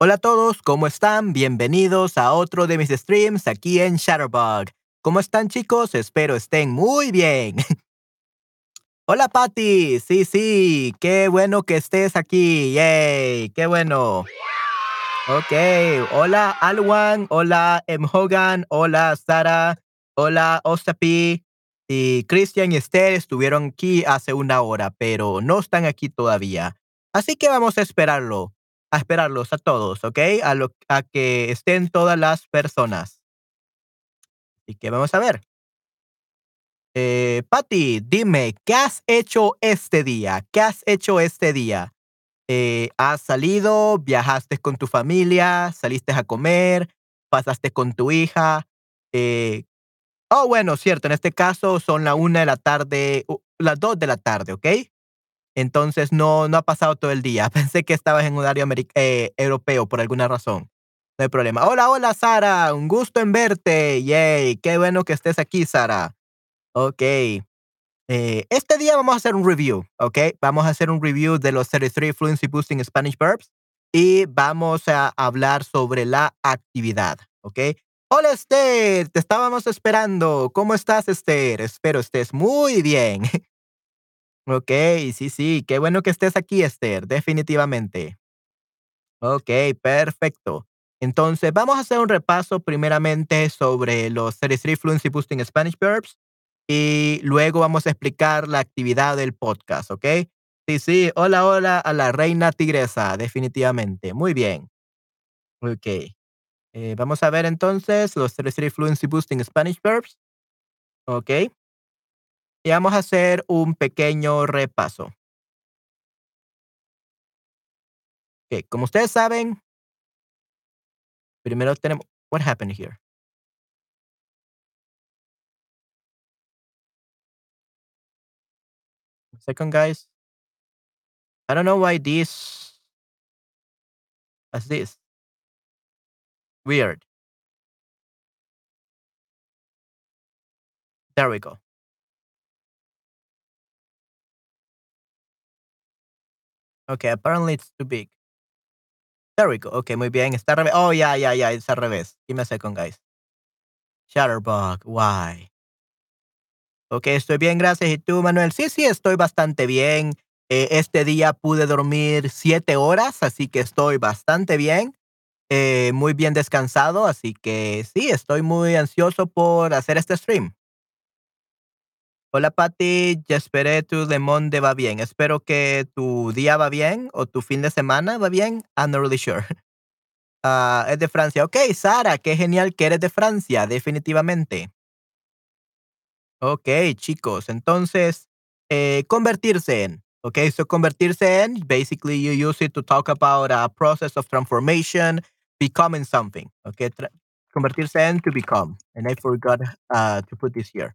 Hola a todos, ¿cómo están? Bienvenidos a otro de mis streams aquí en Shutterbug. ¿Cómo están chicos? Espero estén muy bien. Hola Patty, sí, sí, qué bueno que estés aquí, yay, qué bueno. Ok, hola Alwan, hola M. Hogan, hola Sara, hola Ostapi y Christian y Esther estuvieron aquí hace una hora, pero no están aquí todavía. Así que vamos a esperarlo, a esperarlos a todos, ¿ok? A, lo, a que estén todas las personas. Así que vamos a ver. Eh, Patty, dime, ¿qué has hecho este día? ¿Qué has hecho este día? Eh, ¿Has salido? ¿Viajaste con tu familia? ¿Saliste a comer? ¿Pasaste con tu hija? Eh, oh, bueno, cierto, en este caso son la una de la tarde, las dos de la tarde, ¿ok? Entonces no, no ha pasado todo el día. Pensé que estabas en un área eh, europeo por alguna razón. No hay problema. Hola, hola, Sara. Un gusto en verte. Yay. Qué bueno que estés aquí, Sara. Ok. Eh, este día vamos a hacer un review, ¿ok? Vamos a hacer un review de los 33 Fluency Boosting Spanish Verbs y vamos a hablar sobre la actividad, ¿ok? Hola Esther, te estábamos esperando. ¿Cómo estás Esther? Espero estés muy bien. ok, sí, sí, qué bueno que estés aquí Esther, definitivamente. Ok, perfecto. Entonces, vamos a hacer un repaso primeramente sobre los 33 Fluency Boosting Spanish Verbs y luego vamos a explicar la actividad del podcast, ¿ok? Sí, sí, hola, hola a la reina tigresa, definitivamente. Muy bien. Ok. Eh, vamos a ver entonces los 33 Fluency Boosting Spanish Verbs. Ok. Vamos a hacer un pequeño repaso. Ok, como ustedes saben, primero tenemos. What happened here? Second, guys. I don't know why this as this. Weird. There we go. Okay, apparently it's too big. There we go. Okay, muy bien. Está al revés. Oh, yeah, yeah, yeah. It's al revés. Give me a second, guys. Shutterbug. Why? Ok, estoy bien, gracias. ¿Y tú, Manuel? Sí, sí, estoy bastante bien. Eh, este día pude dormir siete horas, así que estoy bastante bien. Eh, muy bien descansado, así que sí, estoy muy ansioso por hacer este stream. Hola, Patti. Ya esperé tu demonde va bien. Espero que tu día va bien o tu fin de semana va bien. I'm not really sure. Ah, es de Francia. Ok, Sara, qué genial que eres de Francia, definitivamente. Ok, chicos, entonces, eh, convertirse en. Okay, so convertirse en, basically you use it to talk about a process of transformation, becoming something. Okay, convertirse en to become. And I forgot uh, to put this here.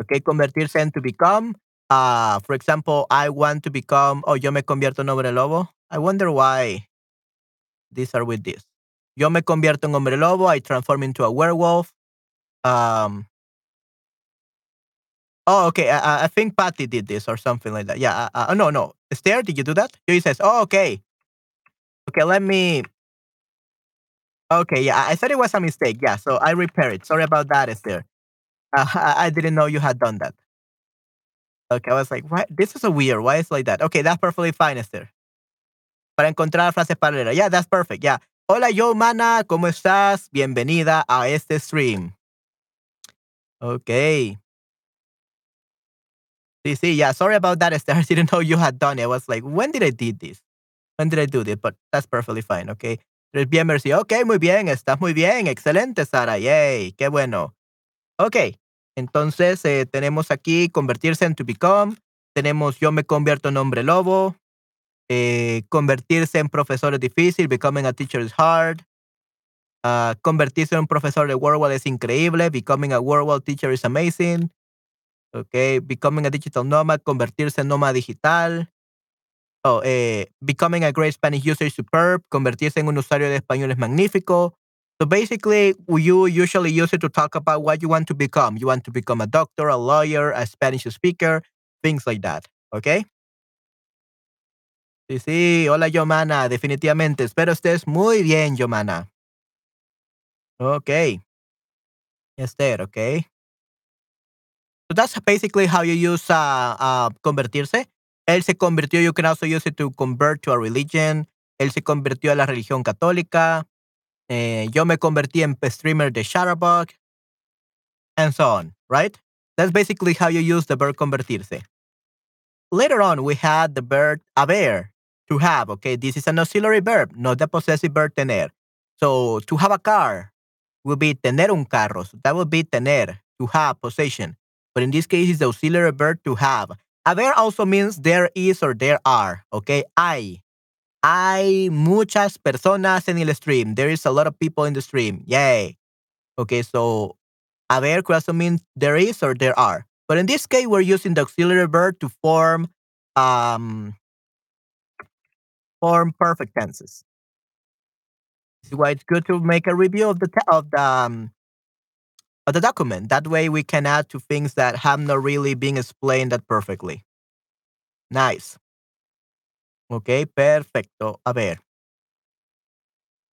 Okay, convertirse en to become. Uh, for example, I want to become, oh, yo me convierto en hombre lobo. I wonder why these are with this. Yo me convierto en hombre lobo. I transform into a werewolf. Um, Oh, okay. I, I think Patty did this or something like that. Yeah. Uh, uh, no, no. Esther, did you do that? He says, oh, okay. Okay, let me. Okay, yeah. I thought it was a mistake. Yeah, so I repair it. Sorry about that, Esther. Uh, I, didn't know you had done that. Okay, I was like, why? This is so weird. Why is it like that? Okay, that's perfectly fine, Esther. Para encontrar frases paralelas. Yeah, that's perfect. Yeah. Hola, Yomana. ¿Cómo estás? Bienvenida a este stream. Okay. See, see, yeah, sorry about that, Esther. I didn't know you had done it. I was like, when did I did this? When did I do this? But that's perfectly fine, okay? Bien, merci. Ok, muy bien, estás muy bien. Excelente, Sara. Yay, qué bueno. Ok, entonces eh, tenemos aquí convertirse en to become. Tenemos yo me convierto en hombre lobo. Eh, convertirse en profesor es difícil. Becoming a teacher is hard. Uh, convertirse en un profesor de World es increíble. Becoming a World teacher is amazing. Okay, becoming a digital nomad, convertirse en nómada digital. Oh, eh, becoming a great Spanish user is superb, convertirse en un usuario de español es magnífico. So basically, you usually use it to talk about what you want to become. You want to become a doctor, a lawyer, a Spanish speaker, things like that. Okay? Sí, sí, hola Yomana, definitivamente. Espero estés muy bien, Yomana. Okay. Esther, okay. So that's basically how you use uh, uh, convertirse. Él se convirtió, you can also use it to convert to a religion. Él se convirtió a la religión católica. Eh, yo me convertí en streamer de Shutterbug. And so on, right? That's basically how you use the verb convertirse. Later on, we had the verb haber, to have. Okay, this is an auxiliary verb, not the possessive verb tener. So to have a car will be tener un carro. So that would be tener, to have, possession. But in this case, it's the auxiliary verb to have. Haber also means there is or there are. Okay, hay. Hay muchas personas en el stream. There is a lot of people in the stream. Yay. Okay, so haber could mean there is or there are. But in this case, we're using the auxiliary verb to form um, form perfect tenses. This is why it's good to make a review of the of the um, of the document. That way, we can add to things that have not really been explained that perfectly. Nice. Okay, perfecto. A ver.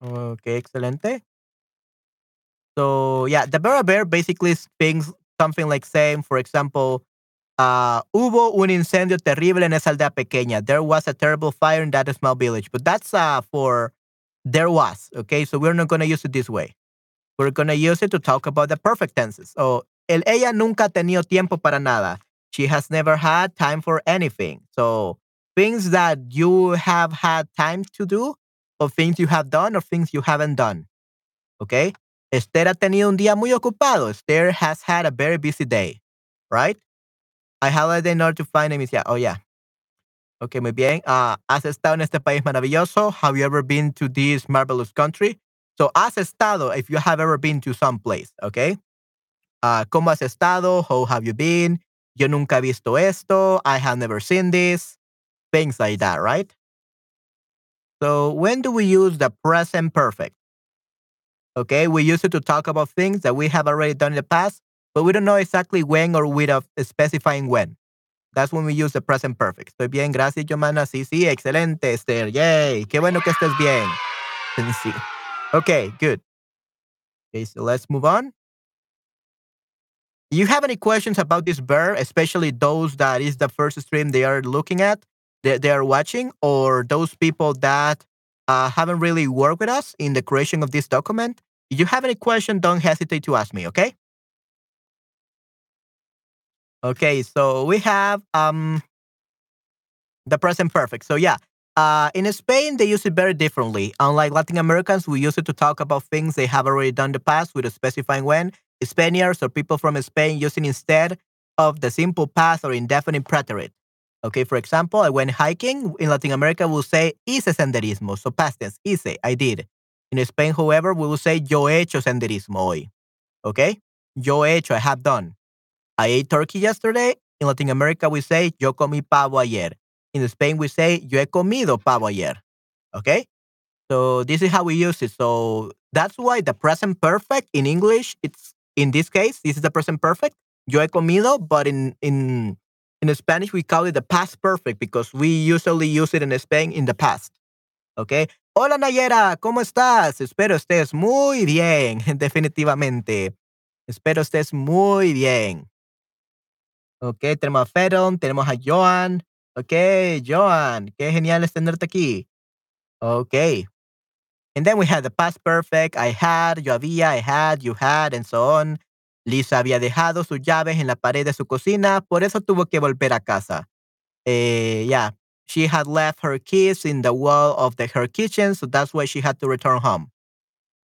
Okay, excelente. So yeah, the verb haber basically things something like saying, for example, uh, hubo un incendio terrible en esa aldea pequeña. There was a terrible fire in that small village. But that's uh, for there was. Okay, so we're not going to use it this way. We're going to use it to talk about the perfect tenses. So, el ella nunca ha tenido tiempo para nada. She has never had time for anything. So, things that you have had time to do, or things you have done, or things you haven't done. Okay? Esther ha tenido un día muy ocupado. Esther has had a very busy day. Right? I highlighted in order to find him. Yeah. Oh, yeah. Ok, muy bien. Uh, ¿Has estado en este país maravilloso? Have you ever been to this marvelous country? So, has estado if you have ever been to some place, okay? Uh, ¿Cómo has estado? How have you been? Yo nunca he visto esto. I have never seen this. Things like that, right? So, when do we use the present perfect? Okay, we use it to talk about things that we have already done in the past, but we don't know exactly when or without specifying when. That's when we use the present perfect. Estoy bien, gracias, Yomana. Sí, sí, excelente, Esther. Yay. Qué bueno que estés bien. Sí. Okay, good. Okay, so let's move on. You have any questions about this verb, especially those that is the first stream they are looking at, they, they are watching, or those people that uh, haven't really worked with us in the creation of this document? If you have any question, don't hesitate to ask me, okay? Okay, so we have um the present perfect. So yeah, uh, in Spain they use it very differently. Unlike Latin Americans, we use it to talk about things they have already done in the past with specifying when. Spaniards or people from Spain using instead of the simple past or indefinite preterite. Okay, for example, I went hiking. In Latin America, we'll say hice senderismo. So past tense, hice, I did. In Spain, however, we will say yo he hecho senderismo hoy. Okay? Yo he hecho, I have done. I ate turkey yesterday. In Latin America, we say yo comí pavo ayer. In Spain, we say yo he comido pavo ayer. Okay? So this is how we use it. So that's why the present perfect in English, it's in this case, this is the present perfect. Yo he comido, but in in in Spanish we call it the past perfect because we usually use it in Spain in the past. Okay? Hola Nayera, ¿cómo estás? Espero estés muy bien, definitivamente. Espero estés muy bien. Ok, tenemos a Fedon, tenemos a Joan. Ok, Joan, qué genial es tenerte aquí. Ok. And then we had the past perfect. I had, yo había, I had, you had, and so on. Lisa había dejado sus llaves en la pared de su cocina, por eso tuvo que volver a casa. Eh, yeah, she had left her keys in the wall of her kitchen, so that's why she had to return home.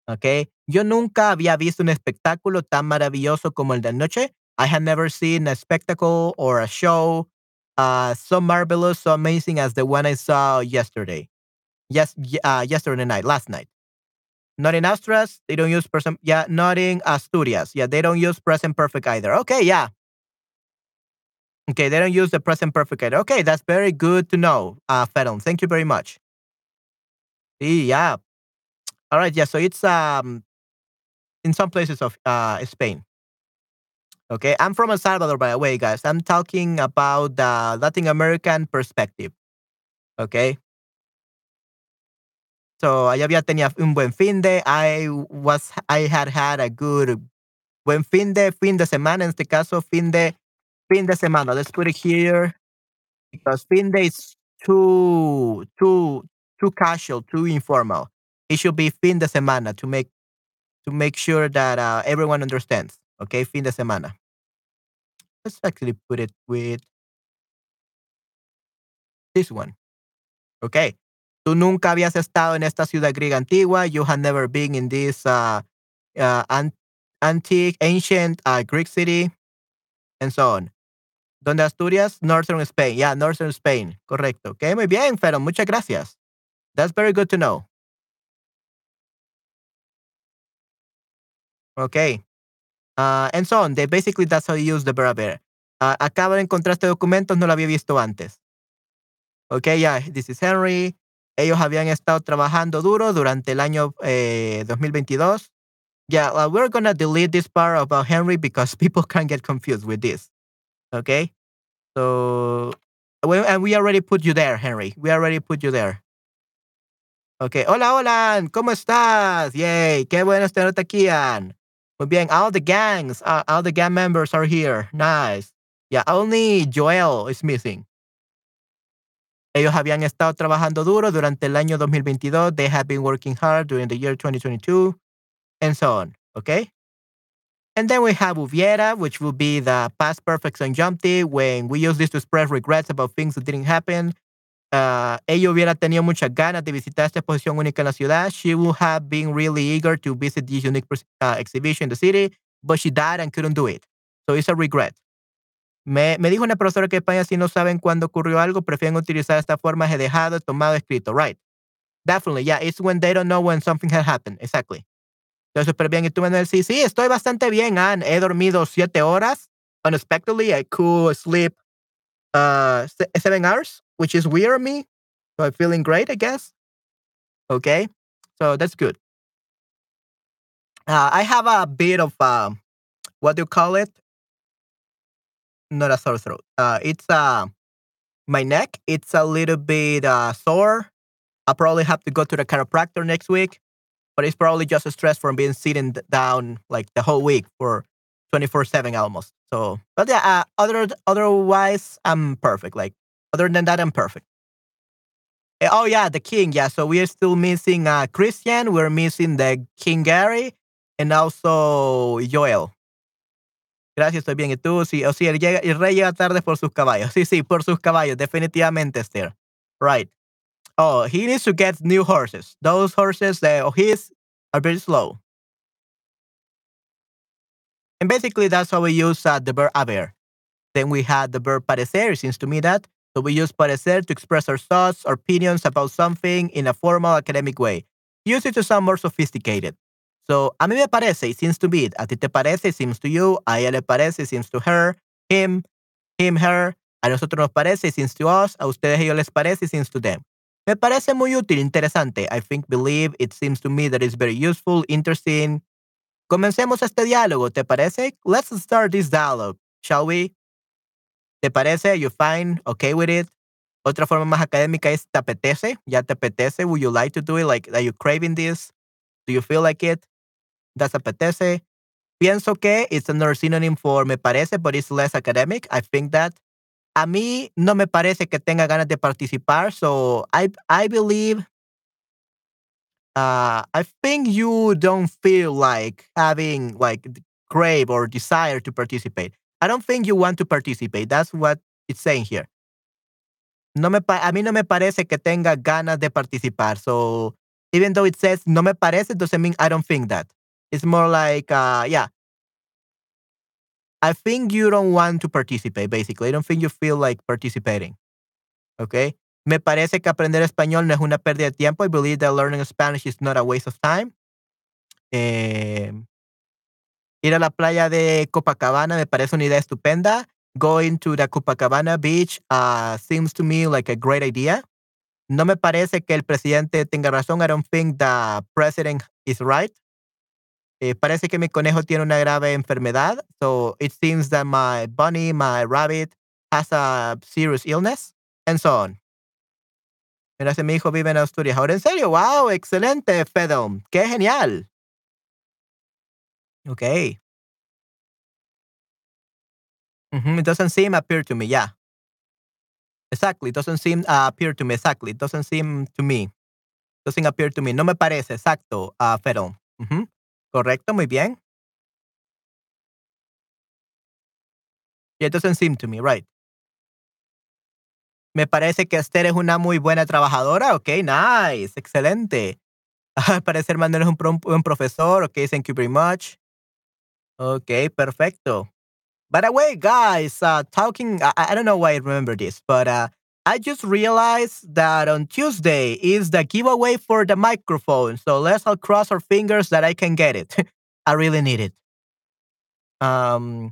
Okay. Yo nunca había visto un espectáculo tan maravilloso como el de anoche. I had never seen a spectacle or a show uh, so marvelous, so amazing as the one I saw yesterday. Yes, uh, yesterday night, last night. Not in Asturias, they don't use present. Yeah, not in Asturias. Yeah, they don't use present perfect either. Okay, yeah. Okay, they don't use the present perfect either. Okay, that's very good to know, uh, Fedon. Thank you very much. Yeah. All right. Yeah. So it's um in some places of uh Spain. Okay, I'm from El Salvador, by the way, guys. I'm talking about the Latin American perspective. Okay, So, allá había tenía un buen fin de. I was I had had a good buen fin de fin de semana, en este caso, fin de fin de semana. Let's put it here because fin de is too too too casual, too informal. It should be fin de semana to make to make sure that uh, everyone understands. Okay, fin de semana. Let's actually put it with this one. Okay. Tú nunca habías estado en esta ciudad griega antigua. You had never been in this uh, uh, an antique, ancient uh, Greek city, and so on. ¿Dónde Asturias? Northern Spain. Yeah, Northern Spain. Correcto. Okay, muy bien, Fero. Muchas gracias. That's very good to know. Okay. Uh, and so on. They basically that's how you use the verb. Uh, acabo de encontrar este documento, no lo había visto antes. Okay, yeah, this is Henry. Ellos habían estado trabajando duro durante el año eh, 2022. Yeah, well, we're gonna delete this part about Henry because people can get confused with this. Okay, so and we already put you there, Henry. We already put you there. Okay, hola, hola, ¿cómo estás? Yay, qué bueno tenerte aquí. Muy bien, all the gangs, uh, all the gang members are here. Nice. Yeah, only Joel is missing. Ellos habían estado trabajando duro durante el año 2022. They have been working hard during the year 2022, and so on. Okay. And then we have hubiera, which will be the past perfect subjunctive when we use this to express regrets about things that didn't happen. Uh, ella hubiera tenido muchas ganas de visitar esta exposición única en la ciudad. She would have been really eager to visit this unique uh, exhibition in the city, but she died and couldn't do it. So it's a regret. Me, me dijo una profesora que España, si no saben cuándo ocurrió algo, prefieren utilizar esta forma de dejado, tomado, escrito. Right. Definitely. Yeah. It's when they don't know when something has happened. Exactly. Súper bien. ¿Y tú, Manuel? Sí, sí, estoy bastante bien, Ann. He dormido siete horas. Unexpectedly, I could sleep uh, seven hours, which is weird me. So I'm feeling great, I guess. Okay. So that's good. Uh, I have a bit of, uh, what do you call it? Not a sore throat. Uh, it's uh, my neck. It's a little bit uh, sore. I'll probably have to go to the chiropractor next week, but it's probably just a stress from being sitting down like the whole week for 24 7 almost. So, but yeah, uh, other, otherwise, I'm perfect. Like, other than that, I'm perfect. Eh, oh, yeah, the king. Yeah, so we are still missing uh, Christian. We're missing the King Gary and also Joel. Gracias, estoy bien. ¿Y tú? Sí, o sí, el, llega, el rey llega tarde por sus caballos. Sí, sí, por sus caballos, definitivamente, Esther. Right. Oh, he needs to get new horses. Those horses, uh, of his are very slow. And basically, that's how we use uh, the verb haber. Then we had the verb parecer. It seems to me that. So we use parecer to express our thoughts or opinions about something in a formal academic way. Use it to sound more sophisticated. So, a mí me parece, it seems to be, a ti te parece, it seems to you, a ella le parece, it seems to her, him, him, her, a nosotros nos parece, it seems to us, a ustedes ellos les parece, it seems to them. Me parece muy útil, interesante. I think, believe, it seems to me that it's very useful, interesting. Comencemos este diálogo, ¿te parece? Let's start this dialogue, shall we? ¿Te parece? You fine? Okay with it? Otra forma más académica es ¿te apetece? ¿Ya te apetece? Would you like to do it? Like, are you craving this? Do you feel like it? Pienso que it's another synonym for me parece, but it's less academic. I think that. A mí no me parece que tenga ganas de participar, so I I believe. Uh, I think you don't feel like having like crave or desire to participate. I don't think you want to participate. That's what it's saying here. No me a mí no me parece que tenga ganas de participar. So even though it says no me parece, doesn't mean I don't think that. It's more like, uh, yeah. I think you don't want to participate, basically. I don't think you feel like participating. Okay? Me parece que aprender español no es una pérdida de tiempo. I believe that learning Spanish is not a waste of time. Eh, ir a la playa de Copacabana me parece una idea estupenda. Going to the Copacabana beach uh, seems to me like a great idea. No me parece que el presidente tenga razón. I don't think the president is right. Eh, parece que mi conejo tiene una grave enfermedad. So it seems that my bunny, my rabbit, has a serious illness, and so on. Mira, mi hijo vive en Asturias ahora. ¿En serio? ¡Wow! Excelente, Fedon. ¡Qué genial! Mhm, it doesn't seem appear to me, yeah. Exactly, it doesn't seem uh, appear to me, exactly. It doesn't seem to me. Doesn't appear to me. No me parece, exacto, uh. Correcto, muy bien. It doesn't seem to me, right. Me parece que Esther es una muy buena trabajadora. Okay, nice, excelente. Al parecer Manuel es un pro- un profesor. Okay, thank you very much. Okay, perfecto. By the way, guys, uh, talking, I, I don't know why I remember this, but uh, I just realized that on Tuesday is the giveaway for the microphone. So let's all cross our fingers that I can get it. I really need it. Um,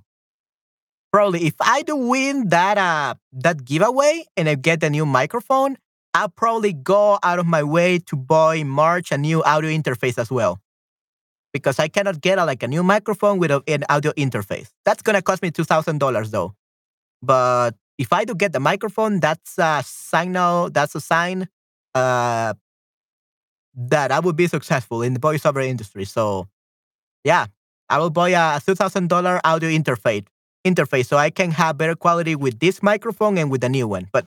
probably if I do win that uh that giveaway and I get a new microphone, I'll probably go out of my way to buy March a new audio interface as well. Because I cannot get a, like a new microphone with an audio interface. That's gonna cost me two thousand dollars though. But if I do get the microphone, that's a signal. That's a sign uh, that I would be successful in the voiceover industry. So, yeah, I will buy a two thousand dollar audio interface interface so I can have better quality with this microphone and with the new one. But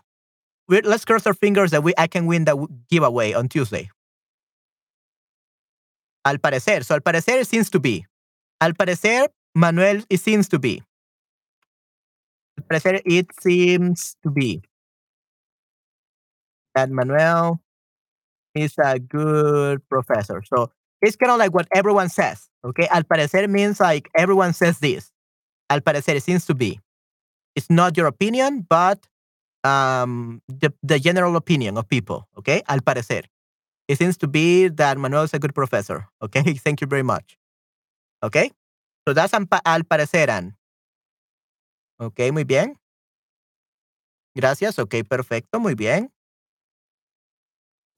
let's cross our fingers that we I can win the giveaway on Tuesday. Al parecer, so al parecer it seems to be. Al parecer, Manuel, it seems to be. Al parecer, it seems to be that Manuel is a good professor. So it's kind of like what everyone says. Okay. Al parecer means like everyone says this. Al parecer it seems to be. It's not your opinion, but um, the, the general opinion of people. Okay. Al parecer. It seems to be that Manuel is a good professor. Okay. Thank you very much. Okay. So that's al, pa- al pareceran. Ok, muy bien. Gracias. Ok, perfecto. Muy bien.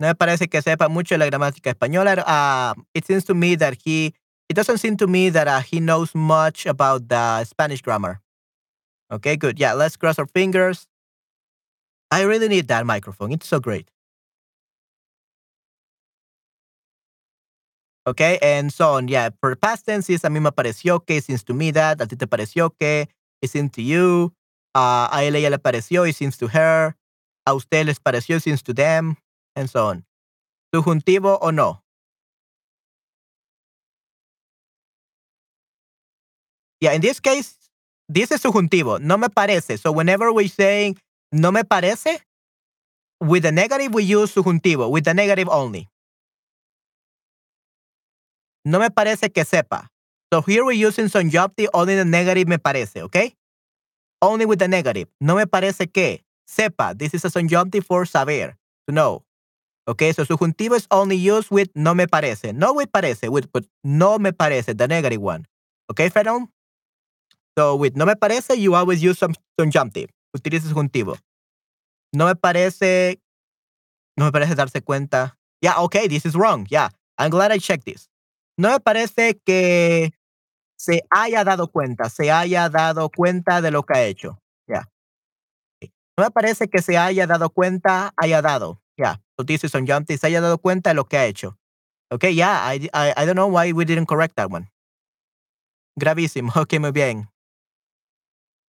No me parece que sepa mucho la gramática española. Uh, it seems to me that he, it doesn't seem to me that uh, he knows much about the Spanish grammar. Okay, good. Yeah, let's cross our fingers. I really need that microphone. It's so great. Okay, and so on. Yeah, for past tenses, a mí me pareció que, it seems to me that, a ti te pareció que, it seems to you, uh, a él ella le pareció, it seems to her, a usted les pareció, it seems to them, and so on. Subjuntivo o no. Yeah, in this case, this is subjuntivo. No me parece. So whenever we say no me parece, with the negative we use subjuntivo, with the negative only. No me parece que sepa. So here we're using subjunctive only the negative me parece, okay? Only with the negative. No me parece que sepa. This is a subjunctive for saber, to know. Okay, so subjuntivo is only used with no me parece. No with parece, with but no me parece, the negative one. Okay, Fedon? So with no me parece, you always use some subjunctive. Utiliza subjuntivo. No me parece, no me parece darse cuenta. Yeah, okay, this is wrong. Yeah, I'm glad I checked this. No me parece que se haya dado cuenta, se haya dado cuenta de lo que ha hecho. Yeah. No me parece que se haya dado cuenta, haya dado. Yeah. So this is subjunctive, se haya dado cuenta de lo que ha hecho. Okay, yeah, I, I, don't know why we didn't correct that one. Gravísimo. Okay, muy bien.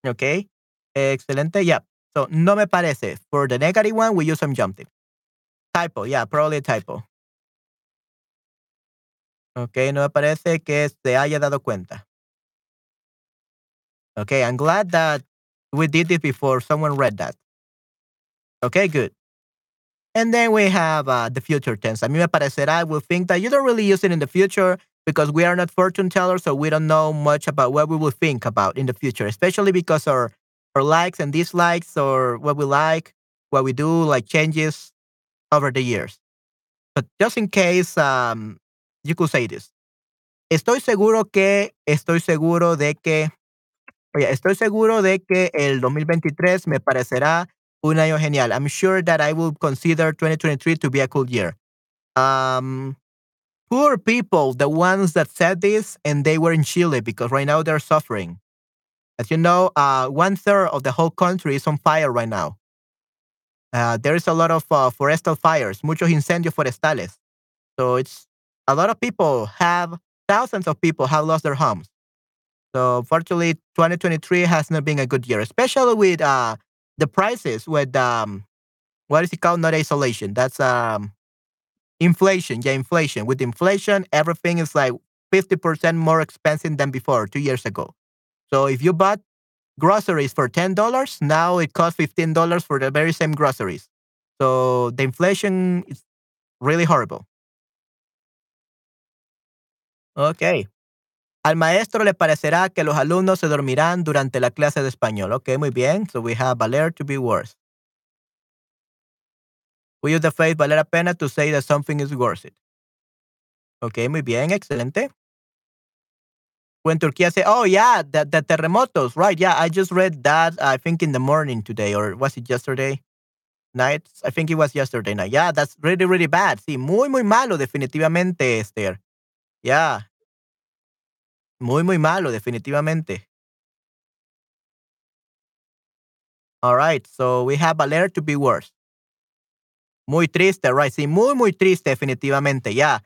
Okay. Excelente. Yeah. So no me parece. For the negative one, we use subjunctive. Typo. Yeah, probably a typo. Okay, no me parece que se haya dado cuenta. Okay, I'm glad that we did this before someone read that. Okay, good. And then we have uh, the future tense. A mí me parecerá, I will think that you don't really use it in the future because we are not fortune tellers, so we don't know much about what we will think about in the future, especially because our, our likes and dislikes or what we like, what we do, like changes over the years. But just in case, um, you could say this. Estoy seguro que, estoy seguro de que, oye, estoy seguro de que el 2023 me parecerá un año genial. I'm sure that I will consider 2023 to be a cool year. Um, poor people, the ones that said this, and they were in Chile because right now they're suffering. As you know, uh, one third of the whole country is on fire right now. Uh, there is a lot of uh, forestal fires, muchos incendios forestales. So it's a lot of people have thousands of people have lost their homes. So fortunately, 2023 has not been a good year, especially with uh, the prices with um, what is it called? Not isolation. That's um, inflation. Yeah, inflation. With inflation, everything is like 50% more expensive than before two years ago. So if you bought groceries for $10, now it costs $15 for the very same groceries. So the inflation is really horrible. Okay. Al maestro le parecerá que los alumnos se dormirán durante la clase de español. Okay, muy bien. So we have valer to be worse. We use the phrase valer la pena to say that something is worth it. Okay, muy bien, excelente. When Turkey say, oh yeah, the, the terremotos, right? Yeah, I just read that, I think in the morning today, or was it yesterday night? I think it was yesterday night. Yeah, that's really, really bad. Sí, muy, muy malo, definitivamente, Esther. Yeah, Muy, muy malo, definitivamente. All right, so we have Valer to be worse. Muy triste, right? Sí, muy, muy triste, definitivamente. Yeah.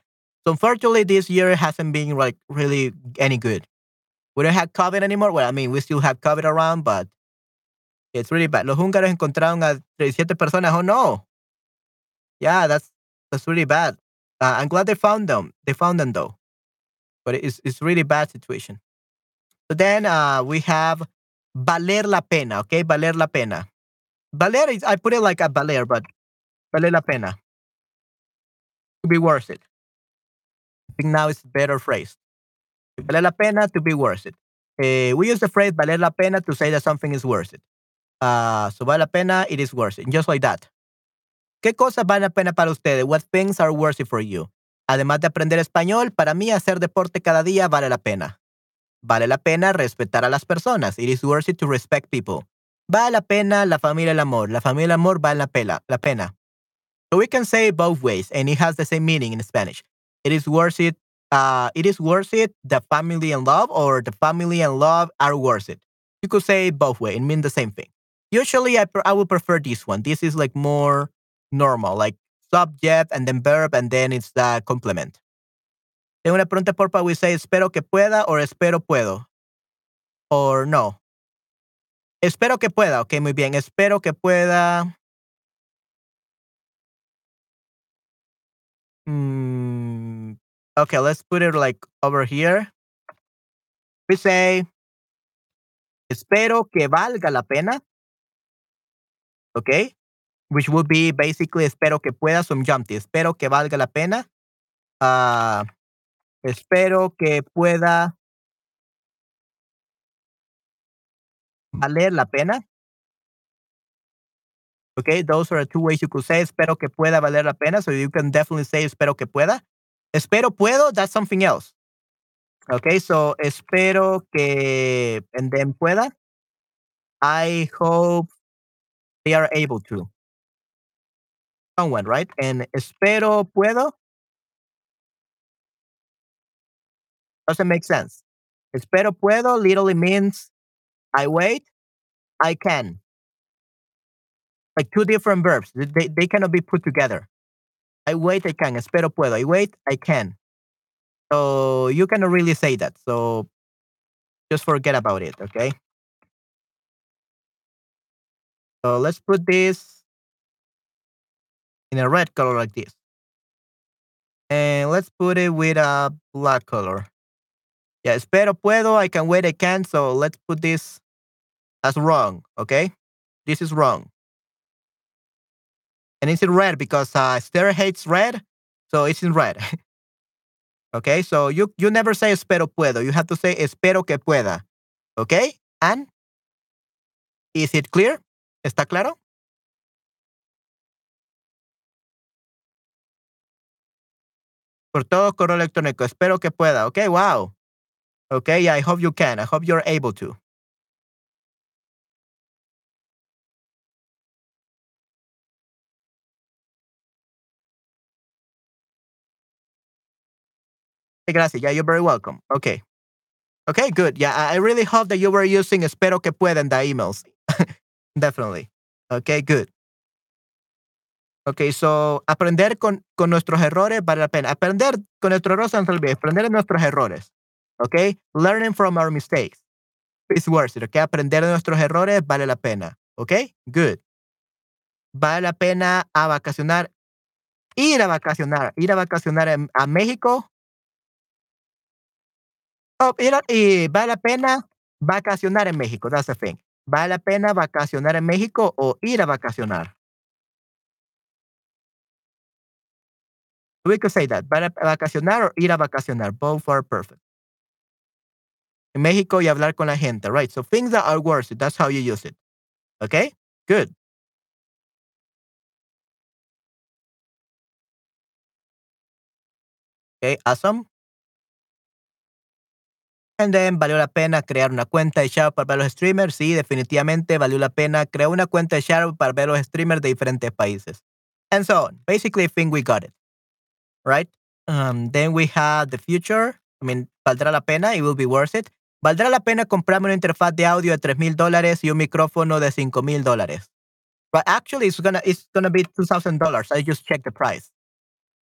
So unfortunately, this year hasn't been like really any good. We don't have COVID anymore. Well, I mean, we still have COVID around, but it's really bad. Los húngaros encontraron a 37 personas. Oh no. Yeah, that's that's really bad. Uh, I'm glad they found them. They found them though but it's it's really bad situation. So then uh, we have valer la pena. Okay, valer la pena. Valer is I put it like a valer, but valer la pena to be worth it. I think now it's a better phrase. Valer la pena to be worth it. Uh, we use the phrase valer la pena to say that something is worth it. Uh, so vale la pena, it is worth it. Just like that. ¿Qué cosas valen la pena para ustedes? What things are worth it for you? Además de aprender español, para mí hacer deporte cada día vale la pena. Vale la pena respetar a las personas. It is worth it to respect people. Vale la pena la familia el amor. La familia el amor vale la pena. La pena. So we can say it both ways, and it has the same meaning in Spanish. It is worth it. Uh, it is worth it. The family and love, or the family and love are worth it. You could say it both ways. and mean the same thing. Usually, I I would prefer this one. This is like more normal. Like subject and then verb and then it's the complement. Tengo una pregunta por we say espero que pueda or espero puedo. Or no. Espero que pueda. Ok, muy bien. Espero que pueda. Mm, okay, let's put it like over here. We say, espero que valga la pena. Okay which would be basically espero que pueda jumpy. espero que valga la pena, uh, espero que pueda valer la pena. Okay, those are two ways you could say espero que pueda valer la pena. So you can definitely say espero que pueda. Espero puedo, that's something else. Okay, so espero que and then pueda. I hope they are able to someone, right? And espero puedo doesn't make sense. Espero puedo literally means I wait, I can. Like two different verbs. They, they cannot be put together. I wait, I can. Espero puedo. I wait, I can. So you cannot really say that. So just forget about it, okay? So let's put this in a red color like this. And let's put it with a black color. Yeah, espero puedo, I can wait, I can. So let's put this as wrong, okay? This is wrong. And it's in red because uh, Esther hates red, so it's in red. okay, so you, you never say espero puedo. You have to say espero que pueda. Okay? And is it clear? ¿Está claro? Por todo correo electrónico. Espero que pueda. Okay, wow. Okay, I hope you can. I hope you're able to. Gracias. Yeah, you're very welcome. Okay. Okay, good. Yeah, I really hope that you were using espero que pueda in the emails. Definitely. Okay, good. Okay, so aprender con, con nuestros errores vale la pena. Aprender con nuestros errores aprender de nuestros errores. Okay, learning from our mistakes. It's worth it. Okay, aprender de nuestros errores vale la pena. Okay, good. Vale la pena a vacacionar, ir a vacacionar, ir a vacacionar a México. Oh, ir a, y vale la pena vacacionar en México. That's the thing. Vale la pena vacacionar en México o ir a vacacionar. We could say that. Vacacionar or ir a vacacionar. Both are perfect. En México y hablar con la gente, right? So things that are worth it. That's how you use it. Okay? Good. Okay, awesome. And then, ¿valió la pena crear una cuenta de Shadow para ver los streamers? Sí, definitivamente valió la pena crear una cuenta de Shadow para ver los streamers de diferentes países. And so on. Basically, I think we got it. Right? Um, then we have the future. I mean, valdrá la pena, it will be worth it. Valdrá la pena comprarme una interfaz de audio de tres mil dólares y un micrófono de cinco mil dólares. But actually, it's gonna it's gonna be two thousand dollars. I just checked the price.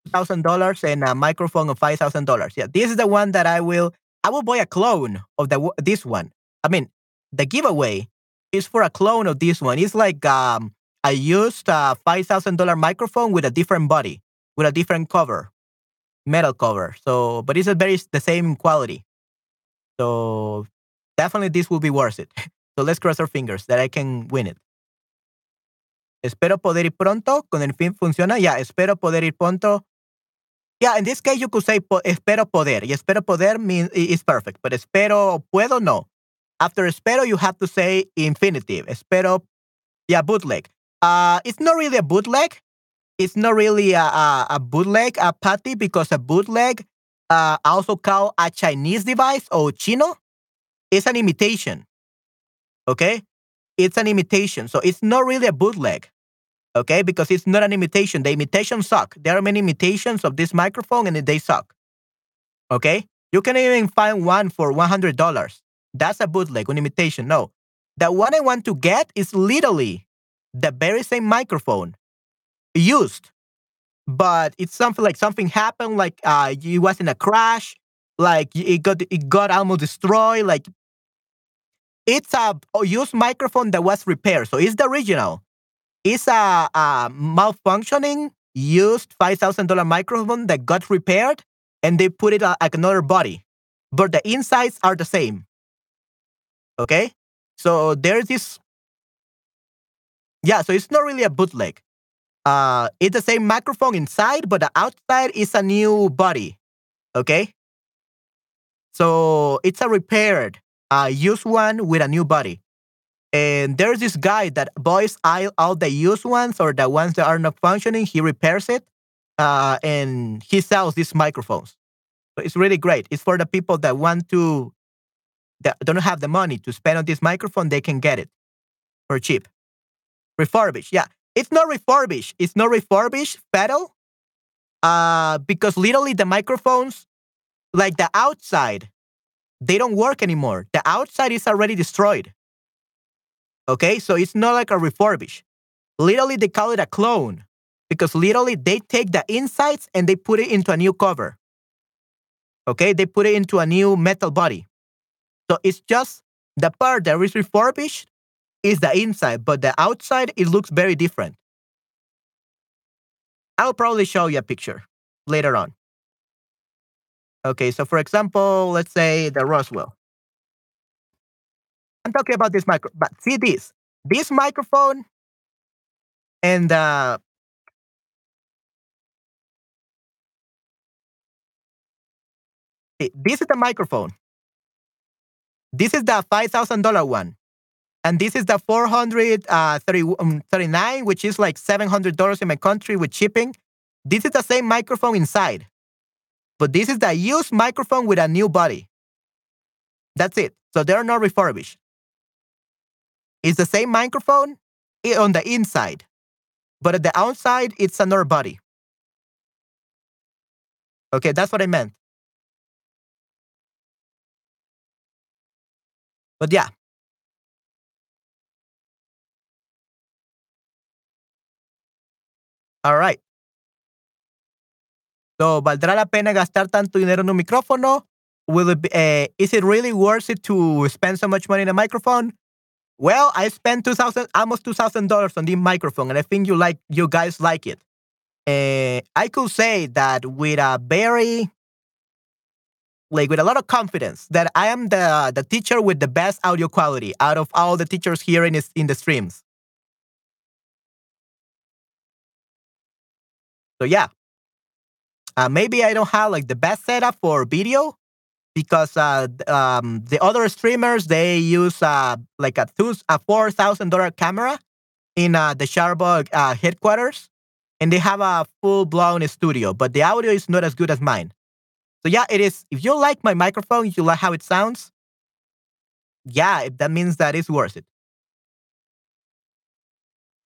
Two thousand dollars and a microphone of five thousand dollars. Yeah, this is the one that I will. I will buy a clone of the this one. I mean, the giveaway is for a clone of this one. It's like um, I used a five thousand dollar microphone with a different body, with a different cover metal cover. So, but it's a very the same quality. So definitely this will be worth it. So let's cross our fingers that I can win it. Espero poder ir pronto. Con el fin funciona. Yeah, espero poder ir pronto. Yeah, in this case you could say espero poder. Y espero poder means is perfect. But espero puedo no. After espero you have to say infinitive. Espero. Yeah, bootleg. Uh, it's not really a bootleg it's not really a, a, a bootleg a patty because a bootleg, uh, also called a Chinese device or chino, is an imitation. Okay, it's an imitation, so it's not really a bootleg. Okay, because it's not an imitation. The imitations suck. There are many imitations of this microphone, and they suck. Okay, you can even find one for one hundred dollars. That's a bootleg, an imitation. No, the one I want to get is literally the very same microphone used, but it's something like something happened, like uh, it was in a crash, like it got it got almost destroyed. Like it's a used microphone that was repaired, so it's the original. It's a, a malfunctioning used five thousand dollar microphone that got repaired, and they put it like another body, but the insides are the same. Okay, so there's this. Yeah, so it's not really a bootleg uh, it's the same microphone inside, but the outside is a new body. Okay. So it's a repaired, uh, used one with a new body. And there's this guy that buys all the used ones or the ones that are not functioning. He repairs it, uh, and he sells these microphones. So it's really great. It's for the people that want to, that don't have the money to spend on this microphone. They can get it for cheap, refurbished. Yeah, it's not refurbished. It's not refurbished pedal. Uh, because literally the microphones, like the outside, they don't work anymore. The outside is already destroyed. Okay, so it's not like a refurbish. Literally, they call it a clone because literally they take the insides and they put it into a new cover. Okay, they put it into a new metal body. So it's just the part that is refurbished is the inside, but the outside, it looks very different. I'll probably show you a picture later on. Okay, so for example, let's say the Roswell. I'm talking about this micro, but see this, this microphone and uh, this is the microphone. This is the $5,000 one and this is the 439 um, which is like $700 in my country with shipping. This is the same microphone inside but this is the used microphone with a new body. That's it. So they're not refurbished. It's the same microphone on the inside but at the outside it's another body. Okay that's what i meant. But yeah All right. So, ¿valdrá la pena gastar tanto dinero en un micrófono? Will it be, uh, is it really worth it to spend so much money in a microphone? Well, I spent two thousand, almost two thousand dollars on the microphone, and I think you like, you guys like it. Uh, I could say that with a very, like, with a lot of confidence, that I am the the teacher with the best audio quality out of all the teachers here in in the streams. So yeah, uh, maybe I don't have like the best setup for video, because uh, um, the other streamers they use uh, like a two a four thousand dollar camera in uh, the Chatterbug uh, headquarters, and they have a full blown studio, but the audio is not as good as mine. So yeah, it is. If you like my microphone, if you like how it sounds, yeah, that means that it's worth it.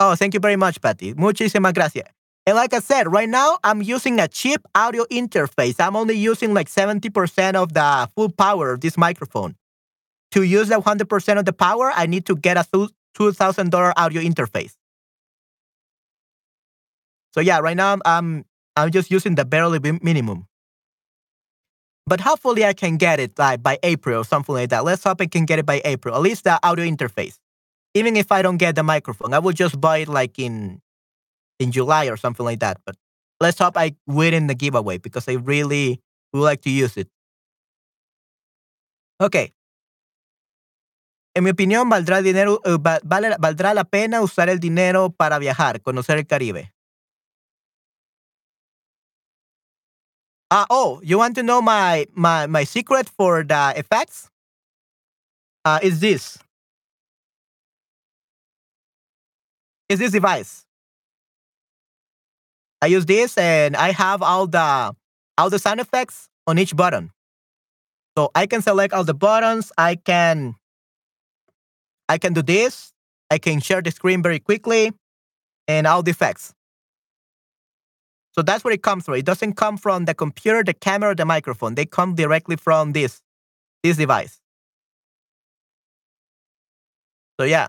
Oh, thank you very much, Patty. Muchísimas gracias. And like I said, right now I'm using a cheap audio interface. I'm only using like 70% of the full power of this microphone. To use the 100% of the power, I need to get a $2,000 audio interface. So yeah, right now I'm I'm just using the barely minimum. But hopefully I can get it like by April or something like that. Let's hope I can get it by April. At least the audio interface. Even if I don't get the microphone, I will just buy it like in in July or something like that. But let's hope I win in the giveaway because I really would like to use it. Ok. En mi opinión, ¿valdrá, dinero, uh, vale, ¿valdrá la pena usar el dinero para viajar, conocer el Caribe? Uh, oh, you want to know my, my, my secret for the effects? Uh, is this. Is this device. I use this and I have all the all the sound effects on each button. So I can select all the buttons. I can I can do this. I can share the screen very quickly and all the effects. So that's where it comes from. It doesn't come from the computer, the camera, the microphone. They come directly from this this device. So yeah.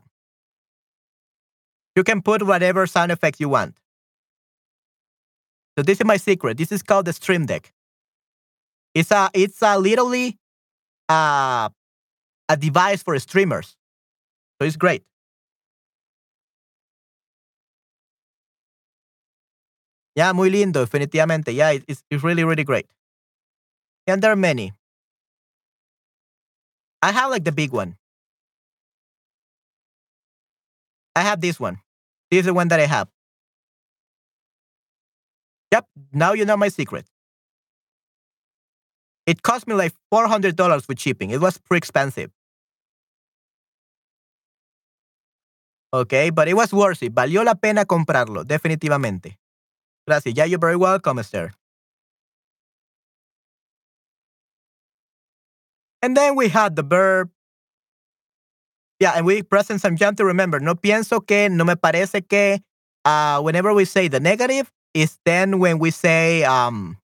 You can put whatever sound effects you want. So this is my secret. This is called the Stream Deck. It's a it's a literally uh, a device for streamers. So it's great. Yeah, muy lindo, definitivamente. Yeah, it's, it's really, really great. And there are many. I have like the big one. I have this one. This is the one that I have. Yep, now you know my secret. It cost me like $400 with shipping. It was pretty expensive. Okay, but it was worth it. Valió la pena comprarlo, definitivamente. Gracias. Yeah, you're very welcome, sir. And then we had the verb. Yeah, and we present some jump to remember. No pienso que, no me parece que, uh, whenever we say the negative, is then when we say um,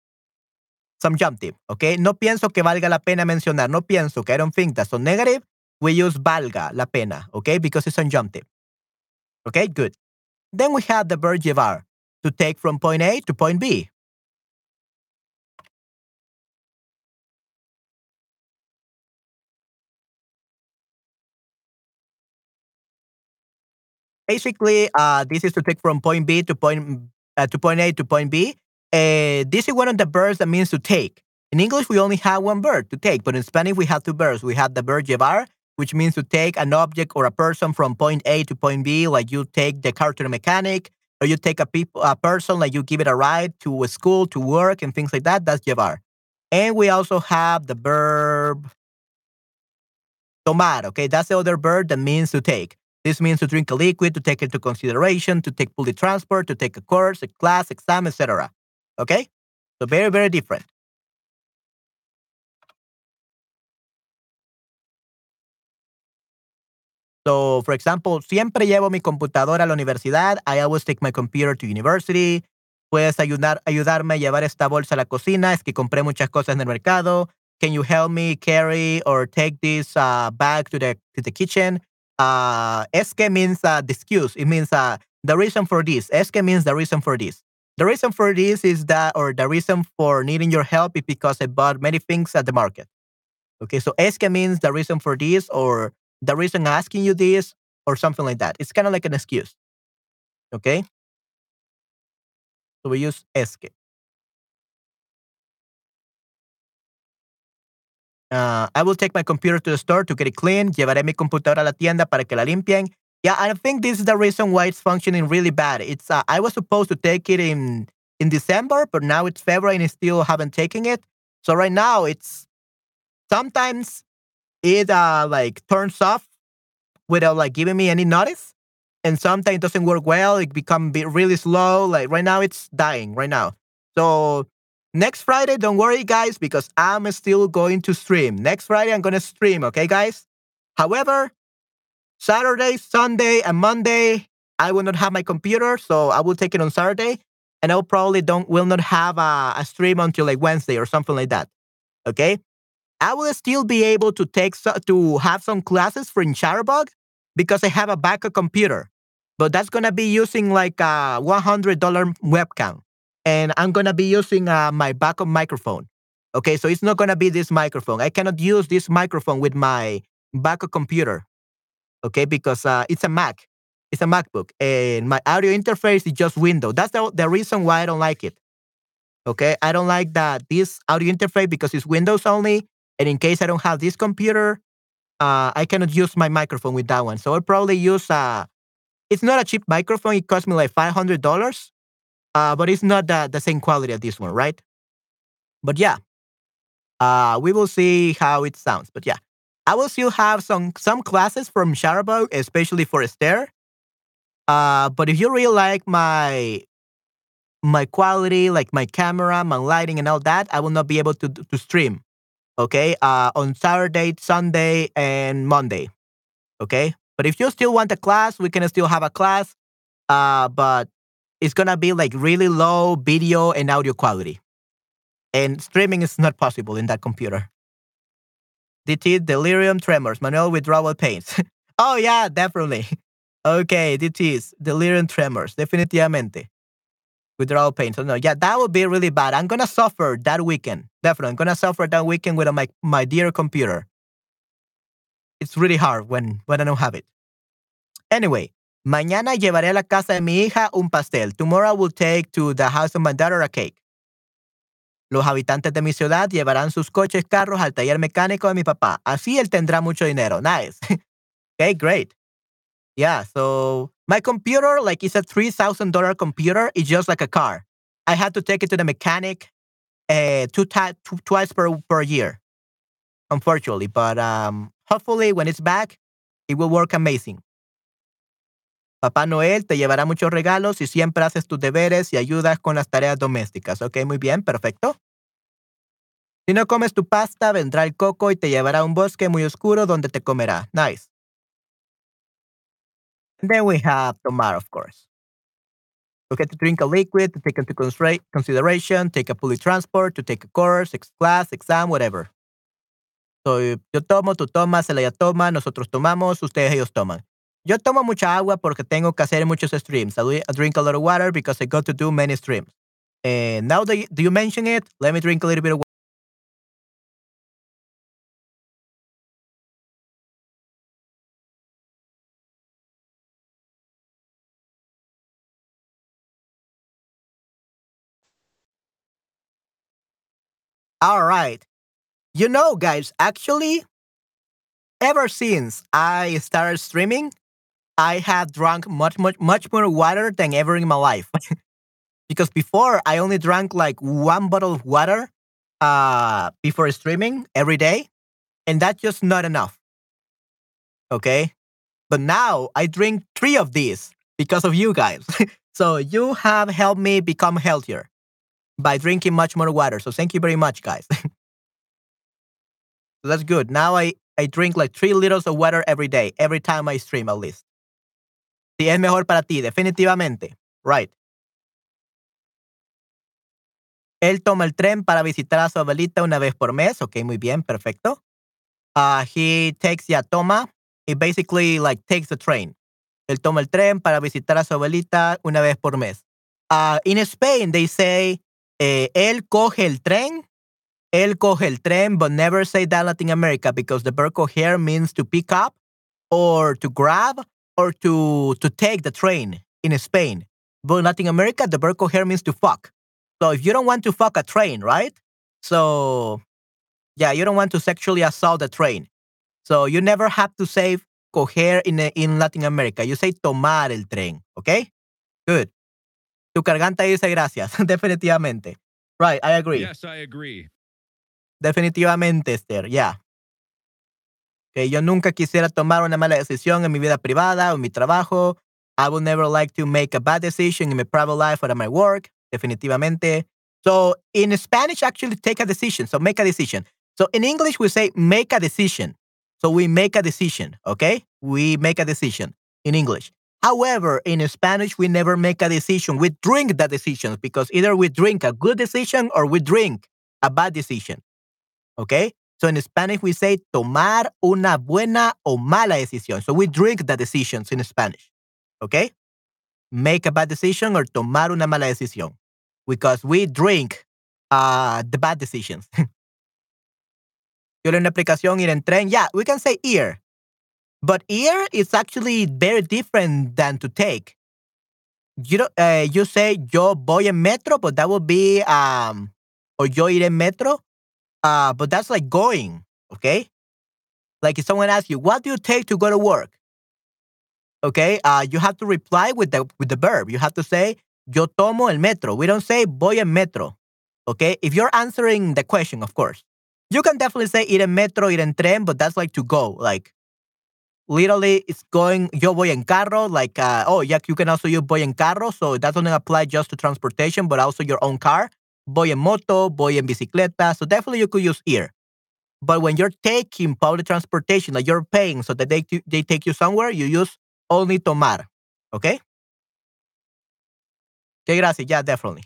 subjunctive, okay? No pienso que valga la pena mencionar. No pienso que I don't think that. So negative, we use valga la pena, okay? Because it's subjunctive. Okay, good. Then we have the verb llevar, to take from point A to point B. Basically, uh, this is to take from point B to point uh, to point A to point B. Uh, this is one of the verbs that means to take. In English, we only have one verb to take, but in Spanish, we have two verbs. We have the verb llevar, which means to take an object or a person from point A to point B, like you take the car to the mechanic, or you take a, people, a person, like you give it a ride to a school, to work, and things like that. That's llevar. And we also have the verb tomar. Okay, that's the other verb that means to take. This means to drink a liquid, to take into consideration, to take public transport, to take a course, a class, exam, etc. Okay? So very, very different. So, for example, siempre llevo mi computadora a la universidad. I always take my computer to university. Puedes ayudar, ayudarme a llevar esta bolsa a la cocina. Es que compré muchas cosas en el mercado. Can you help me carry or take this uh, bag to the to the kitchen? Uh, es means uh, the excuse. It means uh, the reason for this. Que means the reason for this. The reason for this is that, or the reason for needing your help is because I bought many things at the market. Okay, so que means the reason for this, or the reason asking you this, or something like that. It's kind of like an excuse. Okay? So we use es Uh, I will take my computer to the store to get it clean. Llevaré mi computadora a la tienda para que la limpien. Yeah, I think this is the reason why it's functioning really bad. It's uh, I was supposed to take it in in December, but now it's February and I still haven't taken it. So right now it's sometimes it uh like turns off without like giving me any notice, and sometimes it doesn't work well. It become really slow. Like right now it's dying right now. So Next Friday, don't worry, guys, because I'm still going to stream. Next Friday, I'm going to stream, okay, guys? However, Saturday, Sunday, and Monday, I will not have my computer, so I will take it on Saturday, and I'll probably don't will not have a, a stream until like Wednesday or something like that. Okay, I will still be able to take so, to have some classes for Chatterbug because I have a backup computer, but that's gonna be using like a one hundred dollar webcam and I'm gonna be using uh, my backup microphone. Okay, so it's not gonna be this microphone. I cannot use this microphone with my backup computer. Okay, because uh, it's a Mac, it's a MacBook, and my audio interface is just Windows. That's the, the reason why I don't like it. Okay, I don't like that this audio interface because it's Windows only, and in case I don't have this computer, uh, I cannot use my microphone with that one. So I'll probably use a. Uh, it's not a cheap microphone. It cost me like five hundred dollars uh, but it's not the, the same quality of this one, right? But yeah, uh, we will see how it sounds. But yeah, I will still have some some classes from Chatterbug, especially for Esther. Uh, but if you really like my my quality, like my camera, my lighting, and all that, I will not be able to to stream. Okay, uh, on Saturday, Sunday, and Monday. Okay, but if you still want a class, we can still have a class. Uh, but it's gonna be like really low video and audio quality. And streaming is not possible in that computer. DT delirium tremors, manual withdrawal pains. oh yeah, definitely. Okay, DTs delirium tremors, definitivamente. Withdrawal pains. So no, yeah, that would be really bad. I'm gonna suffer that weekend. Definitely, I'm gonna suffer that weekend with my my dear computer. It's really hard when when I don't have it. Anyway, Mañana llevaré a la casa de mi hija un pastel. Tomorrow I will take to the house of my daughter a cake. Los habitantes de mi ciudad llevarán sus coches, carros al taller mecánico de mi papá. Así él tendrá mucho dinero. Nice. okay, great. Yeah, so my computer, like it's a $3,000 computer. It's just like a car. I had to take it to the mechanic uh, two, two, twice per, per year, unfortunately. But um, hopefully when it's back, it will work amazing. Papá Noel te llevará muchos regalos y siempre haces tus deberes y ayudas con las tareas domésticas. Ok, muy bien, perfecto. Si no comes tu pasta, vendrá el coco y te llevará a un bosque muy oscuro donde te comerá. Nice. And then we have tomorrow, of course. Okay, to drink a liquid, to take into consideration, take a public transport, to take a course, class, exam, whatever. So, yo tomo, tú tomas, ella toma, nosotros tomamos, ustedes ellos toman. Yo tomo mucha agua porque tengo que hacer muchos streams. I drink a lot of water because I got to do many streams. And now that you, do you mention it, let me drink a little bit of water. All right. You know, guys, actually, ever since I started streaming, I have drunk much, much, much more water than ever in my life. because before I only drank like one bottle of water uh, before streaming every day, and that's just not enough. Okay. But now I drink three of these because of you guys. so you have helped me become healthier by drinking much more water. So thank you very much, guys. so that's good. Now I, I drink like three liters of water every day, every time I stream at least. Si es mejor para ti, definitivamente. Right. Él toma el tren para visitar a su abuelita una vez por mes. Ok, muy bien, perfecto. Uh, he takes, ya toma. He basically like takes the train. Él toma el tren para visitar a su abuelita una vez por mes. Uh, in Spain, they say, eh, él coge el tren, él coge el tren, but never say that in Latin America because the verb coger means to pick up or to grab or to, to take the train in Spain. But in Latin America, the verb coger means to fuck. So if you don't want to fuck a train, right? So yeah, you don't want to sexually assault the train. So you never have to say coger in, in Latin America. You say tomar el tren, okay? Good. Tu cargante dice gracias, definitivamente. Right, I agree. Yes, I agree. Definitivamente, Esther, yeah. Que yo nunca quisiera tomar una mala decisión en mi vida privada o en mi trabajo. I would never like to make a bad decision in my private life or at my work. Definitivamente. So in Spanish, actually take a decision. So make a decision. So in English, we say make a decision. So we make a decision, okay? We make a decision in English. However, in Spanish, we never make a decision. We drink the decisions because either we drink a good decision or we drink a bad decision. Okay? So in Spanish, we say tomar una buena o mala decisión. So we drink the decisions in Spanish. Okay? Make a bad decision or tomar una mala decisión because we drink uh, the bad decisions. Yo una aplicación ir en tren. Yeah, we can say ir. But ir is actually very different than to take. You know, uh, you say yo voy en metro, but that would be um, or yo iré en metro. Uh, but that's like going, okay? Like if someone asks you, what do you take to go to work? Okay, uh, you have to reply with the with the verb. You have to say yo tomo el metro. We don't say voy en metro. Okay, if you're answering the question, of course, you can definitely say ir en metro, ir en tren, but that's like to go. Like literally, it's going yo voy en carro. Like uh, oh yeah, you can also use voy en carro. So that doesn't apply just to transportation, but also your own car. Voy en moto, voy en bicicleta. So definitely you could use ir. But when you're taking public transportation, like you're paying so that they they take you somewhere, you use only tomar. Okay. Que gracias. Yeah, definitely.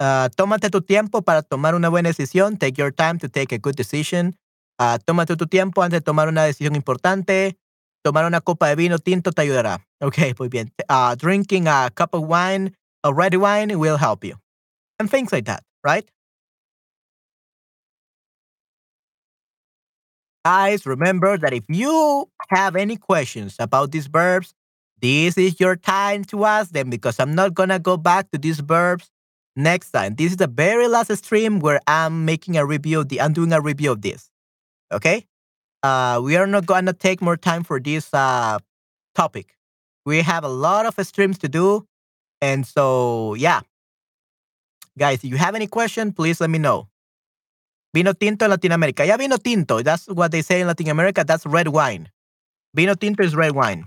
Uh, tómate tu tiempo para tomar una buena decisión. Take your time to take a good decision. Uh, tómate tu tiempo antes de tomar una decisión importante. Tomar una copa de vino tinto te ayudará. Okay, muy bien. Uh, drinking a cup of wine, a red wine, will help you. And things like that, right? Guys, remember that if you have any questions about these verbs, this is your time to ask them because I'm not going to go back to these verbs next time. This is the very last stream where I'm making a review of the, I'm doing a review of this. Okay? Uh, we are not going to take more time for this uh, topic. We have a lot of streams to do. And so, yeah. Guys, if you have any question, please let me know. Vino tinto in Latin America. Yeah, vino tinto. That's what they say in Latin America. That's red wine. Vino tinto is red wine.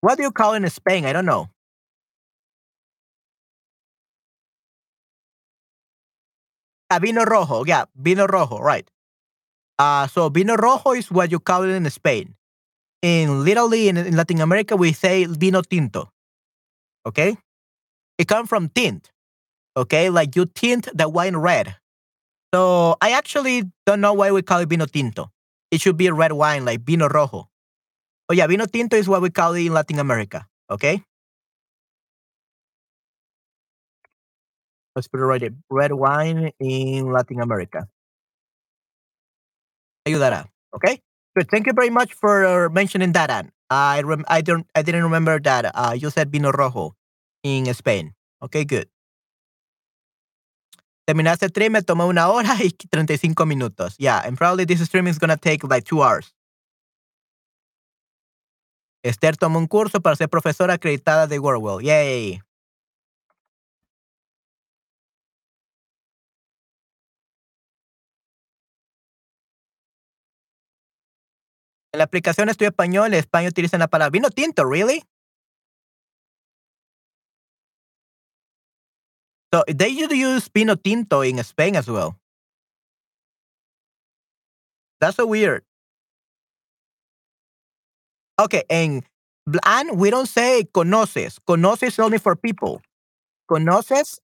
What do you call it in Spain? I don't know. Ah, vino rojo. Yeah, vino rojo. Right. Uh, so vino rojo is what you call it in Spain. In literally in, in Latin America, we say vino tinto. Okay. It comes from tint. Okay, like you tint the wine red. So I actually don't know why we call it vino tinto. It should be red wine, like vino rojo. Oh yeah, vino tinto is what we call it in Latin America. Okay. Let's put it right there. Red wine in Latin America. Ayudará. Okay. Good. Thank you very much for mentioning that, Anne. I rem- I don't I didn't remember that. Uh, you said vino rojo in Spain. Okay, good. Terminaste stream, me tomó una hora y 35 minutos. Yeah, and probably this stream is to take like two hours. Esther tomó un curso para ser profesora acreditada de Worldwell. Yay. La aplicación Estudio Español, en español utilizan la palabra vino tinto, ¿really? So they used use vino tinto in Spain as well. That's so weird. Okay, and and we don't say conoces. Conoces only for people. Conoces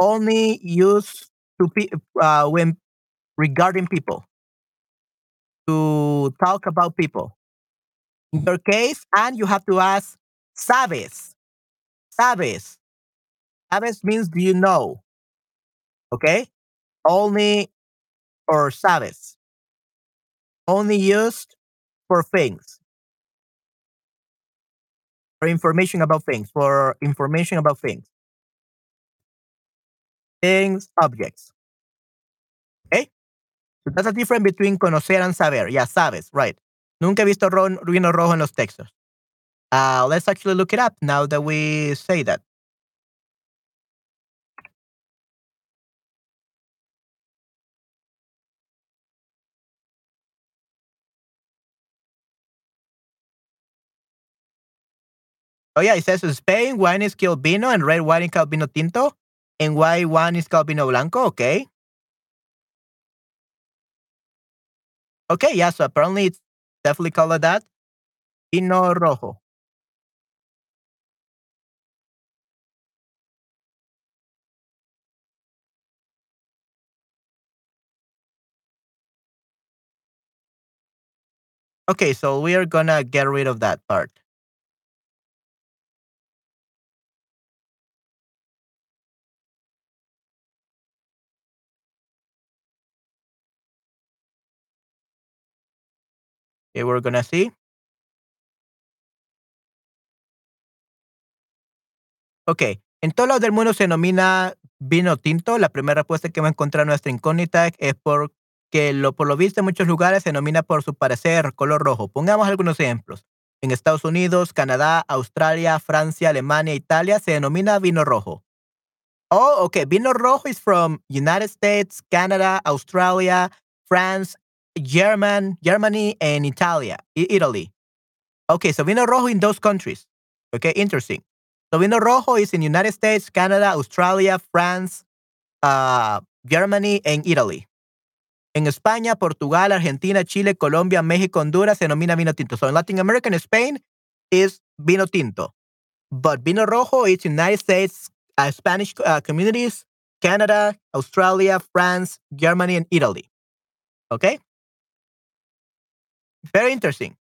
only used to pe- uh, when regarding people to talk about people. in your case, and you have to ask sabes. Sabes. Sabes means do you know? Okay? Only or sabes. Only used for things. For information about things. For information about things. Things, objects. That's the difference between conocer and saber. Yeah, sabes, right. Nunca he visto ro vino rojo en los textos. Uh, let's actually look it up now that we say that. Oh yeah, it says in Spain, wine is called vino and red wine is called vino tinto, and white wine is called vino blanco. Okay. Okay, yeah. So apparently it's definitely called that. Vino rojo. Okay, so we are gonna get rid of that part. We're gonna see. Ok, en todos lados del mundo se denomina vino tinto. La primera respuesta que va a encontrar nuestra incógnita es porque lo, por lo visto en muchos lugares se denomina por su parecer color rojo. Pongamos algunos ejemplos. En Estados Unidos, Canadá, Australia, Francia, Alemania, Italia se denomina vino rojo. Oh, okay. Vino rojo is from United States, Canada, Australia, France, German, Germany, and Italia, Italy. Okay, so vino rojo in those countries. Okay, interesting. So vino rojo is in United States, Canada, Australia, France, uh, Germany, and Italy. En España, Portugal, Argentina, Chile, Colombia, México, Honduras se denomina vino tinto. So in Latin America and Spain is vino tinto. But vino rojo is United States, uh, Spanish uh, communities, Canada, Australia, France, Germany, and Italy. Okay? Very interesting.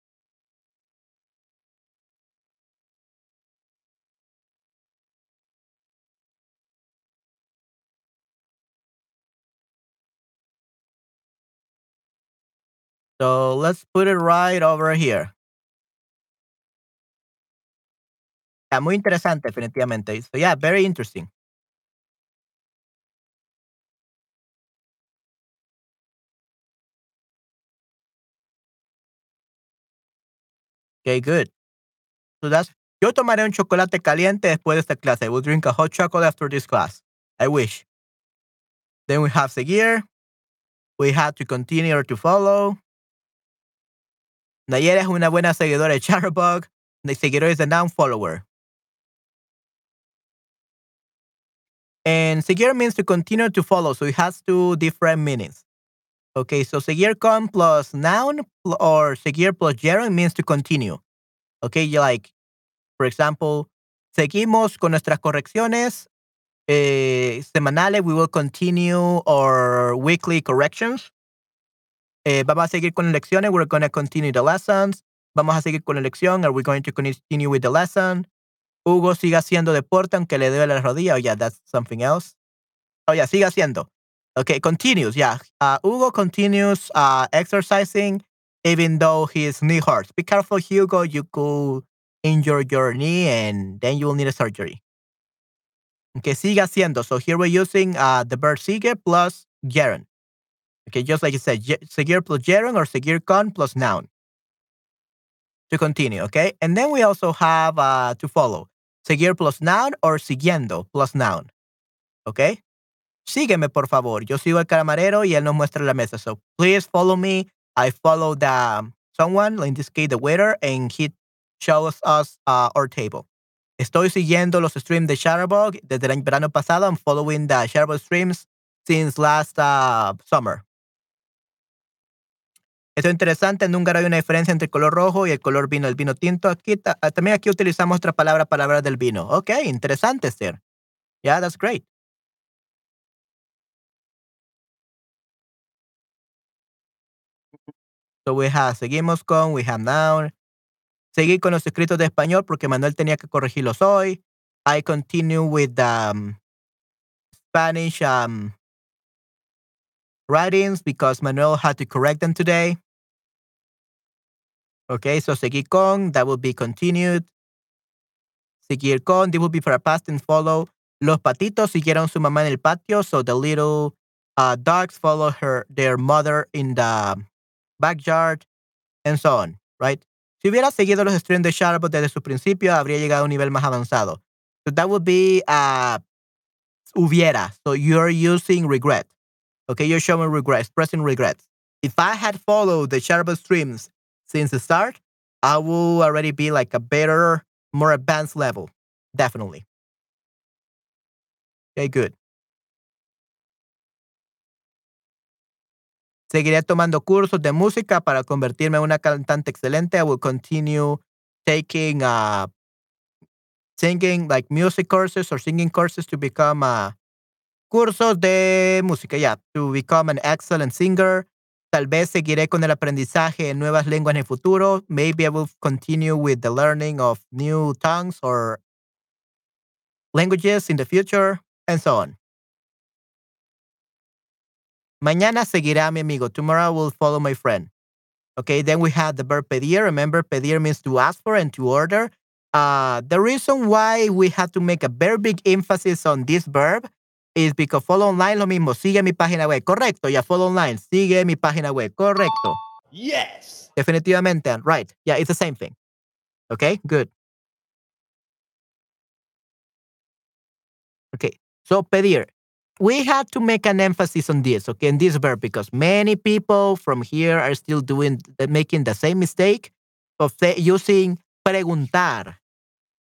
So let's put it right over here. Yeah, muy interesante, definitivamente. So yeah, very interesting. Okay, good. So that's yo tomaré un chocolate caliente después de esta clase. I will drink a hot chocolate after this class. I wish. Then we have Seguir. We have to continue or to follow. Nayera es una buena seguidora de. The seguidor is a noun follower. And seguir means to continue to follow, so it has two different meanings. Okay, so seguir con plus noun or seguir plus gerund means to continue. Okay, like, for example, seguimos con nuestras correcciones eh, semanales. We will continue our weekly corrections. Eh, vamos a seguir con lecciones. We're going to continue the lessons. Vamos a seguir con la lección. Are we going to continue with the lesson? Hugo sigue haciendo deporte aunque le duele la rodilla. Oh, yeah, that's something else. Oh, yeah, sigue haciendo. Okay, continues. Yeah. Uh, Hugo continues uh, exercising even though his knee hurts. Be careful, Hugo. You could injure your knee and then you will need a surgery. Okay, sigue haciendo. So here we're using uh, the verb sigue plus gerund. Okay, just like you said, seguir plus gerund or seguir con plus noun. To continue, okay? And then we also have uh, to follow. Seguir plus noun or siguiendo plus noun. Okay? Sígueme, por favor. Yo sigo al camarero y él nos muestra la mesa. So please follow me. I follow the um, someone, in this case the waiter, and he shows us uh, our table. Estoy siguiendo los streams de Shutterbug desde el verano pasado. I'm following the Shutterbug streams since last uh, summer. Esto es interesante, en húngaro hay una diferencia entre el color rojo y el color vino, el vino tinto. Aquí ah, también aquí utilizamos otra palabra para hablar del vino. Ok, interesante, sir. Yeah, that's great. So we have, seguimos con, we have noun. Seguí con los escritos de español porque Manuel tenía que corregirlos hoy. I continue with the um, Spanish um, writings because Manuel had to correct them today. Okay, so seguí con, that will be continued. Seguir con, this will be for a past and follow. Los patitos siguieron su mamá en el patio, so the little uh, dogs follow her their mother in the backyard, and so on, right? Si hubiera seguido los streams de Shutterbot desde su principio, habría llegado a un nivel más avanzado. So that would be uh, hubiera. So you're using regret. Okay, you're showing regret, expressing regrets. If I had followed the Shutterbot streams since the start, I will already be like a better, more advanced level. Definitely. Okay, good. Seguiré tomando cursos de música para convertirme en una cantante excelente. I will continue taking uh, singing like music courses or singing courses to become uh, cursos de música, yeah, to become an excellent singer. Tal vez seguiré con el aprendizaje de nuevas lenguas en el futuro. Maybe I will continue with the learning of new tongues or languages in the future, and so on. Mañana seguirá mi amigo. Tomorrow I will follow my friend. Okay, then we have the verb pedir. Remember, pedir means to ask for and to order. Uh, the reason why we have to make a very big emphasis on this verb is because follow online lo mismo. Sigue mi página web. Correcto. Ya follow online. Sigue mi página web. Correcto. Yes. Definitivamente. Right. Yeah, it's the same thing. Okay, good. Okay, so pedir we had to make an emphasis on this, okay, in this verb, because many people from here are still doing, making the same mistake of using preguntar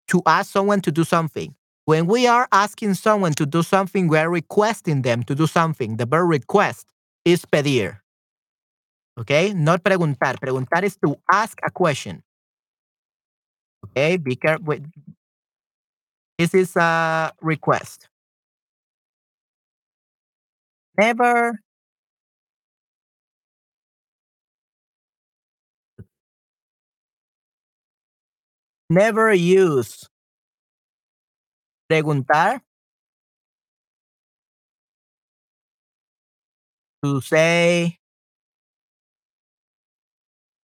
to ask someone to do something. When we are asking someone to do something, we are requesting them to do something. The verb request is pedir. Okay, not preguntar. Preguntar is to ask a question. Okay, be careful. This is a request. Never never use preguntar to say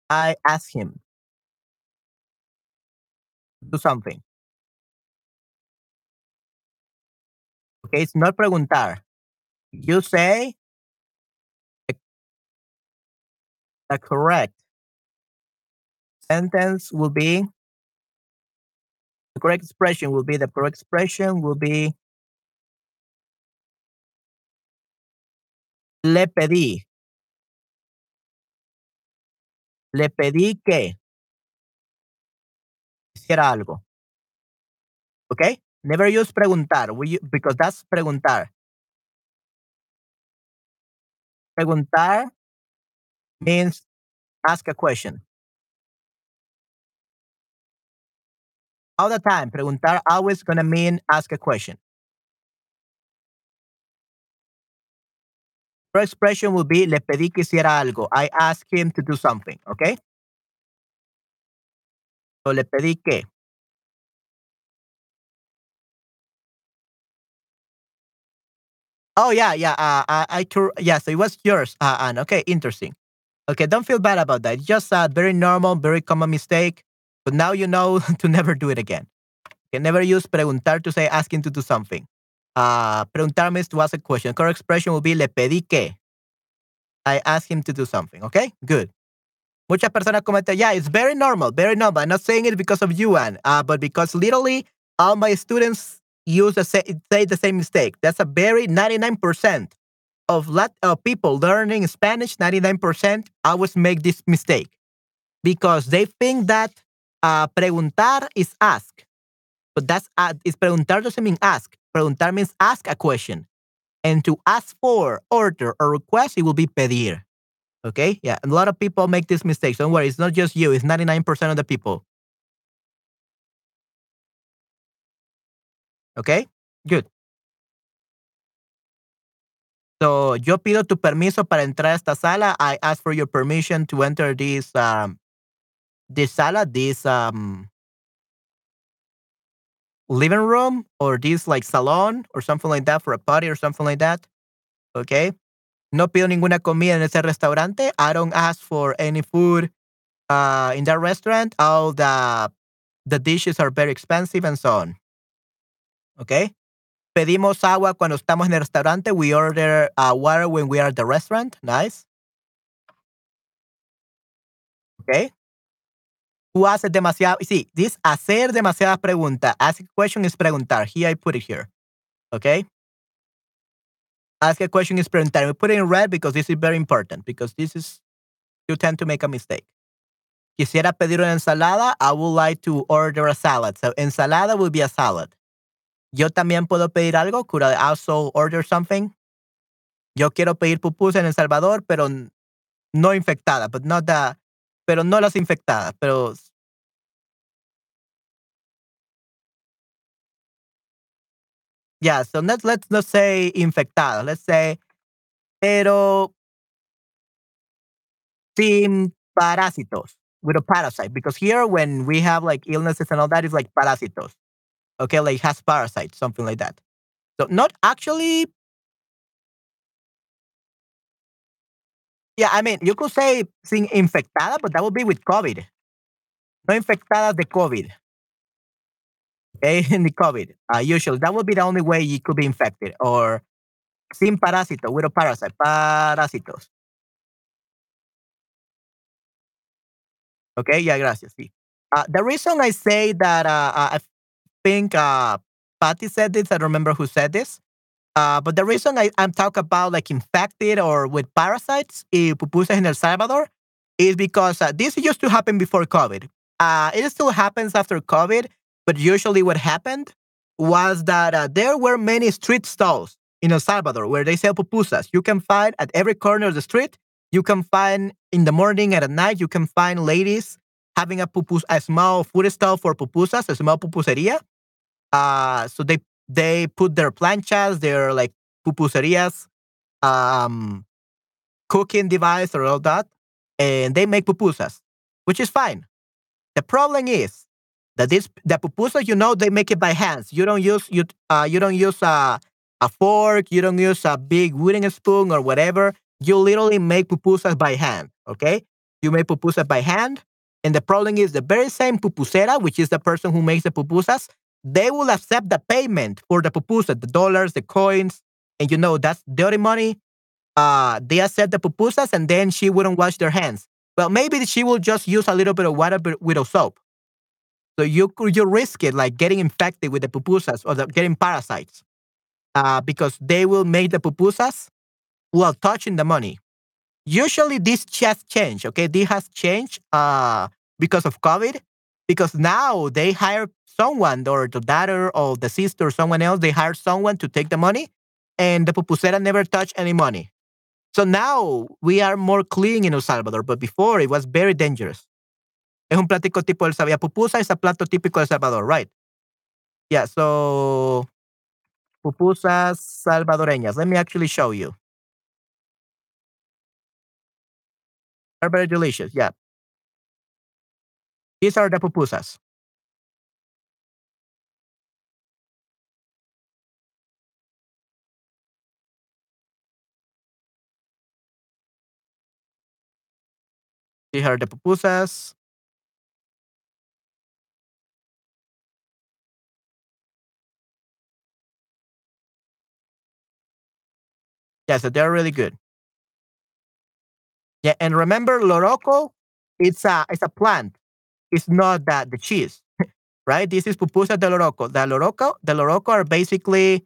I ask him do something. Okay, it's not preguntar. You say the correct sentence will be the correct expression will be the correct expression will be le pedí. Le pedí que hiciera algo. Okay? Never use preguntar because that's preguntar. Preguntar means ask a question. All the time, preguntar always gonna mean ask a question. First expression will be le pedí que hiciera algo. I asked him to do something, okay? So le pedí que. Oh yeah, yeah. Uh, I, I tour. Yeah, so it was yours, uh, Anne. Okay, interesting. Okay, don't feel bad about that. Just a very normal, very common mistake. But now you know to never do it again. Okay, never use preguntar to say asking to do something. Uh, preguntar means to ask a question. Correct expression will be le pedí que. I asked him to do something. Okay, good. Muchas personas comentan, yeah, it's very normal, very normal. I'm not saying it because of you, Anne, uh, but because literally all my students use the say, say the same mistake. That's a very 99% of uh, people learning Spanish, 99% always make this mistake because they think that uh, preguntar is ask. But that's uh, is preguntar doesn't mean ask. Preguntar means ask a question. And to ask for, order, or request, it will be pedir. Okay? Yeah. A lot of people make this mistake. Don't worry, it's not just you, it's 99% of the people. Okay? Good. So, yo pido tu permiso para entrar a esta sala. I ask for your permission to enter this um, this sala, this um living room or this like salon or something like that for a party or something like that. Okay. No pido ninguna comida en ese restaurante. I don't ask for any food uh, in that restaurant. All the the dishes are very expensive and so on. Okay. Pedimos agua cuando estamos en el restaurante. We order uh, water when we are at the restaurant. Nice. Okay. Tú haces demasiado. Sí, this hacer demasiadas preguntas. Ask a question is preguntar. Here I put it here. Okay. Ask a question is preguntar. We put it in red because this is very important because this is you tend to make a mistake. Quisiera pedir una ensalada. I would like to order a salad. So ensalada will be a salad. Yo también puedo pedir algo. Could I also order something? Yo quiero pedir pupusas en El Salvador, pero no infectada, but not the, pero no las infectadas, pero yeah, so let's let's not say infectada. Let's say pero sin parásitos with a parasite because here when we have like illnesses and all that is like parásitos. Okay, like has parasites, something like that. So not actually Yeah, I mean, you could say sin infectada, but that would be with COVID. No infectada de COVID. Okay, in the COVID. Uh, usually, that would be the only way you could be infected. Or sin parásito, with a parasite, parásitos. Okay, yeah, gracias. Sí. Uh, the reason I say that uh, uh I think uh, Patty said this, I don't remember who said this, uh, but the reason I, I'm talking about like infected or with parasites in pupusas in El Salvador is because uh, this used to happen before COVID. Uh, it still happens after COVID, but usually what happened was that uh, there were many street stalls in El Salvador where they sell pupusas. You can find at every corner of the street. You can find in the morning and at night. You can find ladies having a pupus, a small food stall for pupusas, a small pupuseria. Uh, so they they put their planchas, their like pupuserias, um, cooking device or all that, and they make pupusas, which is fine. The problem is that this the pupusas, you know, they make it by hands. You don't use you uh, you don't use a a fork, you don't use a big wooden spoon or whatever. You literally make pupusas by hand. Okay, you make pupusas by hand, and the problem is the very same pupusera, which is the person who makes the pupusas, they will accept the payment for the pupusas, the dollars, the coins, and you know that's dirty money. Uh, they accept the pupusas, and then she wouldn't wash their hands. Well, maybe she will just use a little bit of water with a soap. So you you risk it like getting infected with the pupusas or the, getting parasites, uh, because they will make the pupusas while touching the money. Usually this has changed. Okay, this has changed uh, because of COVID, because now they hire someone or the daughter or the sister or someone else, they hire someone to take the money and the pupusera never touch any money. So now we are more clean in El Salvador, but before it was very dangerous. Es un platico tipo El Salvador. Pupusa is a plato típico El Salvador, right? Yeah, so pupusas salvadoreñas. Let me actually show you. Are very delicious, yeah. These are the pupusas. These are the pupusas. Yeah, so they're really good. Yeah, and remember loroco, it's a it's a plant. It's not that the cheese, right? This is pupusa de loroco. The loroco, the loroco are basically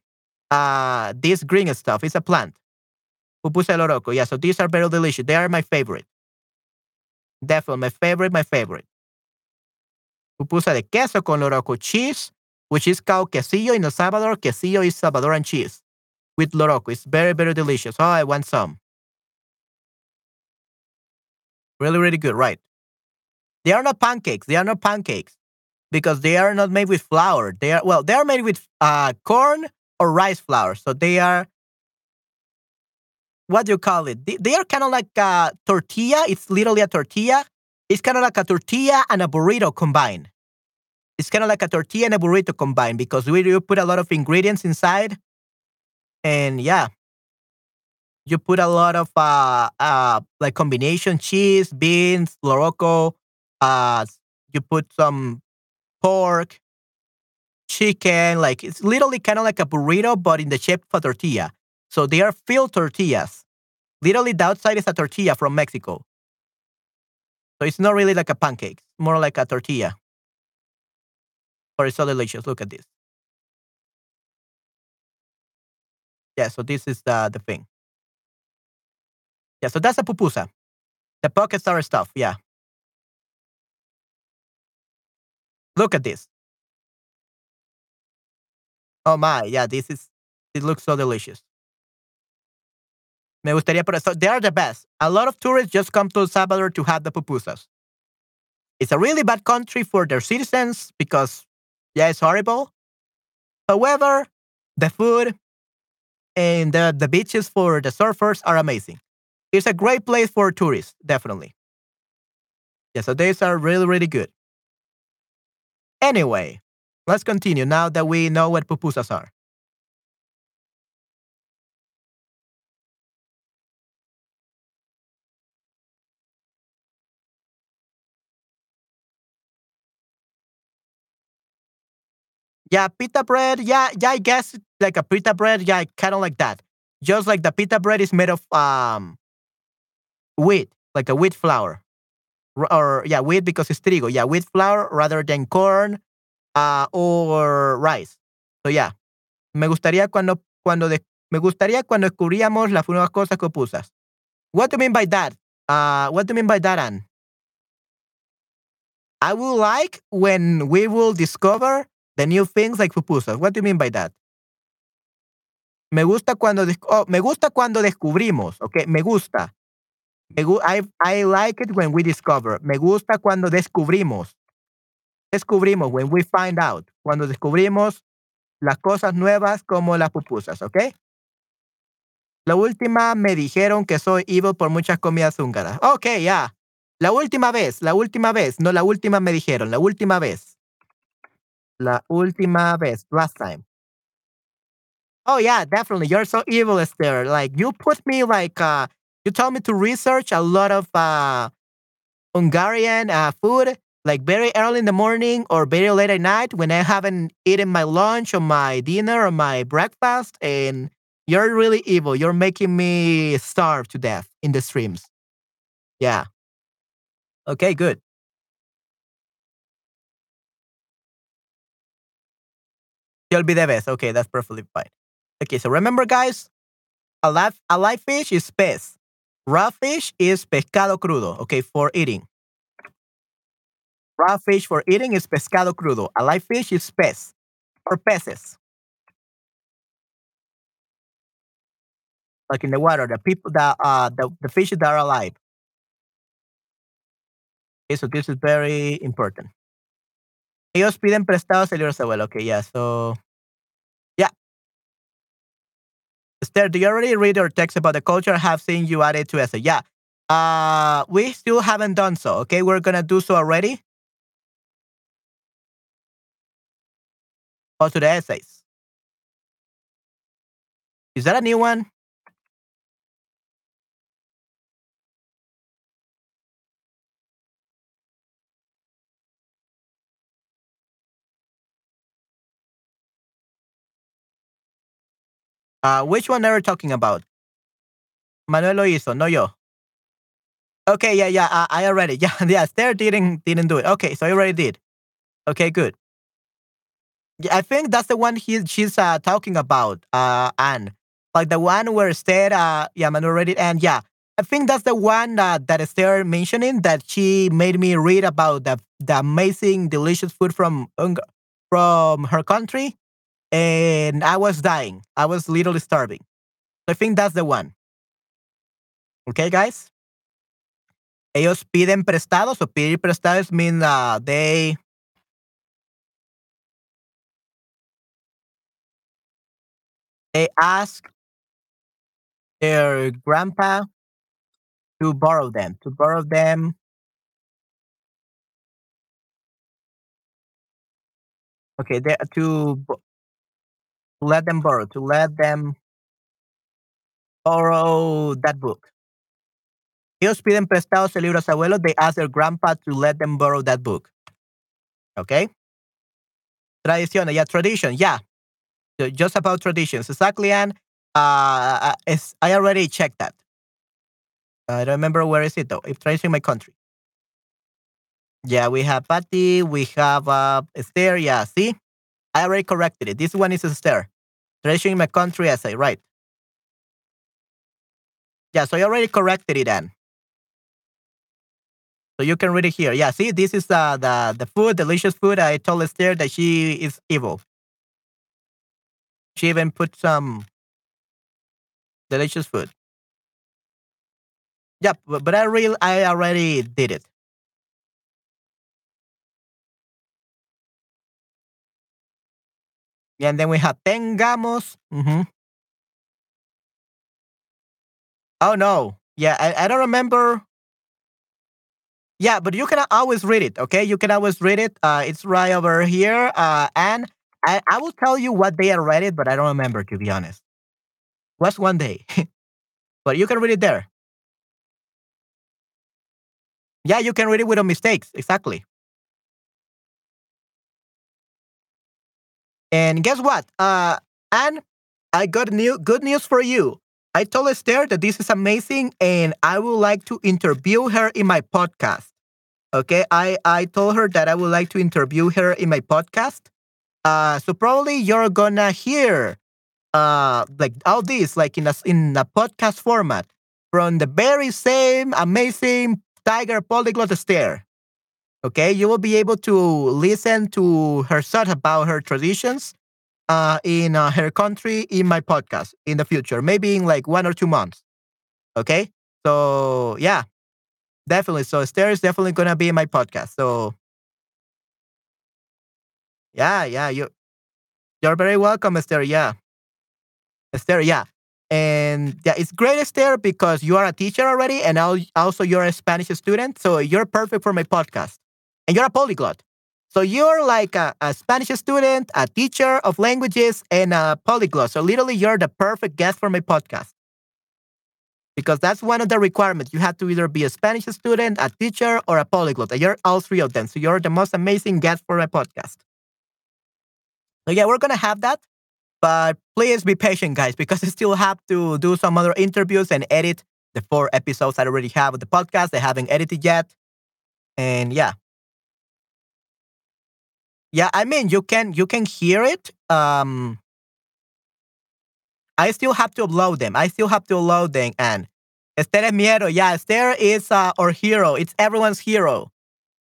uh this green stuff. It's a plant. Pupusa de loroco. Yeah, so these are very delicious. They are my favorite. Definitely my favorite, my favorite. Pupusa de queso con loroco cheese, which is called quesillo in El Salvador. Quesillo is Salvadoran cheese with loroco. It's very, very delicious. Oh, I want some. Really, really good, right? They are not pancakes. They are not pancakes because they are not made with flour. They are well, they are made with uh, corn or rice flour. So they are what do you call it? They, they are kind of like a tortilla. It's literally a tortilla, It's kind of like a tortilla and a burrito combined. It's kind of like a tortilla and a burrito combined because we do put a lot of ingredients inside, and yeah, you put a lot of uh uh like combination cheese, beans, loroco, uh you put some pork, chicken, like it's literally kind of like a burrito but in the shape of a tortilla. So they are filled tortillas. Literally the outside is a tortilla from Mexico. So it's not really like a pancake, more like a tortilla. But it's so delicious. Look at this. Yeah, so this is the the thing. Yeah, so that's a pupusa. The pocket star stuff, yeah. Look at this. Oh my, yeah, this is it looks so delicious. Me gustaría por eso. They are the best. A lot of tourists just come to El Salvador to have the pupusas. It's a really bad country for their citizens because, yeah, it's horrible. However, the food and the, the beaches for the surfers are amazing. It's a great place for tourists, definitely. Yeah, so these are really, really good. Anyway, let's continue now that we know what pupusas are. Yeah, pita bread. Yeah, yeah, I guess like a pita bread. Yeah, kind of like that. Just like the pita bread is made of um wheat, like a wheat flour. Or yeah, wheat because it's trigo. Yeah, wheat flour rather than corn uh, or rice. So yeah, me gustaría cuando cuando de- me gustaría cuando descubríamos las nuevas cosas que pupusas. What do you mean by that? Uh, what do you mean by that, Anne? I would like when we will discover the new things like pupusas. What do you mean by that? Me gusta cuando oh, me gusta cuando descubrimos. Okay, me gusta. I, I like it when we discover. Me gusta cuando descubrimos. Descubrimos when we find out. Cuando descubrimos las cosas nuevas como las pupusas, ¿ok? La última me dijeron que soy evil por muchas comidas húngaras. Ok, ya. La última vez, la última vez, no la última me dijeron, la última vez. La última vez, last time. Oh yeah, definitely. You're so evil, Esther. Like you put me like uh you told me to research a lot of uh Hungarian uh food like very early in the morning or very late at night when I haven't eaten my lunch or my dinner or my breakfast and you're really evil. You're making me starve to death in the streams. Yeah. Okay, good. You'll be the best. Okay, that's perfectly fine. Okay, so remember guys, a live a live fish is pez. Raw fish is pescado crudo, okay, for eating. Raw fish for eating is pescado crudo. A live fish is pez or peces. Like in the water, the people that uh the, the fishes that are alive. Okay, so this is very important. Ellos piden prestados el abuelo. Okay, yeah. So yeah. Esther, do you already read your text about the culture? I have seen you add it to essay. Yeah. Uh we still haven't done so. Okay, we're gonna do so already. Or to the essays. Is that a new one? Uh, which one are we talking about? Manuel lo hizo, no yo. Okay, yeah, yeah, I already, yeah, yeah. Esther didn't didn't do it. Okay, so I already did. Okay, good. Yeah, I think that's the one he she's uh, talking about, uh, Anne. Like the one where Esther, uh, yeah, Manuel already, and yeah, I think that's the one uh, that Esther mentioning that she made me read about the the amazing, delicious food from from her country, and I was dying. I was literally starving. I think that's the one. Okay, guys? Ellos piden prestados, o pedir prestados mean uh, they they ask their grandpa to borrow them, to borrow them. Okay, they, to let them borrow, to let them borrow that book. Ellos piden libro a. They ask their grandpa to let them borrow that book. Okay. Tradición, yeah, tradition, yeah. So just about traditions, exactly. And uh, it's, I already checked that. I don't remember where is it though. Tradition in my country. Yeah, we have Patty, we have uh, Esther. Yeah, see, I already corrected it. This one is Esther. Tradition in my country, essay, right? Yeah, so I already corrected it, then. So you can read it here. Yeah, see, this is uh, the the food, delicious food. I told Esther that she is evil. She even put some delicious food. But, but I real I already did it. And then we have tengamos. hmm Oh no. Yeah, I, I don't remember. Yeah, but you can always read it, okay? You can always read it. Uh, it's right over here. Uh, and I, I will tell you what day I read it, but I don't remember to be honest. Was one day. but you can read it there. Yeah, you can read it without mistakes. Exactly. And guess what? Uh, and I got new good news for you. I told Esther that this is amazing and I would like to interview her in my podcast. Okay, I, I told her that I would like to interview her in my podcast. Uh, so probably you're gonna hear uh like all this like in a in a podcast format from the very same amazing Tiger Polyglot Esther. Okay, you will be able to listen to her thoughts about her traditions uh, in uh, her country in my podcast in the future, maybe in like one or two months. Okay, so yeah, definitely. So Esther is definitely gonna be in my podcast. So yeah, yeah, you you're very welcome, Esther. Yeah, Esther. Yeah. And yeah, it's great, Esther, because you are a teacher already, and also you're a Spanish student. So you're perfect for my podcast and you're a polyglot. So you're like a, a, Spanish student, a teacher of languages, and a polyglot. So literally, you're the perfect guest for my podcast. Because that's one of the requirements. You have to either be a Spanish student, a teacher, or a polyglot. And you're all three of them. So you're the most amazing guest for my podcast. So yeah, we're gonna have that. But please be patient, guys, because I still have to do some other interviews and edit the four episodes I already have of the podcast. I haven't edited yet. And yeah, yeah, I mean you can you can hear it. Um I still have to upload them. I still have to upload them and Esther es mi hero. Yeah, Esther is uh, our hero. It's everyone's hero.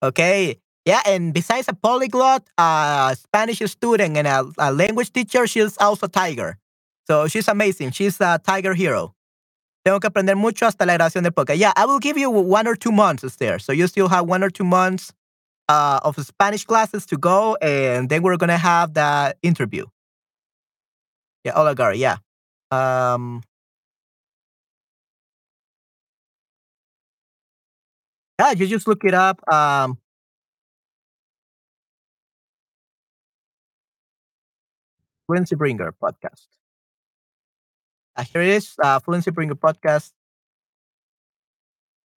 Okay. Yeah, and besides a polyglot, a Spanish student and a, a language teacher, she's also a tiger. So she's amazing. She's a tiger hero. Tengo que aprender mucho hasta la grabación del podcast. Yeah, I will give you one or two months, Esther. So you still have one or two months uh, of Spanish classes to go, and then we're gonna have that interview. Yeah, Olagar, yeah. Um, yeah, you just look it up. Um, Fluency Bringer podcast. Uh, here it is, uh, Fluency Bringer podcast.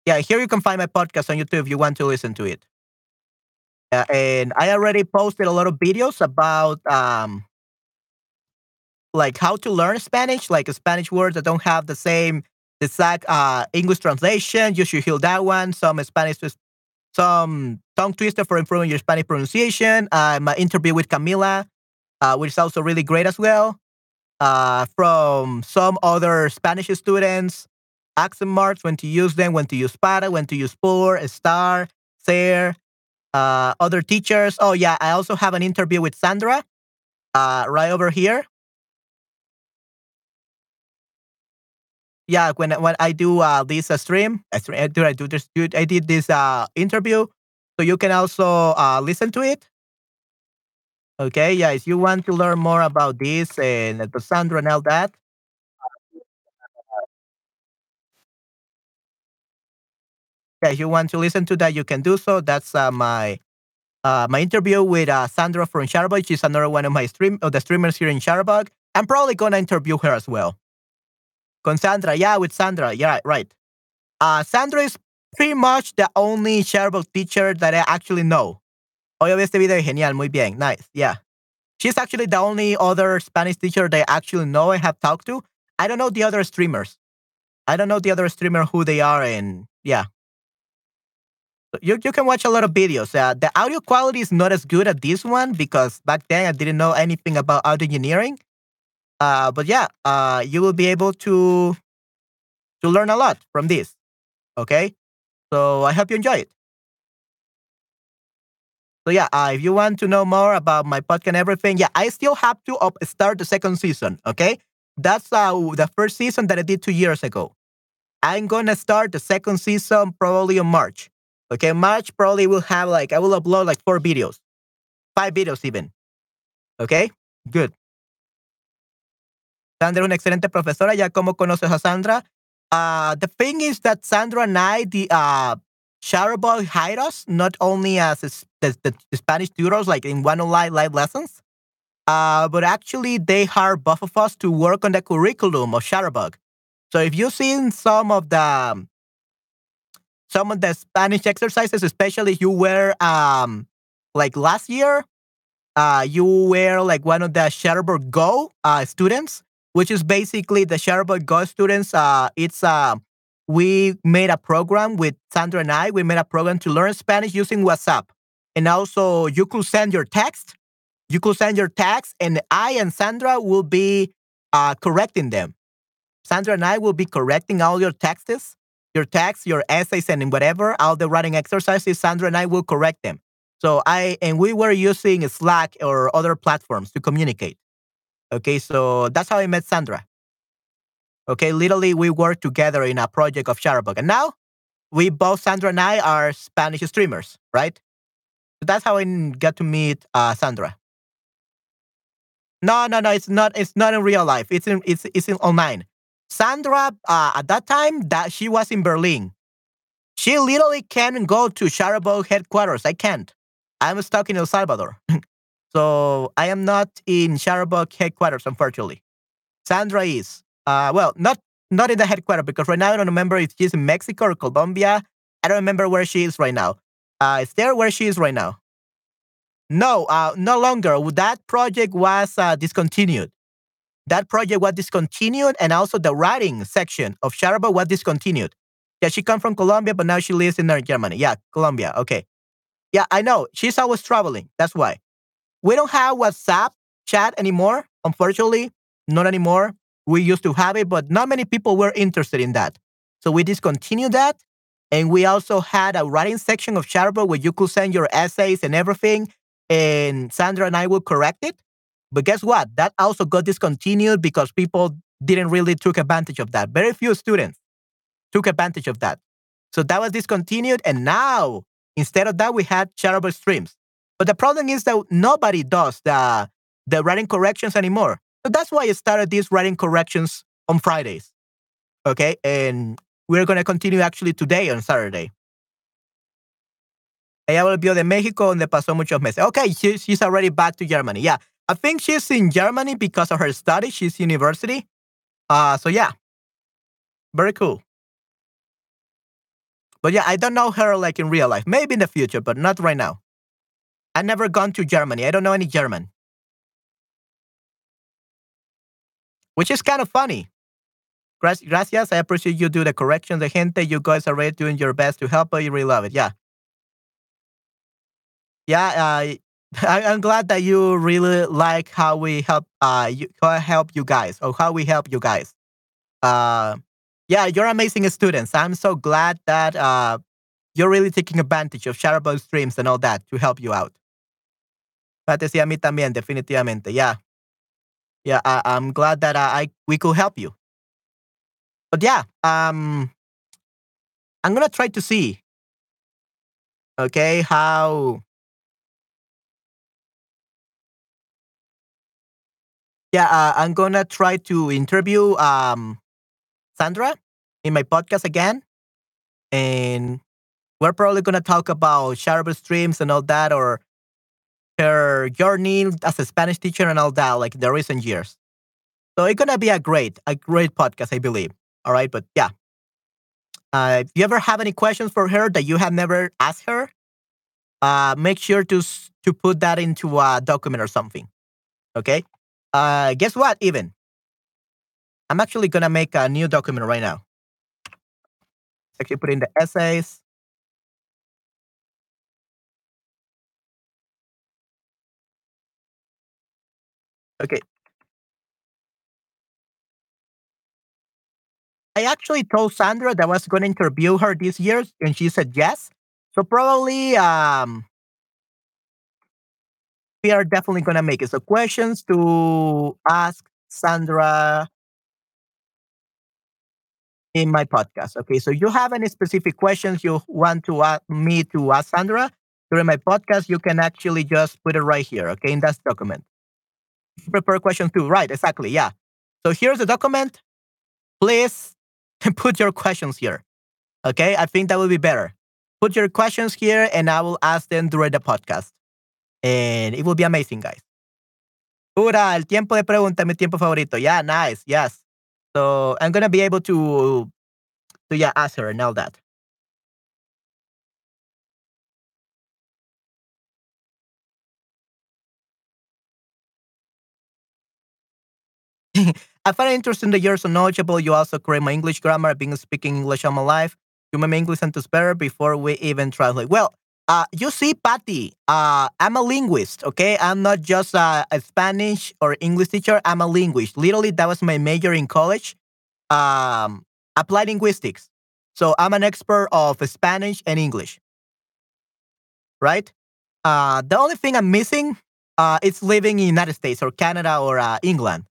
Yeah, here you can find my podcast on YouTube if you want to listen to it. And I already posted a lot of videos about um, like how to learn Spanish, like Spanish words that don't have the same exact uh, English translation. You should hear that one. Some Spanish, some tongue twister for improving your Spanish pronunciation. Uh, my interview with Camila, uh, which is also really great as well. Uh, from some other Spanish students, accent marks, when to use them, when to use para, when to use por, estar, ser, uh, other teachers. Oh yeah, I also have an interview with Sandra, uh, right over here. Yeah, when when I do uh, this uh, stream, I do I do this? I did this uh, interview, so you can also uh, listen to it. Okay, yeah, if you want to learn more about this and uh, Sandra and all that. Yeah, if you want to listen to that, you can do so. That's uh, my uh, my interview with uh, Sandra from Chatterbug. She's another one of my stream of the streamers here in Chatterbug. I'm probably gonna interview her as well. Con Sandra, yeah, with Sandra, yeah, right. Uh, Sandra is pretty much the only Chatterbug teacher that I actually know. Vi este video genial, muy bien, nice, yeah. She's actually the only other Spanish teacher that I actually know and have talked to. I don't know the other streamers. I don't know the other streamer who they are, and yeah, you, you can watch a lot of videos. Uh, the audio quality is not as good as this one because back then I didn't know anything about audio engineering. Uh, but yeah, uh, you will be able to to learn a lot from this. Okay, so I hope you enjoy it. So yeah, uh, if you want to know more about my podcast and everything, yeah, I still have to up start the second season. Okay, that's uh, the first season that I did two years ago. I'm gonna start the second season probably in March. Okay, March probably will have like I will upload like four videos, five videos even. Okay, good. Sandra una excelente profesora. Ya como conoces a Sandra. Uh, the thing is that Sandra and I, the uh, Chatterbug hired us not only as the, the, Spanish tutors, like in one online live lessons, uh, but actually they hired both of us to work on the curriculum of Chatterbug. So if you've seen some of the some of the Spanish exercises, especially if you were um like last year, uh you were like one of the Chatterbug Go uh students, which is basically the Chatterbug Go students. Uh it's uh we made a program with Sandra and I. We made a program to learn Spanish using WhatsApp. And also you could send your text. You could send your text and I and Sandra will be uh correcting them. Sandra and I will be correcting all your texts your texts, your essays, and whatever, all the writing exercises, Sandra and I will correct them. So I and we were using Slack or other platforms to communicate. Okay, so that's how I met Sandra. Okay, literally we worked together in a project of Chatterbug. And now we both, Sandra and I, are Spanish streamers, right? So that's how I got to meet uh, Sandra. No, no, no, it's not. It's not in real life. It's in. It's it's in online. Sandra, uh, at that time, that she was in Berlin. She literally can't go to Chatterbug headquarters. I can't. I'm stuck in El Salvador. so I am not in Chatterbug headquarters, unfortunately. Sandra is. Uh, well, not not in the headquarters because right now I don't remember if she's in Mexico or Colombia. I don't remember where she is right now. Uh, is there where she is right now? No, uh, no longer. That project was uh, discontinued that project was discontinued and also the writing section of Chatterbug was discontinued. Yeah, she come from Colombia, but now she lives in uh, Germany. Yeah, Colombia. Okay. Yeah, I know. She's always traveling. That's why. We don't have WhatsApp chat anymore, unfortunately. Not anymore. We used to have it, but not many people were interested in that. So we discontinued that. And we also had a writing section of Chatterbug where you could send your essays and everything. And Sandra and I will correct it. But guess what? That also got discontinued because people didn't really took advantage of that. Very few students took advantage of that. So that was discontinued. And now, instead of that, we had Chatterbug streams. But the problem is that nobody does the, the writing corrections anymore. So that's why I started these writing corrections on Fridays. Okay. And we're going to continue actually today on Saturday. Ella volvió de México donde pasó muchos meses. Okay, she, she's already back to Germany. Yeah. I think she's in Germany because of her study. She's university. Uh, so yeah, very cool. But yeah, I don't know her like in real life. Maybe in the future, but not right now. I never gone to Germany. I don't know any German. Which is kind of funny. Gracias. I appreciate you do the correction. The gente, you guys are really doing your best to help. You really love it. Yeah. Yeah. Uh, I, am glad that you really like how we help uh you, help you guys or how we help you guys. Uh, yeah, you're amazing students. I'm so glad that uh you're really taking advantage of Chatterbug streams and all that to help you out. Sí, a mí también, definitivamente. Yeah. Yeah, I, I'm glad that uh, I we could help you. But yeah, um, I'm gonna try to see, okay, how Yeah, uh, I'm gonna try to interview um, Sandra in my podcast again, and we're probably gonna talk about Chatterbug streams and all that, or her journey as a Spanish teacher and all that, like the recent years. So it's gonna be a great, a great podcast, I believe. All right, but yeah. Uh, if you ever have any questions for her that you have never asked her, uh, make sure to to put that into a document or something. Okay. Uh, guess what? Even I'm actually gonna make a new document right now. Actually, put in the essays. Okay. I actually told Sandra that I was going to interview her this year, and she said yes. So probably um, we are definitely going to make it. So questions to ask Sandra in my podcast. Okay, so you have any specific questions you want to ask me to ask Sandra during my podcast, you can actually just put it right here. Okay, in that document. Prepare question two. Right, exactly. Yeah. So here's the document. Please put your questions here. Okay, I think that will be better. Put your questions here and I will ask them during the podcast. And it will be amazing, guys. Pura, el tiempo de pregunta, mi tiempo favorito. Yeah, nice. Yes. So I'm gonna be able to to yeah ask her and all that. I find it interesting that you're so knowledgeable. You also correct my English grammar. I've been speaking English all my life. You make English sentence better before we even translate. Well, uh, you see, Patty, uh, I'm a linguist, okay? I'm not just a, Spanish or English teacher. I'm a linguist. Literally, that was my major in college, um, applied linguistics. So I'm an expert of Spanish and English, right? Uh, the only thing I'm missing uh, is living in the United States or Canada or uh, England.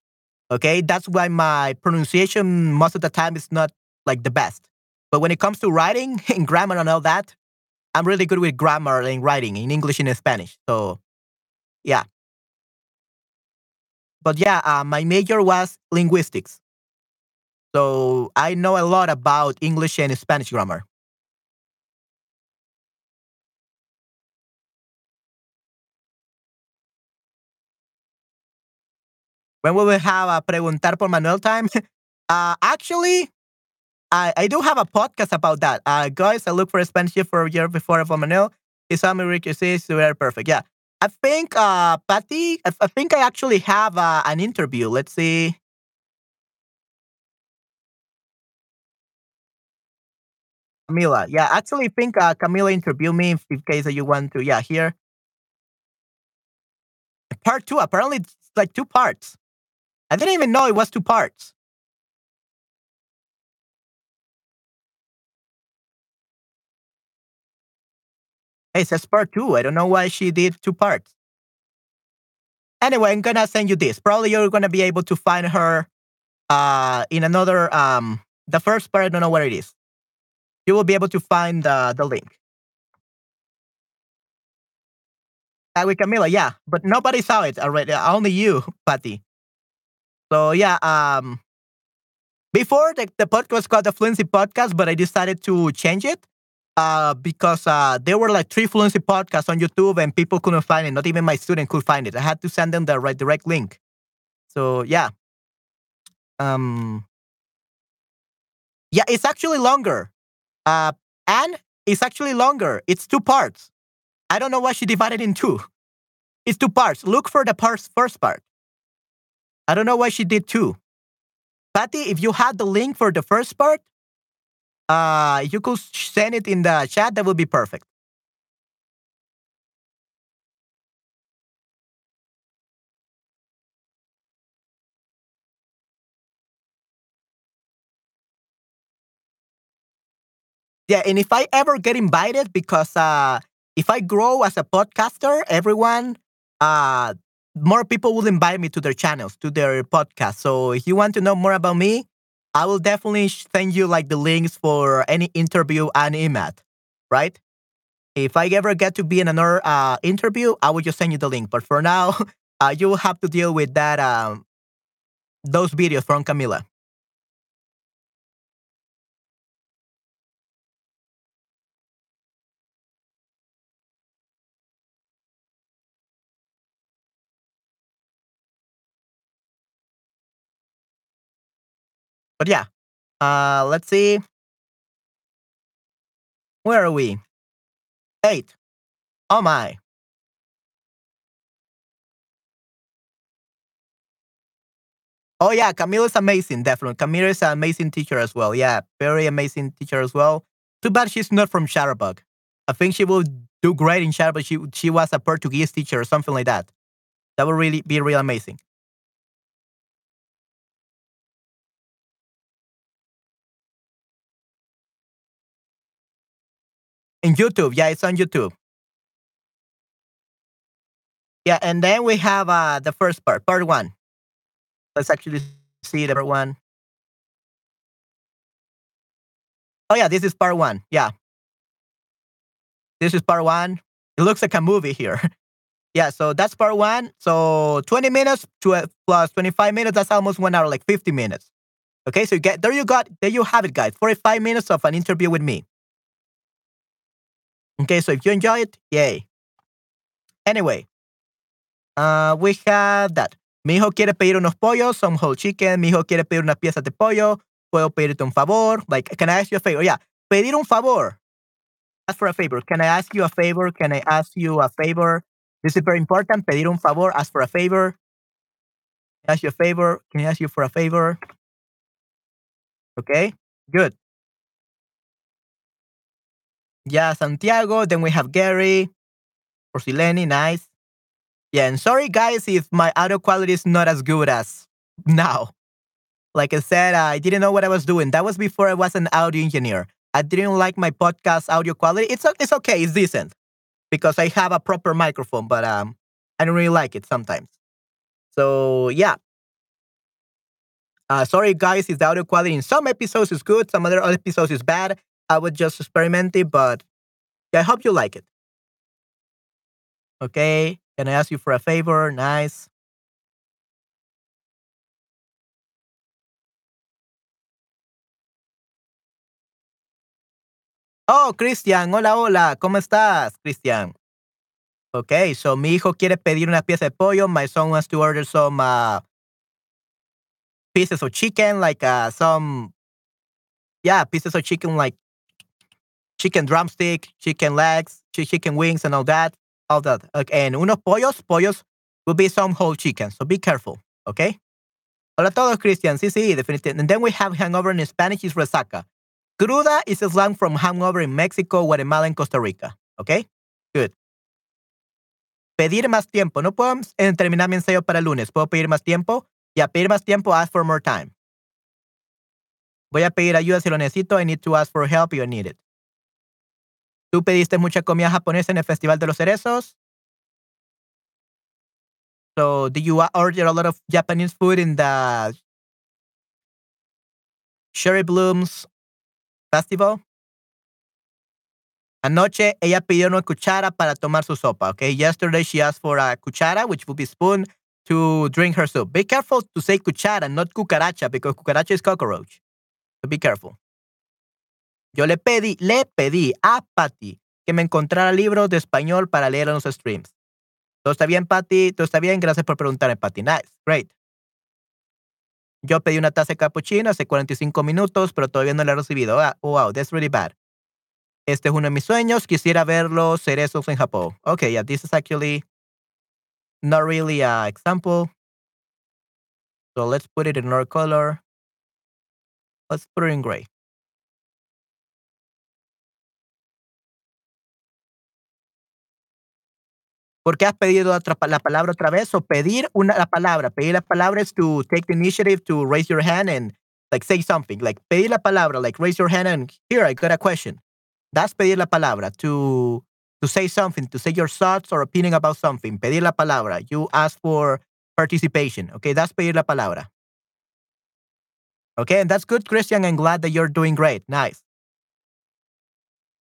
Okay, that's why my pronunciation most of the time is not like the best. But when it comes to writing and grammar and all that, I'm really good with grammar and writing in English and in Spanish. So, yeah. But yeah, uh, my major was linguistics. So I know a lot about English and Spanish grammar. When we will have a preguntar por Manuel time? Uh, actually, I, I do have a podcast about that. Uh, guys, I look for a Spanish for a year before for Manuel. He saw me Ricky says very perfect. Yeah. I think, uh, Patty, I, I think I actually have uh, an interview. Let's see. Camila. Yeah, actually, I think uh, Camila interviewed me in case that you want to. Yeah, here. Part two. Apparently, it's like two parts. I didn't even know it was two parts. Hey, says part two. I don't know why she did two parts. Anyway, I'm gonna send you this. Probably you're gonna be able to find her uh in another um the first part, I don't know where it is. You will be able to find uh, the link. Uh, with Camila, yeah, but nobody saw it already. Only you, Patty. So yeah, um, before the, the podcast called the Fluency Podcast, but I decided to change it uh, because uh, there were like three Fluency podcasts on YouTube and people couldn't find it. Not even my student could find it. I had to send them the right direct link. So yeah, um, yeah, it's actually longer. Uh, and it's actually longer. It's two parts. I don't know why she divided in two. It's two parts. Look for the parts, first part. I don't know why she did two. Patty, if you had the link for the first part, uh, you could send it in the chat. That would be perfect. Yeah, and if I ever get invited, because uh, if I grow as a podcaster, everyone, uh, more people will invite me to their channels, to their podcast. So if you want to know more about me, I will definitely send you like the links for any interview and EMAT, right? If I ever get to be in another uh, interview, I will just send you the link. But for now, uh, you will have to deal with that, um, those videos from Camila. But yeah, uh, let's see. Where are we? Eight. Oh my. Oh yeah, Camille is amazing. Definitely, Camille is an amazing teacher as well. Yeah, very amazing teacher as well. Too bad she's not from Chatterbug. I think she will do great in Chatterbug. She she was a Portuguese teacher or something like that. That would really be real amazing. In YouTube, yeah, it's on YouTube. Yeah, and then we have uh the first part, part one. Let's actually see the part one. Oh yeah, this is part one. Yeah. This is part one. It looks like a movie here. yeah, so that's part one. So 20 minutes to plus 25 minutes, that's almost one hour, like 50 minutes. Okay, so you get there you got there you have it, guys. 45 minutes of an interview with me. Okay, so if you enjoy it, yay. Anyway, uh, we have that. Mi hijo quiere pedir unos pollos, some whole chicken. Mi hijo quiere pedir unas piezas de pollo. Puedo pedirte un favor. Like, can I ask you a favor? Yeah, pedir un favor. Ask for a favor. Can I ask you a favor? Can I ask you a favor? This is very important. Pedir un favor. Ask for a favor. Ask you a favor. Can I ask you for a favor? Okay, good. Yeah, Santiago. Then we have Gary. Porcileni, nice. Yeah, and sorry guys if my audio quality is not as good as now. Like I said, I didn't know what I was doing. That was before I was an audio engineer. I didn't like my podcast audio quality. It's it's okay, it's decent because I have a proper microphone, but um, I don't really like it sometimes. So yeah. Uh, sorry guys if the audio quality in some episodes is good, some other episodes is bad. I was just experimenting, but I hope you like it. Okay, can I ask you for a favor? Nice. Oh, Cristian, hola, hola, ¿cómo estás, Cristian? Okay, so mi hijo quiere pedir una pieza de pollo. My son wants to order some uh, pieces of chicken, like uh, some, yeah, pieces of chicken, like chicken drumstick, chicken legs, chicken wings, and all that. All that. Okay, and unos pollos, pollos will be some whole chicken. So be careful, okay? Hola todos, Cristian. Sí, sí, definitivamente. And then we have hangover in Spanish is resaca. Cruda is a slang from hangover in Mexico, Guatemala, and Costa Rica. Okay? Good. Pedir más tiempo. No puedo terminar mi ensayo para el lunes. ¿Puedo pedir más tiempo? Ya, pedir más tiempo, ask for more time. Voy a pedir ayuda si lo necesito. I need to ask for help if I need it. ¿Tú pediste mucha comida japonesa en el Festival de los Cerezos? So, did you order a lot of Japanese food in the Cherry Blooms Festival? Anoche ella pidió una cuchara para tomar su sopa. Okay, yesterday she asked for a cuchara, which would be spoon, to drink her soup. Be careful to say cuchara, not cucaracha, because cucaracha is cockroach. So be careful. Yo le pedí, le pedí a Patty que me encontrara libros de español para leer en los streams. ¿Todo está bien, Patty? ¿Todo está bien? Gracias por preguntarme, Patty. Nice. Great. Yo pedí una taza de cappuccino hace 45 minutos, pero todavía no la he recibido. Ah, wow, that's really bad. Este es uno de mis sueños. Quisiera ver los cerezos en Japón. Okay, yeah, this is actually not really an example. So let's put it in another color. Let's put it in gray. ¿Por qué has pedido la palabra otra vez? O pedir una la palabra. Pedir la palabra to take the initiative to raise your hand and like say something. Like pedir la palabra, like raise your hand and here I got a question. That's pedir la palabra. To to say something, to say your thoughts or opinion about something. Pedir la palabra. You ask for participation. Okay, that's pedir la palabra. Okay, and that's good, Christian. I'm glad that you're doing great. Nice.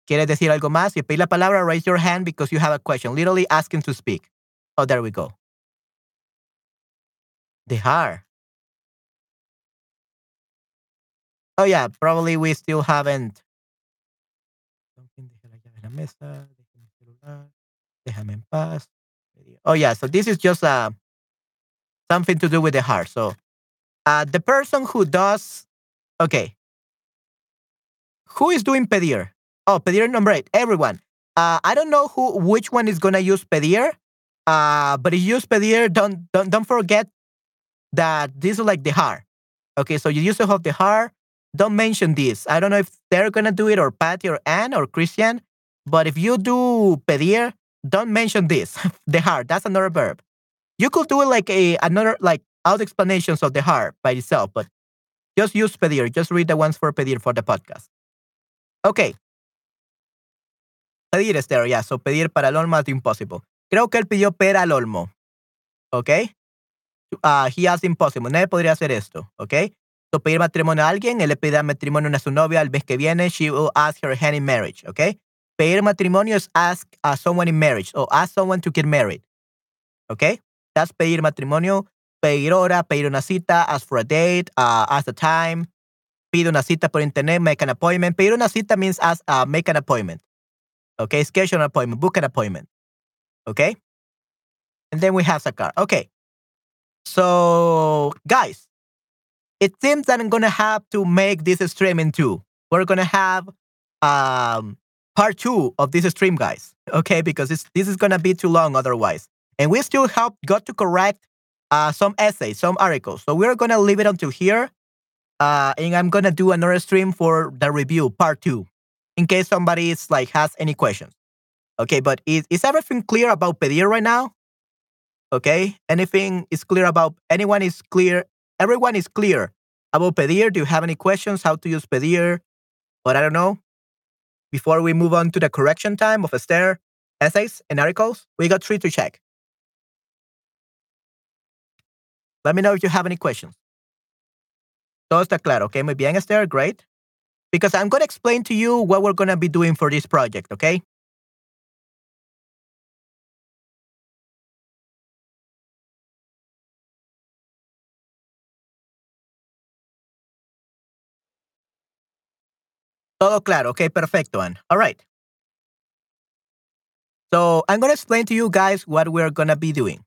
¿Quieres decir algo más? Si pedir la palabra, raise your hand because you have a question. Literally asking to speak. Oh, there we go. Dejar. Oh, yeah, probably we still haven't. Oh, yeah, so this is just uh, something to do with the heart. So, uh, the person who does Okay. Who is doing pedir? Oh, pedir number eight. Everyone. Uh, I don't know who which one is gonna use pedir. Uh, but if you use pedir, don't don't don't forget that this is like dejar. Okay, so you use to have dejar. Don't mention this. I don't know if they're gonna do it or Patty or Anne or Christian. But if you do pedir, don't mention this. dejar. That's another verb. You could do it like a another like out explanations of dejar by itself, but just use pedir. Just read the ones for pedir for the podcast. Okay. Pedir is there. So pedir para el olmo is impossible. Creo que él pidió pera al olmo. Okay. Uh, he asked impossible. Nadie podría hacer esto. Okay. So pedir matrimonio a alguien, él le pide matrimonio a su novia el mes que viene. She will ask her hand in marriage. Okay. Pedir matrimonio is ask someone in marriage or ask someone to get married. Okay. That's pedir matrimonio. Pedir hora, pedir una cita, ask for a date, uh, ask the time, pide una cita por internet, make an appointment. Pedir una cita means ask, uh, make an appointment. Okay, schedule an appointment, book an appointment. Okay? And then we have sacar. Okay. So, guys, it seems that I'm going to have to make this stream in two. We're going to have um, part two of this stream, guys. Okay, because it's this is going to be too long otherwise. And we still have got to correct uh, some essays, some articles. So we're going to leave it until here. Uh, and I'm going to do another stream for the review, part two, in case somebody is like has any questions. Okay, but is, is everything clear about Pedir right now? Okay, anything is clear about anyone is clear, everyone is clear about Pedir. Do you have any questions how to use Pedir? But I don't know. Before we move on to the correction time of Esther essays and articles, we got three to check. Let me know if you have any questions. Todo está claro, okay? Muy bien, Esther, great. Because I'm going to explain to you what we're going to be doing for this project, okay? Todo claro. Okay, perfecto, Anne. All right. So I'm going to explain to you guys what we're going to be doing.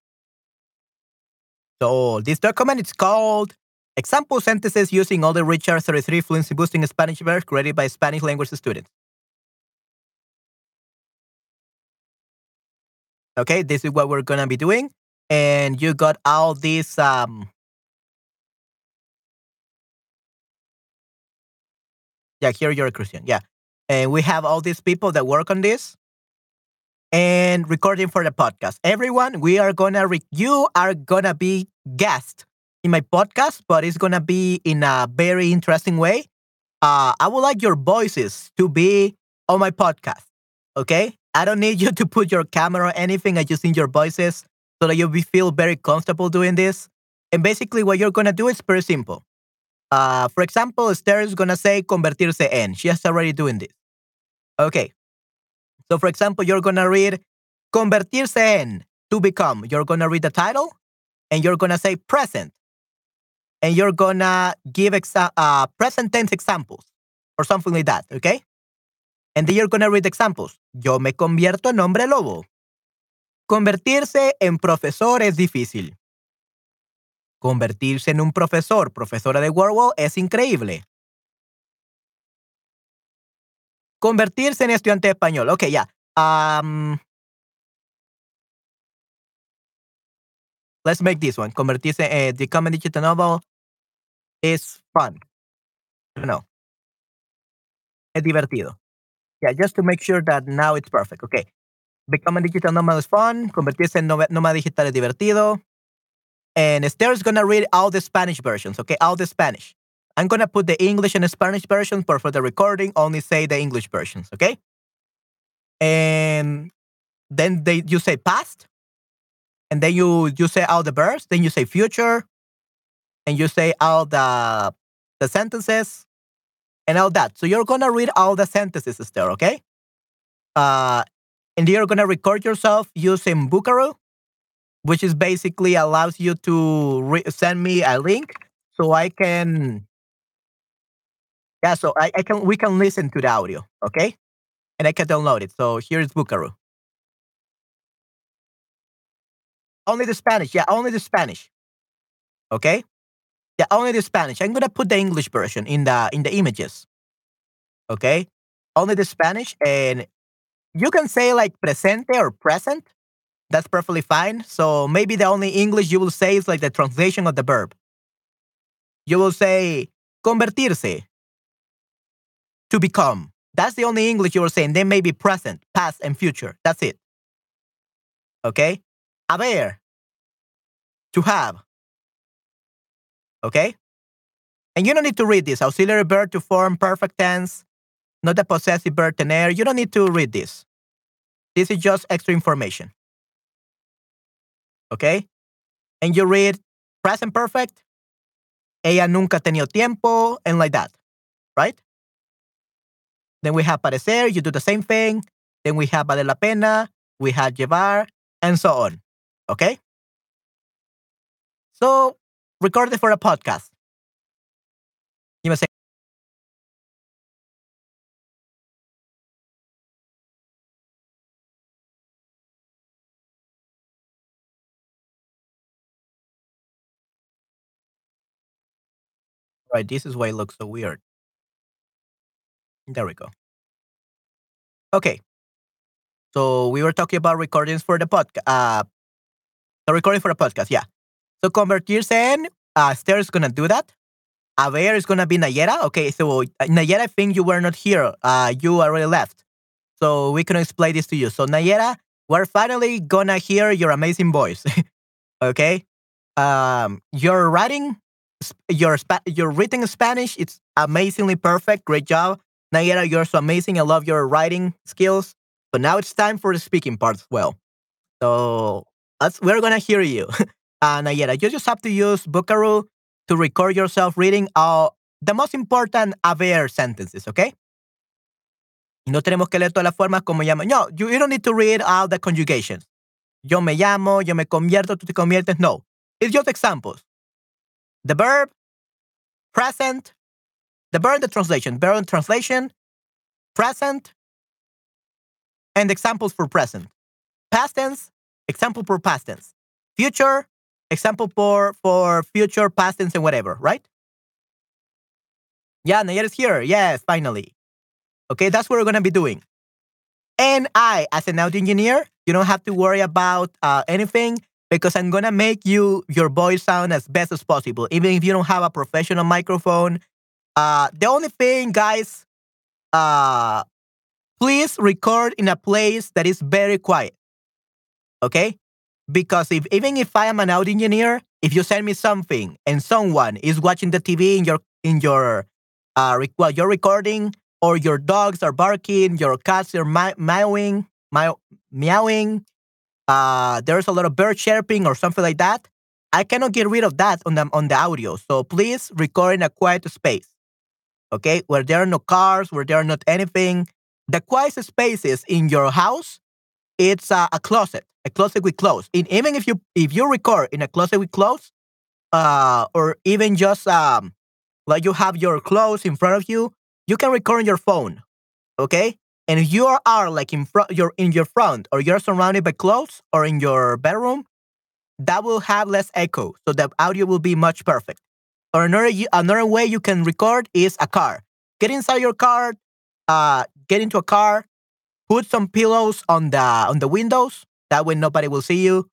So this document is called Example Sentences Using Olly Richard 33 Fluency Boosting Spanish Verbs created by Spanish language students. Okay, this is what we're to be doing. And you got all these um, Yeah, here you're a Christian. Yeah. And we have all these people that work on this and recording for the podcast. Everyone, we are gonna re- you are gonna be guest in my podcast, but it's gonna be in a very interesting way. Uh, I would like your voices to be on my podcast. Okay, I don't need you to put your camera or anything. I just need your voices so that you feel very comfortable doing this. And basically, what you're gonna do is pretty simple. Uh, for example, Esther is to say convertirse en. She is already doing this. Okay. So, for example, you're to read convertirse en, to become. You're to read the title and you're to say present. And you're to give exa- uh, present tense examples or something like that. Okay. And then you're to read examples. Yo me convierto en hombre lobo. Convertirse en profesor es difícil. Convertirse en un profesor, profesora de Wordwall, es increíble. Convertirse en estudiante español. Ok, ya. Um, let's make this one. Convertirse en uh, the common digital novel is fun. No. Es divertido. Yeah, just to make sure that now it's perfect. Okay. Become a digital nomad is fun. Convertirse en nómada digital es divertido and Esther's gonna read all the Spanish versions, okay? All the Spanish. I'm gonna put the English and Spanish versions, but for the recording, only say the English versions, okay? And then they you say past, and then you you say all the verbs, then you say future, and you say all the the sentences and all that. So you're gonna read all the sentences, Esther, okay? Uh, and you're gonna record yourself using Vocaroo which is basically allows you to send me a link so I can yeah so I, I can we can listen to the audio okay and I can download it so here's Vocaroo only the Spanish yeah only the Spanish okay Yeah, only the Spanish. I'm gonna put the English version in the in the images. Okay, only the Spanish, and you can say like presente or present. That's perfectly fine. So maybe the only English you will say is like the translation of the verb. You will say convertirse, to become. That's the only English you will say. And then maybe present, past, and future. That's it. Okay? Haber, to have. Okay? And you don't need to read this. Auxiliary verb to form perfect tense, not the possessive verb tener. You don't need to read this. This is just extra information. Okay? And you read present perfect, ella nunca ha tenido tiempo, and like that. Right? Then we have parecer, you do the same thing. Then we have vale la pena, we have llevar, and so on. Okay? So, record it for a podcast. You must say, right, this is why it looks so weird. There we go. Okay. So we were talking about recordings for the podcast. Uh, the recording for the podcast, yeah. So convertirse en, uh, Esther is gonna do that. Haber is gonna be Nayera. Okay, so uh, Nayera, I think you were not here. Uh, you already left. So we can explain this to you. So Nayera, we're finally gonna hear your amazing voice. okay. Um, your writing, your your written Spanish, it's amazingly perfect. Great job. Nayera, you're so amazing. I love your writing skills. But now it's time for the speaking part as well. So we're gonna hear you. uh, Nayera, you just have to use Vocaroo to record yourself reading uh, the most important haber sentences, okay? No tenemos que leer todas las formas como. No, you, you don't need to read all the conjugations. Yo me llamo, yo me convierto, tú te conviertes. No. It's just examples. The verb, present, the verb the translation, verb translation, present, and examples for present. Past tense, example for past tense. Future, example for for future, past tense, and whatever, right? Yeah, Nayar is here. Yes, finally. Okay, that's what we're gonna be doing. And I, as an audio engineer, you don't have to worry about uh, anything because I'm gonna make you your voice sound as best as possible, even if you don't have a professional microphone. Uh, the only thing, guys, uh, please record in a place that is very quiet. Okay? Because if even if I am an audio engineer, if you send me something and someone is watching the TV in your in your uh while you're recording, or your dogs are barking, your cats are meowing, meow, meowing, uh, there's a lot of bird chirping or something like that. I cannot get rid of that on the on the audio. So please record in a quiet space. Okay, where there are no cars, where there are not anything, the quietest spaces in your house, it's a, a closet, a closet with clothes. And even if you if you record in a closet with clothes, uh, or even just um, like you have your clothes in front of you, you can record on your phone. Okay, and if you are like in front, you're in your front, or you're surrounded by clothes, or in your bedroom, that will have less echo, so the audio will be much perfect. Or another another way you can record is a car. Get inside your car, uh, get into a car, put some pillows on the on the windows. That way nobody will see you.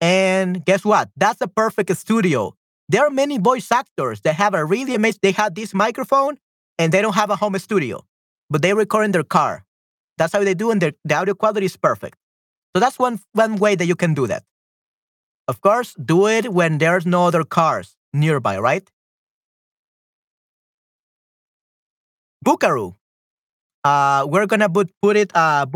And guess what? That's a perfect studio. There are many voice actors that have a really amazing. They have this microphone and they don't have a home studio, but they record in their car. That's how they do, and the audio quality is perfect. So that's one one way that you can do that. Of course, do it when there's no other cars nearby, right? Vocaroo. Uh, we're gonna put put it uh.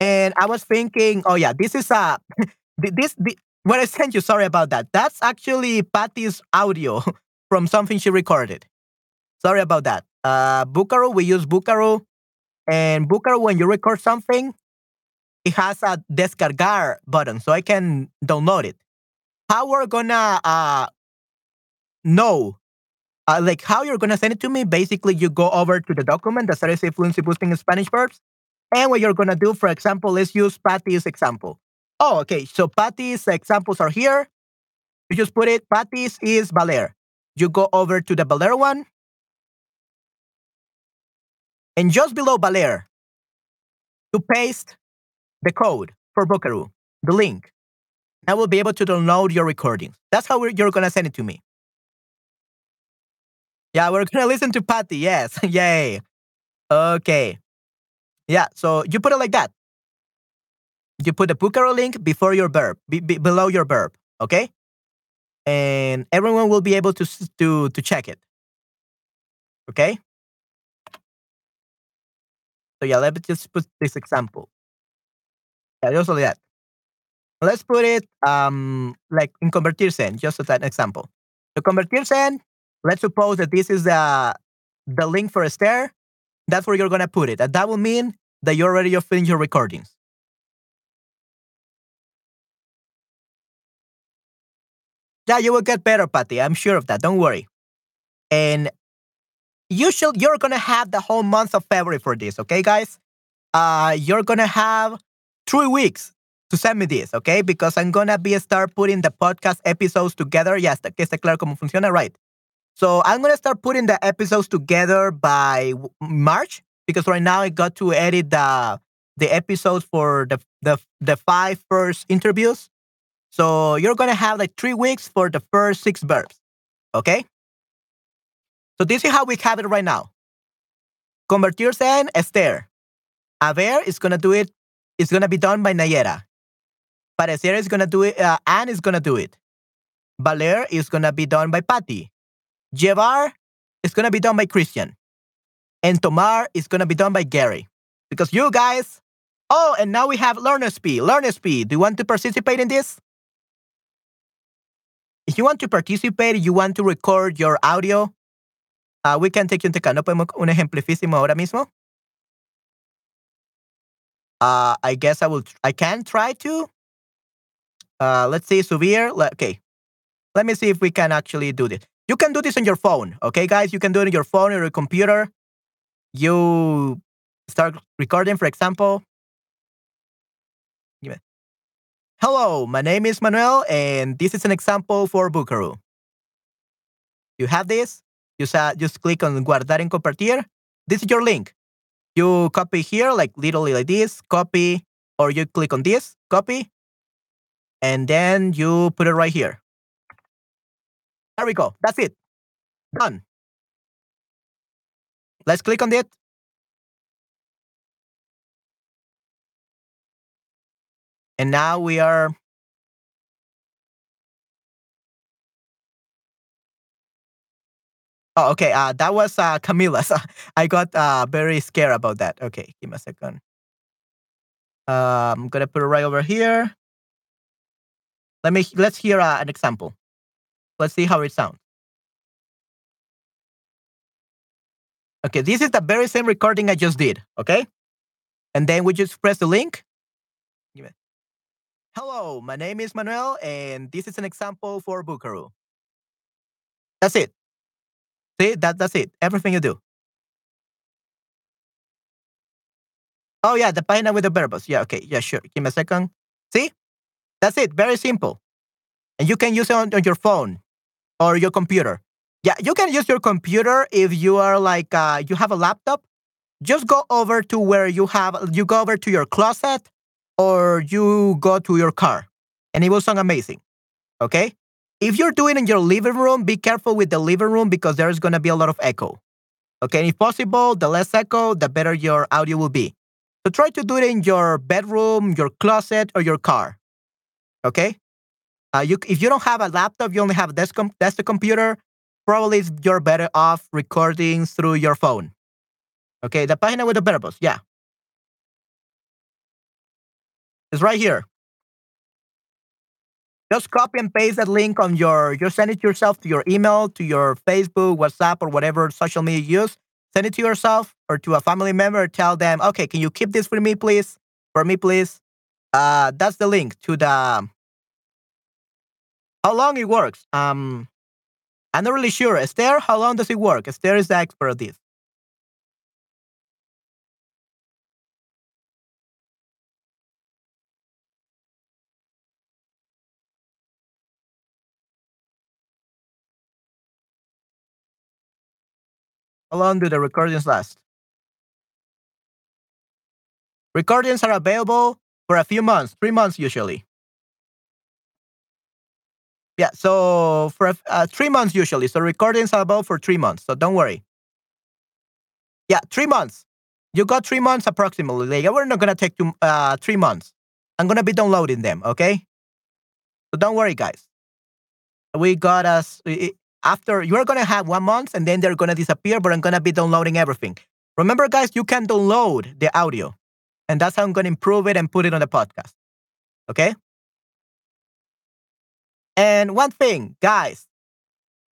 And I was thinking, oh yeah, this is a uh, this, this what I sent you. Sorry about that. That's actually Patty's audio from something she recorded. Sorry about that. Uh, Vocaroo, we use Vocaroo, and Vocaroo when you record something, it has a descargar button, so I can download it. How we're gonna uh know uh, like how you're gonna send it to me. Basically, you go over to the document that says fluency boosting in Spanish verbs, and what you're gonna do, for example, let's use Patty's example. Oh, okay. So Patty's examples are here. You just put it, Patty's is Valer. You go over to the Valer one. And just below Valer, you paste the code for Vocaroo, the link. I will be able to download your recordings. That's how you're going to send it to me. Yeah, we're to listen to Patty. Yes. Yay. Okay. Yeah, so you put it like that. You put the Vocaroo link before your verb, be, be, below your verb. Okay? And everyone will be able to, to, to check it. Okay? So yeah, let's just put this example. Yeah, just like that. Let's put it um like in convertirse, just as an example. To convertirse, let's suppose that this is the the link for Esther. That's where you're gonna put it. And that will mean that you're already finished your recordings. Yeah, you will get better, Patty. I'm sure of that. Don't worry. And you should you're gonna have the whole month of February for this, okay, guys? Uh, you're gonna have three weeks to send me this, okay? Because I'm gonna be start putting the podcast episodes together. Yes, que esté claro cómo funciona, right? So I'm gonna start putting the episodes together by March because right now I got to edit the the episodes for the the the five first interviews. So you're gonna have like three weeks for the first six verbs, okay? So this is how we have it right now. Convertirse en Esther. Haber is gonna do it. It's gonna be done by Nayera. Parecer is gonna do it. Uh, Anne is gonna do it. Valer is gonna be done by Patty. Llevar is gonna be done by Christian. And Tomar is gonna be done by Gary. Because you guys. Oh, and now we have LearnerSpeed. LearnerSpeed. Do you want to participate in this? If you want to participate, you want to record your audio, Uh, we can take you into account. ¿No podemos un ejemplifísimo ahora mismo? Uh, I guess I will. I can try to. Uh, let's see, Subir. Okay, let me see if we can actually do this. You can do this on your phone, okay, guys? You can do it on your phone or your computer. You start recording, for example. Hello, my name is Manuel, and this is an example for Vocaroo. You have this? You just click on guardar and compartir. This is your link. You copy here, like literally like this, copy, or you click on this, copy, and then you put it right here. There we go. That's it. Done. Let's click on it. And now we are Oh, okay. Uh, that was uh, Camila's. I got uh, very scared about that. Okay, give me a second. Uh, I'm gonna put it right over here. Let me let's hear uh, an example. Let's see how it sounds. Okay, this is the very same recording I just did. Okay, and then we just press the link. Hello, my name is Manuel, and this is an example for Vocaroo. That's it. See, that that's it. Everything you do. Oh yeah, the página with the verbs. Yeah, okay. Yeah, sure. Give me a second. See? That's it. Very simple. And you can use it on, on your phone or your computer. Yeah, you can use your computer if you are like uh, you have a laptop. Just go over to where you have you go over to your closet or you go to your car and it will sound amazing. Okay? If you're doing in your living room, be careful with the living room because there's to be a lot of echo. Okay, and if possible, the less echo, the better your audio will be. So try to do it in your bedroom, your closet, or your car. Okay? Uh, you, if you don't have a laptop, you only have a desktop, desktop computer, probably you're better off recording through your phone. Okay, the página with the verbos, yeah. It's right here. Just copy and paste that link on your, just send it yourself to your email, to your Facebook, WhatsApp, or whatever social media you use. Send it to yourself or to a family member. Tell them, okay, can you keep this for me, please? For me, please. Uh, that's the link to the, how long it works. Um, I'm not really sure. Esther, how long does it work? Esther is the expert at this. How long do the recordings last? Recordings are available for a few months, three months usually. Yeah, so for uh, three months usually. So recordings are about for three months. So don't worry. Yeah, three months. You got three months approximately. Like, we're not gonna take two, uh, three months. I'm gonna be downloading them. Okay. So don't worry, guys. We got us after you're gonna have one month and then they're gonna disappear. But I'm gonna be downloading everything. Remember, guys, you can download the audio, and that's how I'm gonna improve it and put it on the podcast. Okay. And one thing, guys,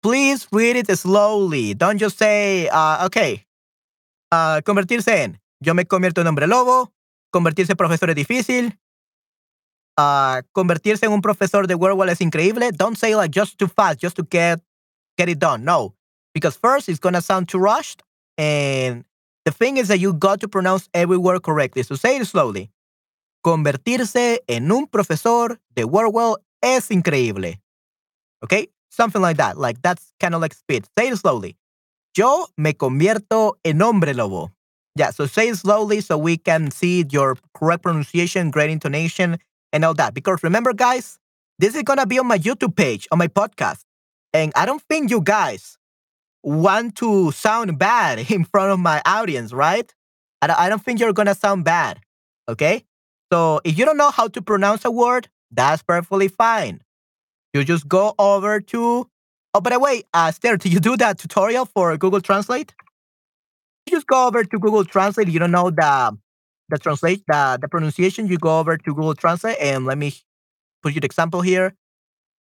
please read it slowly. Don't just say, uh, okay, uh, convertirse en, yo me convierto en hombre lobo, convertirse en profesor es difícil, uh, convertirse en un profesor de Wordwall es increíble. Don't say like just too fast, just to get get it done. No, because first it's gonna sound too rushed, and the thing is that you got to pronounce every word correctly. So say it slowly. Convertirse en un profesor de Wordwall es increíble. Okay, something like that. Like that's kind of like speed. Say it slowly. Yo me convierto en hombre lobo. Yeah, so say it slowly so we can see your correct pronunciation, great intonation, and all that. Because remember, guys, this is gonna be on my YouTube page, on my podcast. And I don't think you guys want to sound bad in front of my audience, right? I don't think you're gonna sound bad. Okay? So if you don't know how to pronounce a word, that's perfectly fine. You just go over to Oh, by the way, uh, Esther, you do that tutorial for Google Translate? You just go over to Google Translate. You don't know the the translate the the pronunciation. You go over to Google Translate and let me put you the example here.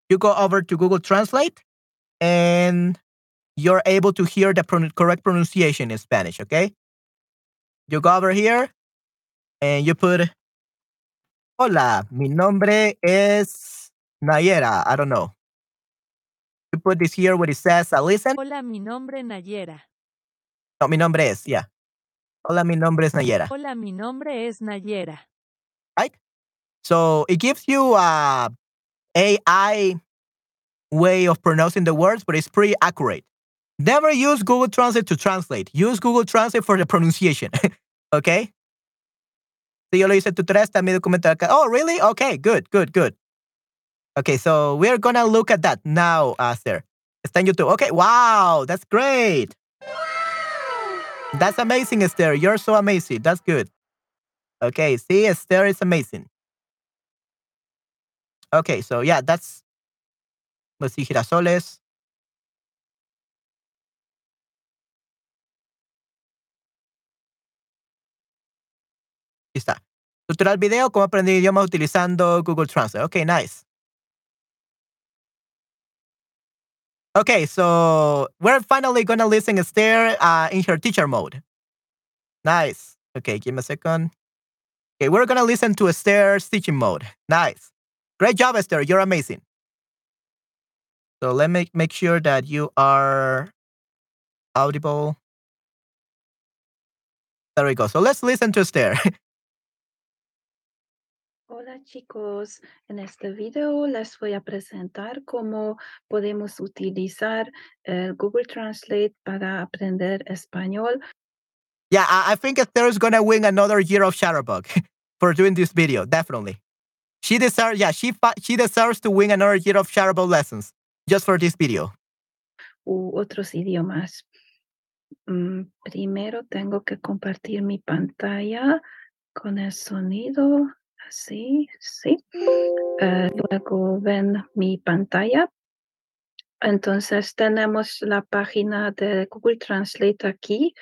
You go over to Google Translate and you're able to hear the pron correct pronunciation in Spanish. Okay. You go over here and you put, "Hola, mi nombre es Nayera." I don't know you put this here where it says, uh, listen. Hola, mi nombre es Nayera. No, mi nombre es, yeah. Hola, mi nombre es Nayera. Hola, mi nombre es Nayera. Right? So it gives you a AI way of pronouncing the words, but it's pretty accurate. Never use Google Translate to translate. Use Google Translate for the pronunciation. okay? Yo lo hice tu tres, también documento acá. Oh, really? Okay, good, good, good. Okay, so we're gonna look at that now, Esther. Está en YouTube. Okay, wow, that's great. That's amazing, Esther. You're so amazing. That's good. Okay, see, Esther is amazing. Okay, so yeah, that's. Let's see, girasoles. Está. Tutorial video, cómo aprender idiomas utilizando Google Translate. Okay, nice. Okay, so we're finally gonna listen to Esther uh, in her teacher mode. Nice. Okay, give me a second. Okay, we're gonna listen to Esther's teaching mode. Nice. Great job, Esther. You're amazing. So let me make sure that you are audible. There we go. So let's listen to Esther. Hola chicos, en este video les voy a presentar cómo podemos utilizar el Google Translate para aprender español. Yeah, I, I think Esther is gonna win another year of Shutterbug for doing this video, definitely. She deserves, yeah, she she deserves to win another year of Shutterbug lessons just for this video. U otros idiomas. Mm, primero tengo que compartir mi pantalla con el sonido. Sí, sí. Eh, luego ven mi pantalla. Entonces tenemos la página de Google Translate aquí.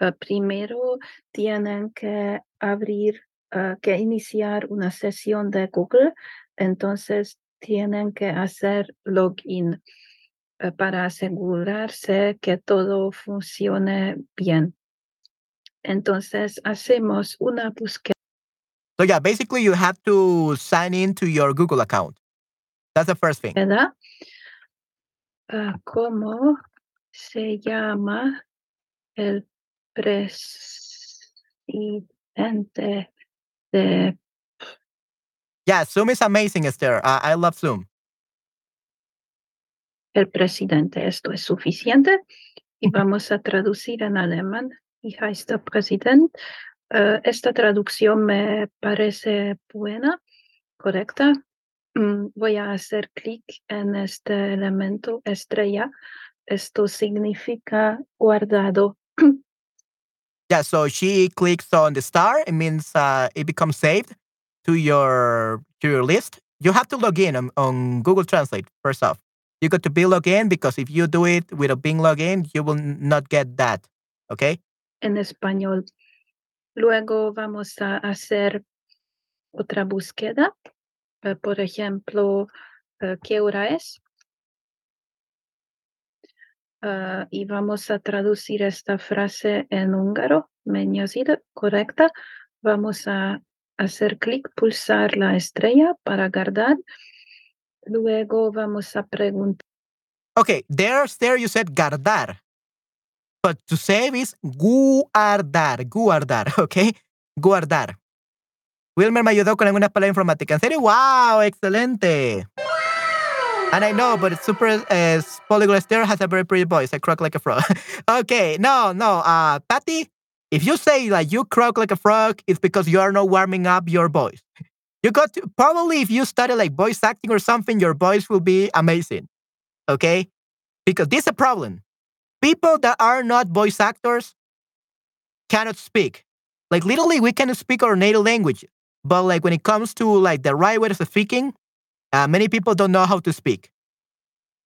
Eh, primero tienen que abrir, uh, que iniciar una sesión de Google. Entonces tienen que hacer login para asegurarse que todo funcione bien. Entonces hacemos una búsqueda. So yeah, basically you have to sign in to your Google account. That's the first thing. ¿Verdad? Uh, ¿Cómo se llama el presidente de... Yeah, Zoom is amazing, Esther. Uh, I love Zoom. El presidente, ¿esto es suficiente? y vamos a traducir en alemán. Ich heiße Präsident. Uh, esta traducción me parece buena, correcta. Mm, voy a hacer clic en este elemento estrella. Esto significa guardado. Yeah, so she clicks on the star. It means uh, it becomes saved to your to your list. You have to log in on, on Google Translate first off. You got to be logged in because if you do it without being logged in, you will not get that. Okay. En español. Luego vamos a hacer otra búsqueda. Uh, por ejemplo, uh, ¿qué hora es? Uh, y vamos a traducir esta frase en húngaro. Correcta. Vamos a hacer clic, pulsar la estrella para guardar. Luego vamos a preguntar. Okay, there's there you said guardar. But to save is guardar, guardar, okay? Guardar. Wilmer me ayudó con algunas palabras informáticas. ¿En serio? ¡Wow! ¡Excelente! And I know, but it's super uh, Polyglot Esther has a very pretty voice. I croak like a frog. okay, no, no. Uh, Patty, if you say like you croak like a frog, it's because you are not warming up your voice. You got to, probably if you study like voice acting or something, your voice will be amazing. Okay? Because this is a problem. People that are not voice actors cannot speak. Like literally, we can speak our native language, but like when it comes to like the right way of speaking, uh, many people don't know how to speak.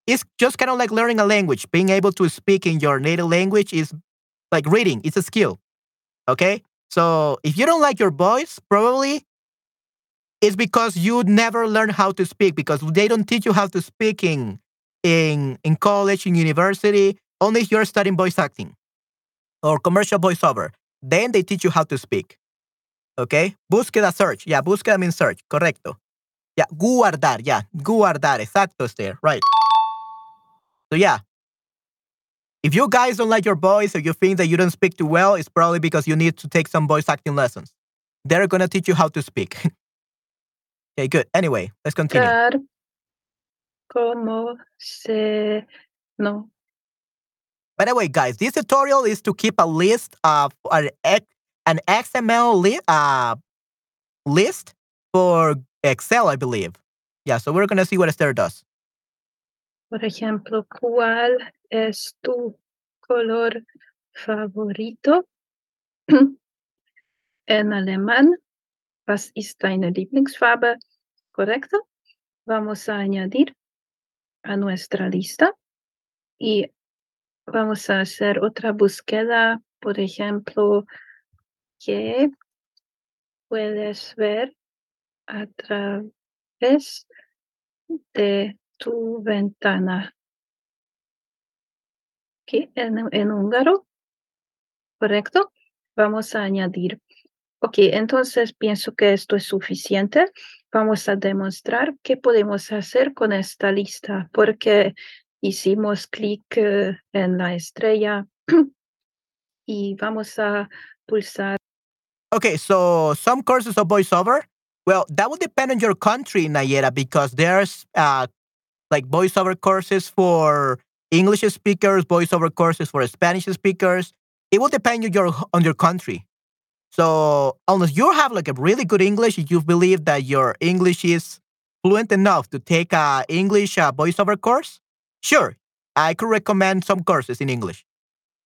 It's just kind of like learning a language. Being able to speak in your native language is like reading, it's a skill. Okay? So if you don't like your voice, probably it's because you never learn how to speak because they don't teach you how to speak in in, in college, in university, only if you're studying voice acting or commercial voiceover. Then they teach you how to speak. Okay? Búsqueda search. Yeah, búsqueda means search. Correcto. Yeah, guardar. Yeah, guardar. Exacto, there. Right. So yeah. If you guys don't like your voice or you think that you don't speak too well, it's probably because you need to take some voice acting lessons. They're going to teach you how to speak. okay, good. Anyway, let's continue. Como se no. By the way, guys, this tutorial is to keep a list of an, an XML li- uh, list for Excel, I believe. Yeah, so we're going to see what Esther does. Por ejemplo, ¿cuál es tu color favorito? en alemán, was ist deine Lieblingsfarbe? ¿Correcto? Vamos a añadir a nuestra lista y vamos a hacer otra búsqueda, por ejemplo, que puedes ver a través de tu ventana. Aquí en, en húngaro, ¿correcto? Vamos a añadir. Ok, entonces pienso que esto es suficiente. Vamos a demostrar qué podemos hacer con esta lista, porque hicimos clic uh, en la estrella y vamos a pulsar. Okay, so some courses of voiceover. Well, that would depend on your country, Nayera, because there's uh, like voiceover courses for English speakers, voiceover courses for Spanish speakers. It will depend on your on your country. So unless you have like a really good English, you believe that your English is fluent enough to take a English uh, voiceover course, sure, I could recommend some courses in English.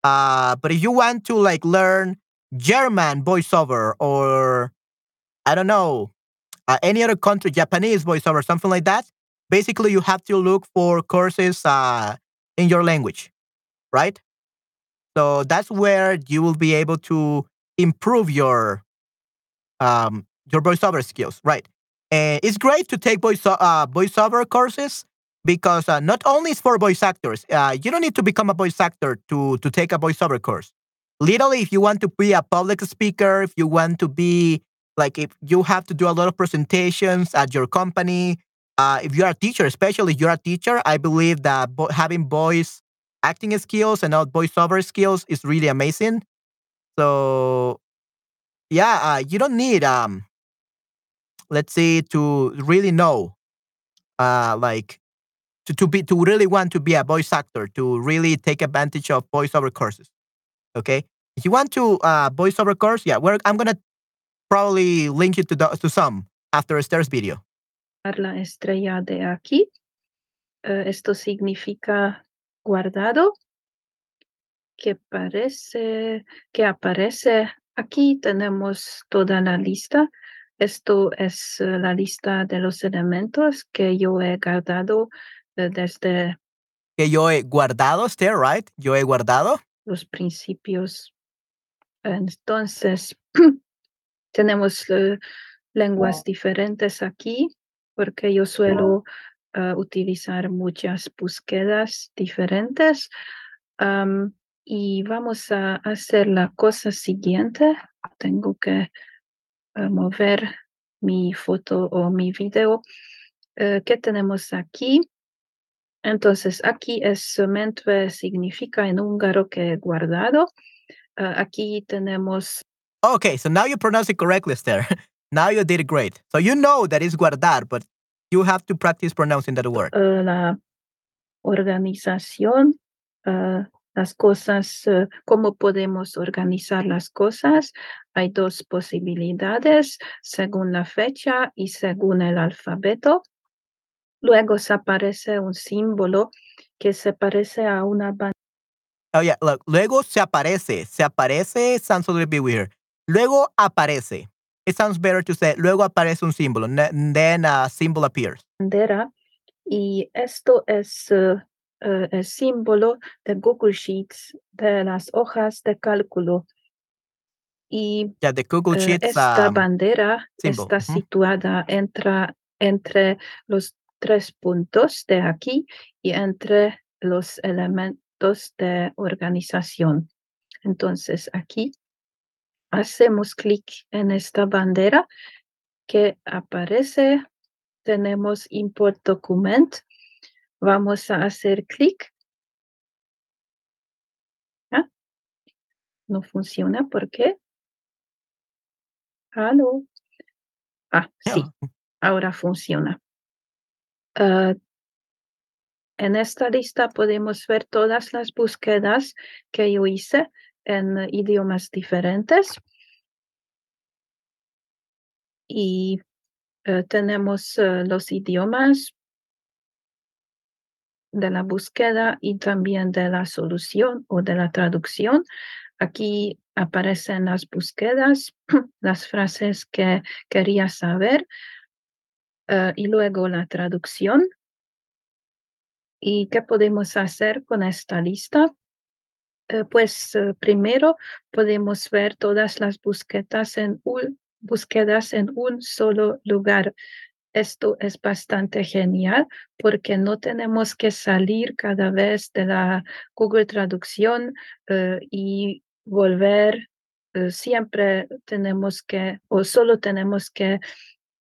Uh, but if you want to like learn German voiceover or I don't know uh, any other country Japanese voiceover, something like that, basically you have to look for courses uh, in your language, right? So that's where you will be able to improve your um, your voiceover skills, right? And it's great to take voice uh, voiceover courses because uh, not only is for voice actors, uh, you don't need to become a voice actor to to take a voiceover course. Literally, if you want to be a public speaker, if you want to be like if you have to do a lot of presentations at your company, uh, if you're a teacher, especially if you're a teacher, I believe that having voice acting skills and not voiceover skills is really amazing. So yeah, uh, you don't need um let's say to really know uh like to, to be to really want to be a voice actor to really take advantage of voiceover courses. Okay, if you want to uh, voiceover course, yeah, we're, I'm gonna probably link you to the, to some after Esther's video. La estrella de aquí. Uh, esto significa guardado. Que parece que aparece aquí. Tenemos toda la lista. Esto es uh, la lista de los elementos que yo he guardado desde. Que yo he guardado, Esther, right? Yo he guardado. Los principios. Entonces, tenemos lenguas diferentes aquí porque yo suelo uh, utilizar muchas búsquedas diferentes. Um, y vamos a hacer la cosa siguiente. Tengo que uh, mover mi foto o mi video. ¿Qué tenemos aquí? Entonces, aquí es mente significa en húngaro que guardado. aquí tenemos. Okay, so now you pronounce it correctly, Esther. Now you did great. So you know that is guardar, but you have to practice pronouncing that word. Uh, la organización, uh, las cosas, cómo podemos organizar las cosas. Hay dos posibilidades, según la fecha y según el alfabeto. Luego se aparece un símbolo que se parece a una bandera. Oh, yeah, look, luego se aparece. Se aparece sounds a little bit weird. Luego aparece it sounds better to say, luego aparece un símbolo, then a symbol appears. Bandera, y esto es uh, uh, el símbolo de Google Sheets, de las hojas de cálculo. Y yeah, the Google uh, Sheets, esta um, bandera symbol. está situada entre, entre los tres puntos de aquí y entre los elementos de organización. Entonces, aquí hacemos clic en esta bandera que aparece. Tenemos import document. Vamos a hacer clic. ¿Ah? No funciona. ¿Por qué? ¿Aló? Ah, sí. Ahora funciona. Ah, en esta lista podemos ver todas las búsquedas que yo hice en idiomas diferentes. Y eh, tenemos eh, los idiomas de la búsqueda y también de la solución o de la traducción. Aquí aparecen las búsquedas, las frases que quería saber eh, y luego la traducción. ¿Y qué podemos hacer con esta lista? Eh, pues eh, primero podemos ver todas las búsquedas en un, búsquedas en un solo lugar. Esto es bastante genial porque no tenemos que salir cada vez de la Google Traducción y volver. siempre tenemos que, o solo tenemos que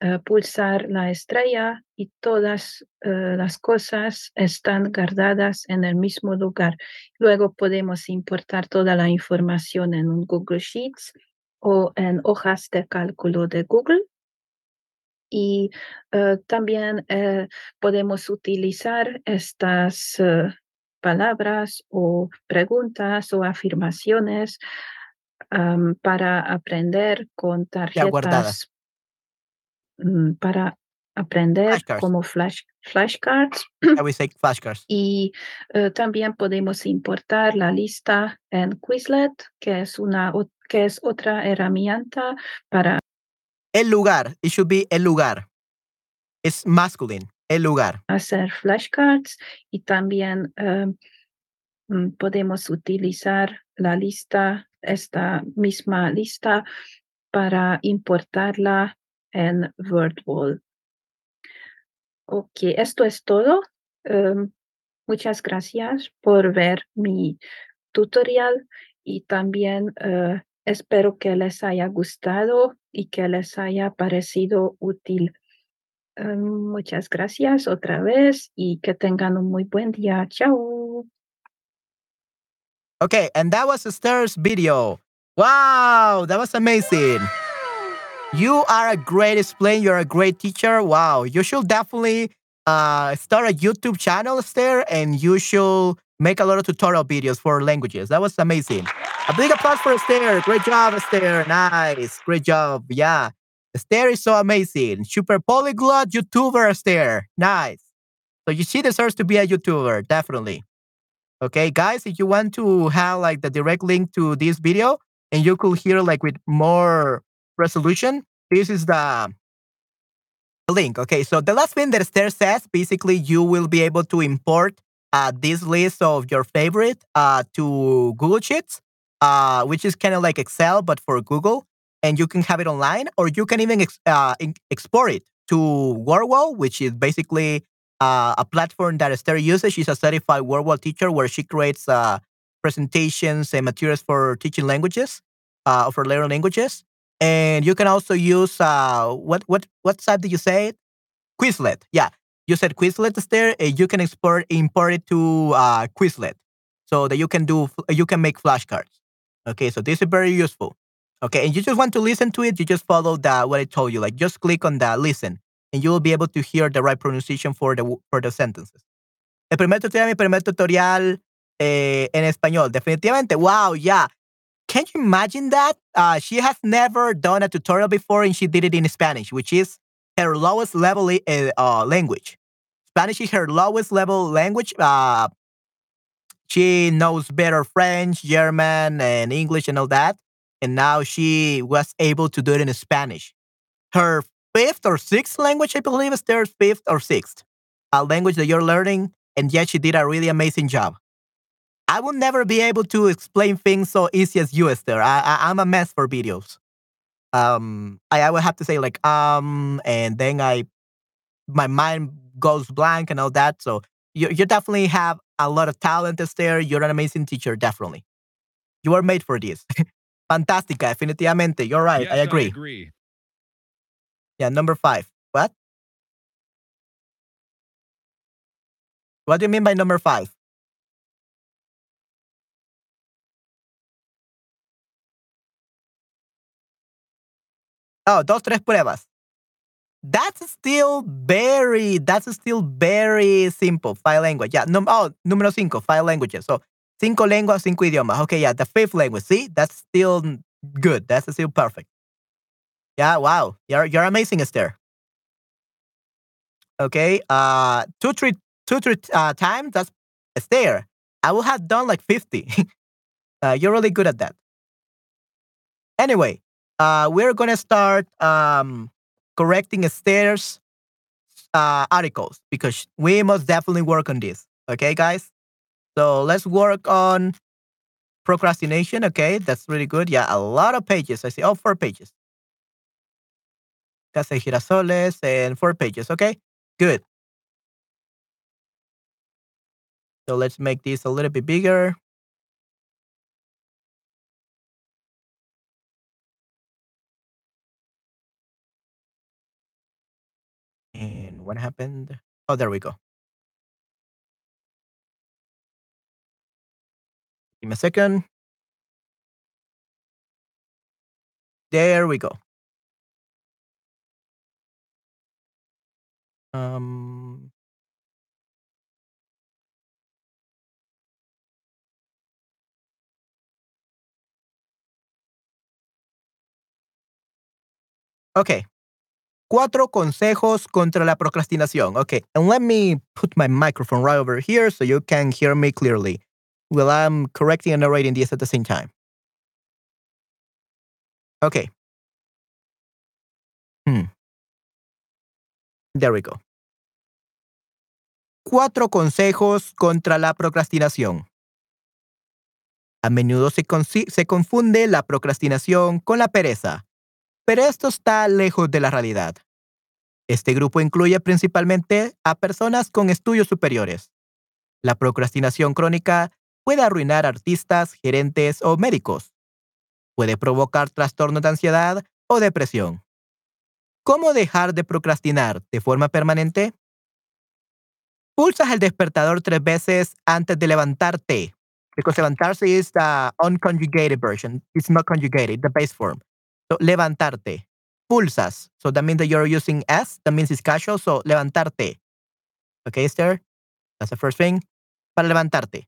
eh, pulsar la estrella y todas eh, las cosas están guardadas en el mismo lugar. Luego podemos importar toda la información en un Google Sheets o en hojas de cálculo de Google. Y eh, también podemos utilizar estas palabras o preguntas o afirmaciones para aprender con tarjetas, para aprender Flashcards. como flash, flashcards. Say. Y eh, también podemos importar la lista en Quizlet, que es, una, que es otra herramienta para El lugar. It should be el lugar. It's masculine. El lugar. hacer flashcards y también eh, mm, podemos utilizar la lista, esta misma lista, para importarla en WordWall. Ok, esto es todo. Em, muchas gracias por ver mi tutorial y también eh, espero que les haya gustado y que les haya parecido útil. Em, muchas gracias otra vez y que tengan un muy buen día. Chao. Okay, and that was Esther's video. Wow, that was amazing. You are a great explainer. You're a great teacher. Wow, you should definitely uh, start a YouTube channel, Esther, and you should make a lot of tutorial videos for languages. That was amazing. A big applause for Esther. Great job, Esther. Nice. Great job. Yeah. Esther is so amazing. Super polyglot YouTuber, Esther. Nice. So you she deserves to be a YouTuber, definitely. Okay, guys, if you want to have like the direct link to this video and you could hear like with more resolution, this is the link. Okay, so the last thing that Esther says, basically, you will be able to import uh, this list of your favorite uh, to Google Sheets, uh, which is kind of like Excel but for Google, and you can have it online, or you can even ex- uh, export it to WordWall, which is basically uh, a platform that Esther uses. She's a certified WordWall teacher where she creates uh, presentations and materials for teaching languages, for learning languages. And you can also use uh, what what what site did you say? Quizlet. Yeah, you said Quizlet is there. You can export import it to uh, Quizlet, so that you can do you can make flashcards. Okay, so this is very useful. Okay, and you just want to listen to it. You just follow the what I told you. Like just click on the listen, and you will be able to hear the right pronunciation for the for the sentences. El primer tutorial, mi primer tutorial eh, en español. Definitivamente. Wow, yeah. Can you imagine that? Uh, she has never done a tutorial before and she did it in Spanish, which is her lowest level uh, uh, language. Spanish is her lowest level language. Uh, she knows better French, German, and English and all that. And now she was able to do it in Spanish. Her fifth or sixth language, I believe, is their fifth or sixth uh, language that you're learning. And yet she did a really amazing job. I will never be able to explain things so easy as you, Esther. I, I am a mess for videos. Um, I, I will have to say like um, and then I, my mind goes blank and all that. So you you definitely have a lot of talent, Esther. You're an amazing teacher, definitely. You are made for this. Fantástica, definitivamente. You're right. Yes, I agree. I agree. Yeah, number five. What? What do you mean by number five? Oh, dos, tres pruebas. That's still very, that's still very simple. Five language. Yeah. Num oh, número cinco, five languages. So, cinco lenguas, cinco idiomas. Okay, yeah. The fifth language. See, that's still good. That's still perfect. Yeah. Wow. You're you're amazing, Esther. Okay. Uh, two, three, two, three uh, times. That's Esther. I will have done like fifty. uh, you're really good at that. Anyway, uh, we're gonna start um, correcting Esther's uh, articles because we must definitely work on this. Okay, guys. So let's work on procrastination. Okay, that's really good. Yeah, a lot of pages. I see. Oh, four pages. Casa girasoles and four pages. Okay, good. So let's make this a little bit bigger. What happened? Oh, there we go. Give me a second. There we go. Um, okay. Cuatro consejos contra la procrastinación. Okay, and let me put my microphone right over here so you can hear me clearly while I'm correcting and narrating this at the same time. Okay. Hmm. There we go. Cuatro consejos contra la procrastinación. A menudo se, se confunde la procrastinación con la pereza pero esto está lejos de la realidad. Este grupo incluye principalmente a personas con estudios superiores. La procrastinación crónica puede arruinar artistas, gerentes o médicos. Puede provocar trastornos de ansiedad o depresión. ¿Cómo dejar de procrastinar de forma permanente? Pulsas el despertador tres veces antes de levantarte. Because levantarse is the unconjugated version. It's not conjugated, the base form. So, levantarte. Pulsas. So that means that you're using S. That means it's casual. So levantarte. Okay, Esther? That's the first thing. Para levantarte.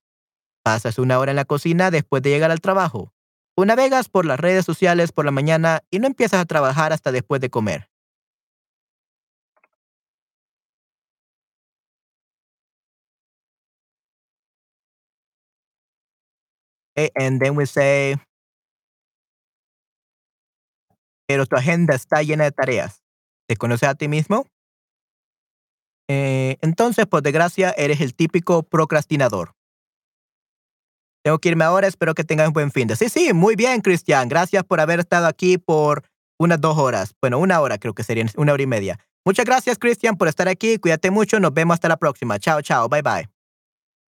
Pasas una hora en la cocina después de llegar al trabajo. O navegas por las redes sociales por la mañana y no empiezas a trabajar hasta después de comer. And then we say, pero tu agenda está llena de tareas. ¿Te conoces a ti mismo? Eh, entonces, por desgracia, eres el típico procrastinador. Tengo que irme ahora, espero que tengas un buen fin de. Sí, sí, muy bien, Cristian. Gracias por haber estado aquí por unas dos horas. Bueno, una hora creo que sería, una hora y media. Muchas gracias, Cristian, por estar aquí. Cuídate mucho. Nos vemos hasta la próxima. Chao, chao. Bye, bye.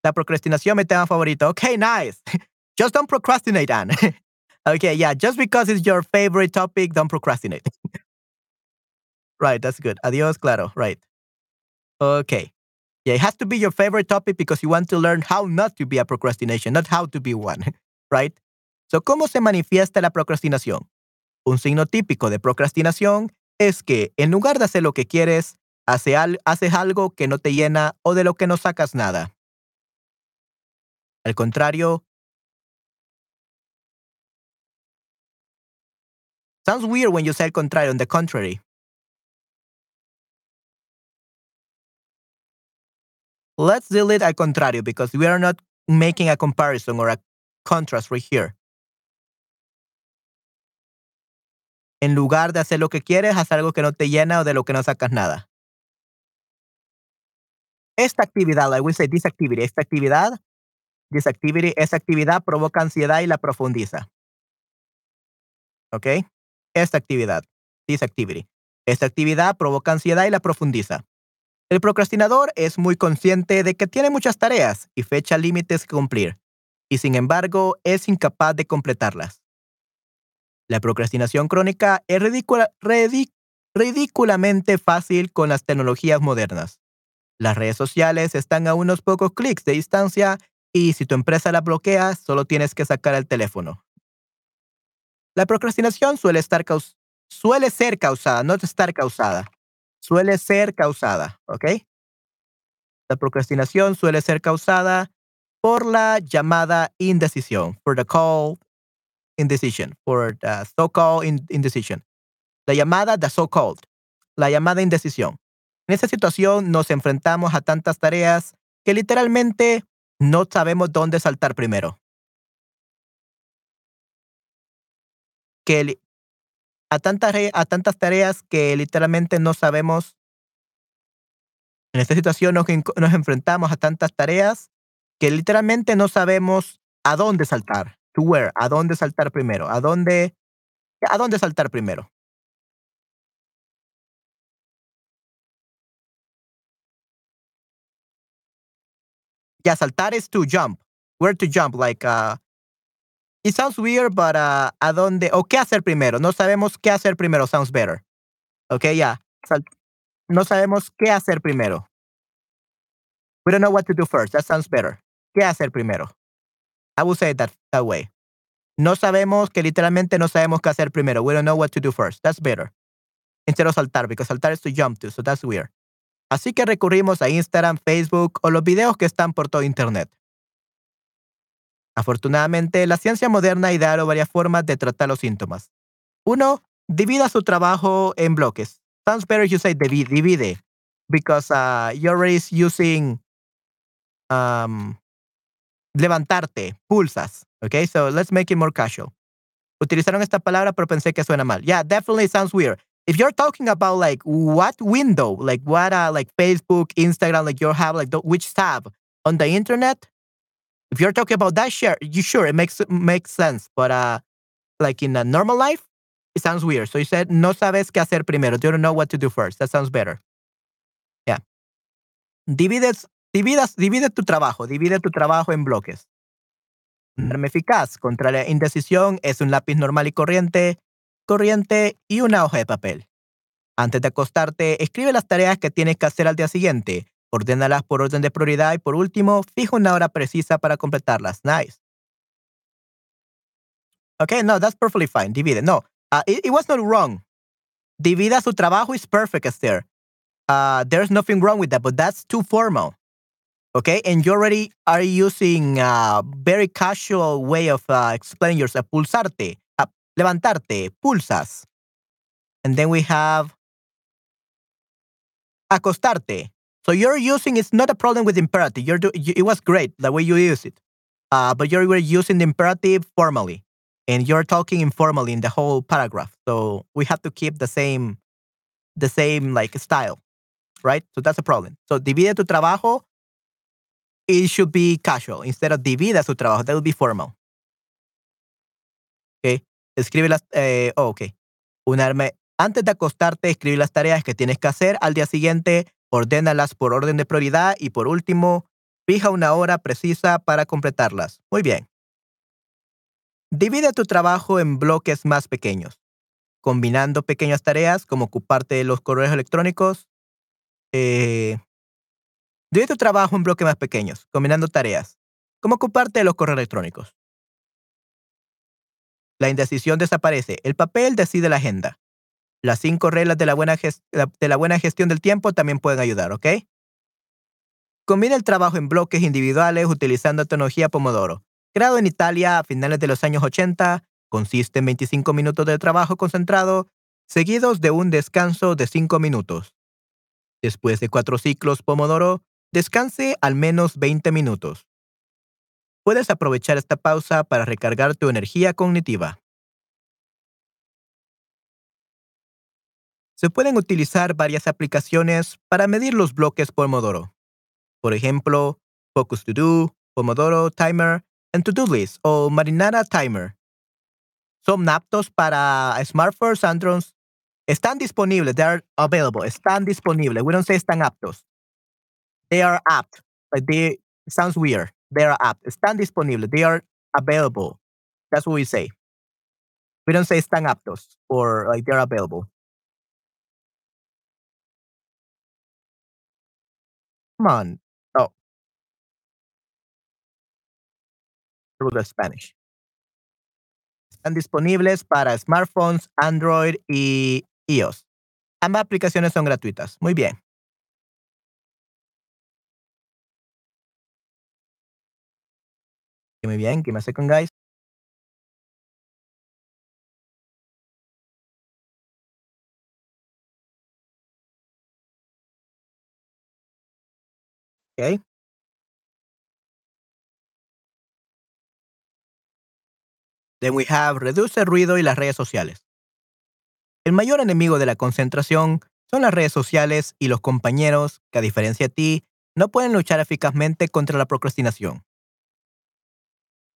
La procrastinación, mi tema favorito. Ok, nice. Just don't procrastinate, Anne. okay, yeah, just because it's your favorite topic, don't procrastinate. right, that's good. Adiós, claro, right. Okay. Yeah, it has to be your favorite topic because you want to learn how not to be a procrastination, not how to be one, right? So, ¿cómo se manifiesta la procrastinación? Un signo típico de procrastinación es que en lugar de hacer lo que quieres, hace haces algo que no te llena o de lo que no sacas nada. Al contrario, sounds weird when you say al contrario, on the contrary. Let's delete al contrario because we are not making a comparison or a contrast right here. En lugar de hacer lo que quieres, haz algo que no te llena o de lo que no sacas nada. Esta actividad, I will say this activity, esta actividad, this activity, esa actividad provoca ansiedad y la profundiza. ¿Ok? Esta actividad. Esta actividad provoca ansiedad y la profundiza. El procrastinador es muy consciente de que tiene muchas tareas y fecha límites que cumplir, y sin embargo es incapaz de completarlas. La procrastinación crónica es ridículamente fácil con las tecnologías modernas. Las redes sociales están a unos pocos clics de distancia y si tu empresa la bloquea, solo tienes que sacar el teléfono. La procrastinación suele, estar suele ser causada, no estar causada, suele ser causada, ¿ok? La procrastinación suele ser causada por la llamada indecisión, por the call indecision, por the so-called indecision. La llamada the so-called, la llamada indecisión. En esta situación nos enfrentamos a tantas tareas que literalmente no sabemos dónde saltar primero. Que a tantas, a tantas tareas que literalmente no sabemos. En esta situación nos, nos enfrentamos a tantas tareas que literalmente no sabemos a dónde saltar. To where, a dónde saltar primero, a dónde, a dónde saltar primero. Ya, saltar es to jump. Where to jump, like, uh, It sounds weird, but uh, ¿a dónde? ¿O qué hacer primero? No sabemos qué hacer primero. Sounds better. Ok, ya. Yeah. No sabemos qué hacer primero. We don't know what to do first. That sounds better. ¿Qué hacer primero? I will say that that way. No sabemos que literalmente no sabemos qué hacer primero. We don't know what to do first. That's better. Instead of saltar, because saltar is to jump to, so that's weird. Así que recurrimos a Instagram, Facebook o los videos que están por todo Internet. Afortunadamente, la ciencia moderna ha ideado varias formas de tratar los síntomas. Uno, divida su trabajo en bloques. Sounds better you say divide, because uh, you're already using um, levantarte, pulsas. Okay, so let's make it more casual. Utilizaron esta palabra, pero pensé que suena mal. Yeah, definitely sounds weird. If you're talking about like what window, like what, uh, like Facebook, Instagram, like you have like the, which tab on the internet, if you're talking about that share, you sure it makes makes sense, but uh, like in a normal life, it sounds weird. So you said no sabes qué hacer primero. You don't know what to do first. That sounds better. Yeah. Divides, dividas, divide tu trabajo, divide tu trabajo en bloques. Arma eficaz contra la indecisión es un lápiz normal y corriente, corriente y una hoja de papel. Antes de acostarte, escribe las tareas que tienes que hacer al día siguiente Ordénalas por orden de prioridad y por último, fija una hora precisa para completarlas. Nice. Okay, no, that's perfectly fine. Divide. No, uh, it, was not wrong. Divida su trabajo is perfect, Esther. uh, there's nothing wrong with that, but that's too formal. Okay, and you already are using a very casual way of uh, explaining yourself. Pulsarte, levantarte, pulsas. And then we have acostarte. So you're using it's not a problem with imperative. You're do, you, it was great the way you use it, uh, but you were using the imperative formally, and you're talking informally in the whole paragraph. So we have to keep the same, the same like style, right? So that's a problem. So divide tu trabajo. It should be casual instead of divida su trabajo. That would be formal. Okay. Escribe las. Eh, oh, okay. Unarme. Antes de acostarte, escribe las tareas que tienes que hacer al día siguiente ordénalas por orden de prioridad y por último, fija una hora precisa para completarlas. Muy bien. Divide tu trabajo en bloques más pequeños, combinando pequeñas tareas como ocuparte de los correos electrónicos. Eh, divide tu trabajo en bloques más pequeños, combinando tareas, como ocuparte de los correos electrónicos. La indecisión desaparece. El papel decide la agenda. Las cinco reglas de la buena, de la buena gestión del tiempo también pueden ayudar, ¿ok? Combina el trabajo en bloques individuales utilizando tecnología Pomodoro. Creado en Italia a finales de los años 80, consiste en 25 minutos de trabajo concentrado, seguidos de un descanso de 5 minutos. Después de cuatro ciclos Pomodoro, descanse al menos 20 minutos. Puedes aprovechar esta pausa para recargar tu energía cognitiva. Se pueden utilizar varias aplicaciones para medir los bloques Pomodoro. Por ejemplo, Focus To Do, Pomodoro Timer, and To Do List o Marinara Timer. Son aptos para smartphones, Androids. Están disponibles. They are available. Están disponibles. We don't say están aptos. They are apt. But they sounds weird. They are apt. Están disponibles. They are available. That's what we say. We don't say están aptos or like they're available. Come on. Oh. Ruler Spanish. Están disponibles para smartphones, Android y iOS. Ambas aplicaciones son gratuitas. Muy bien. Muy bien. Give me a second, guys. Okay. Then we have reduce el ruido y las redes sociales. El mayor enemigo de la concentración son las redes sociales y los compañeros que, a diferencia de ti, no pueden luchar eficazmente contra la procrastinación.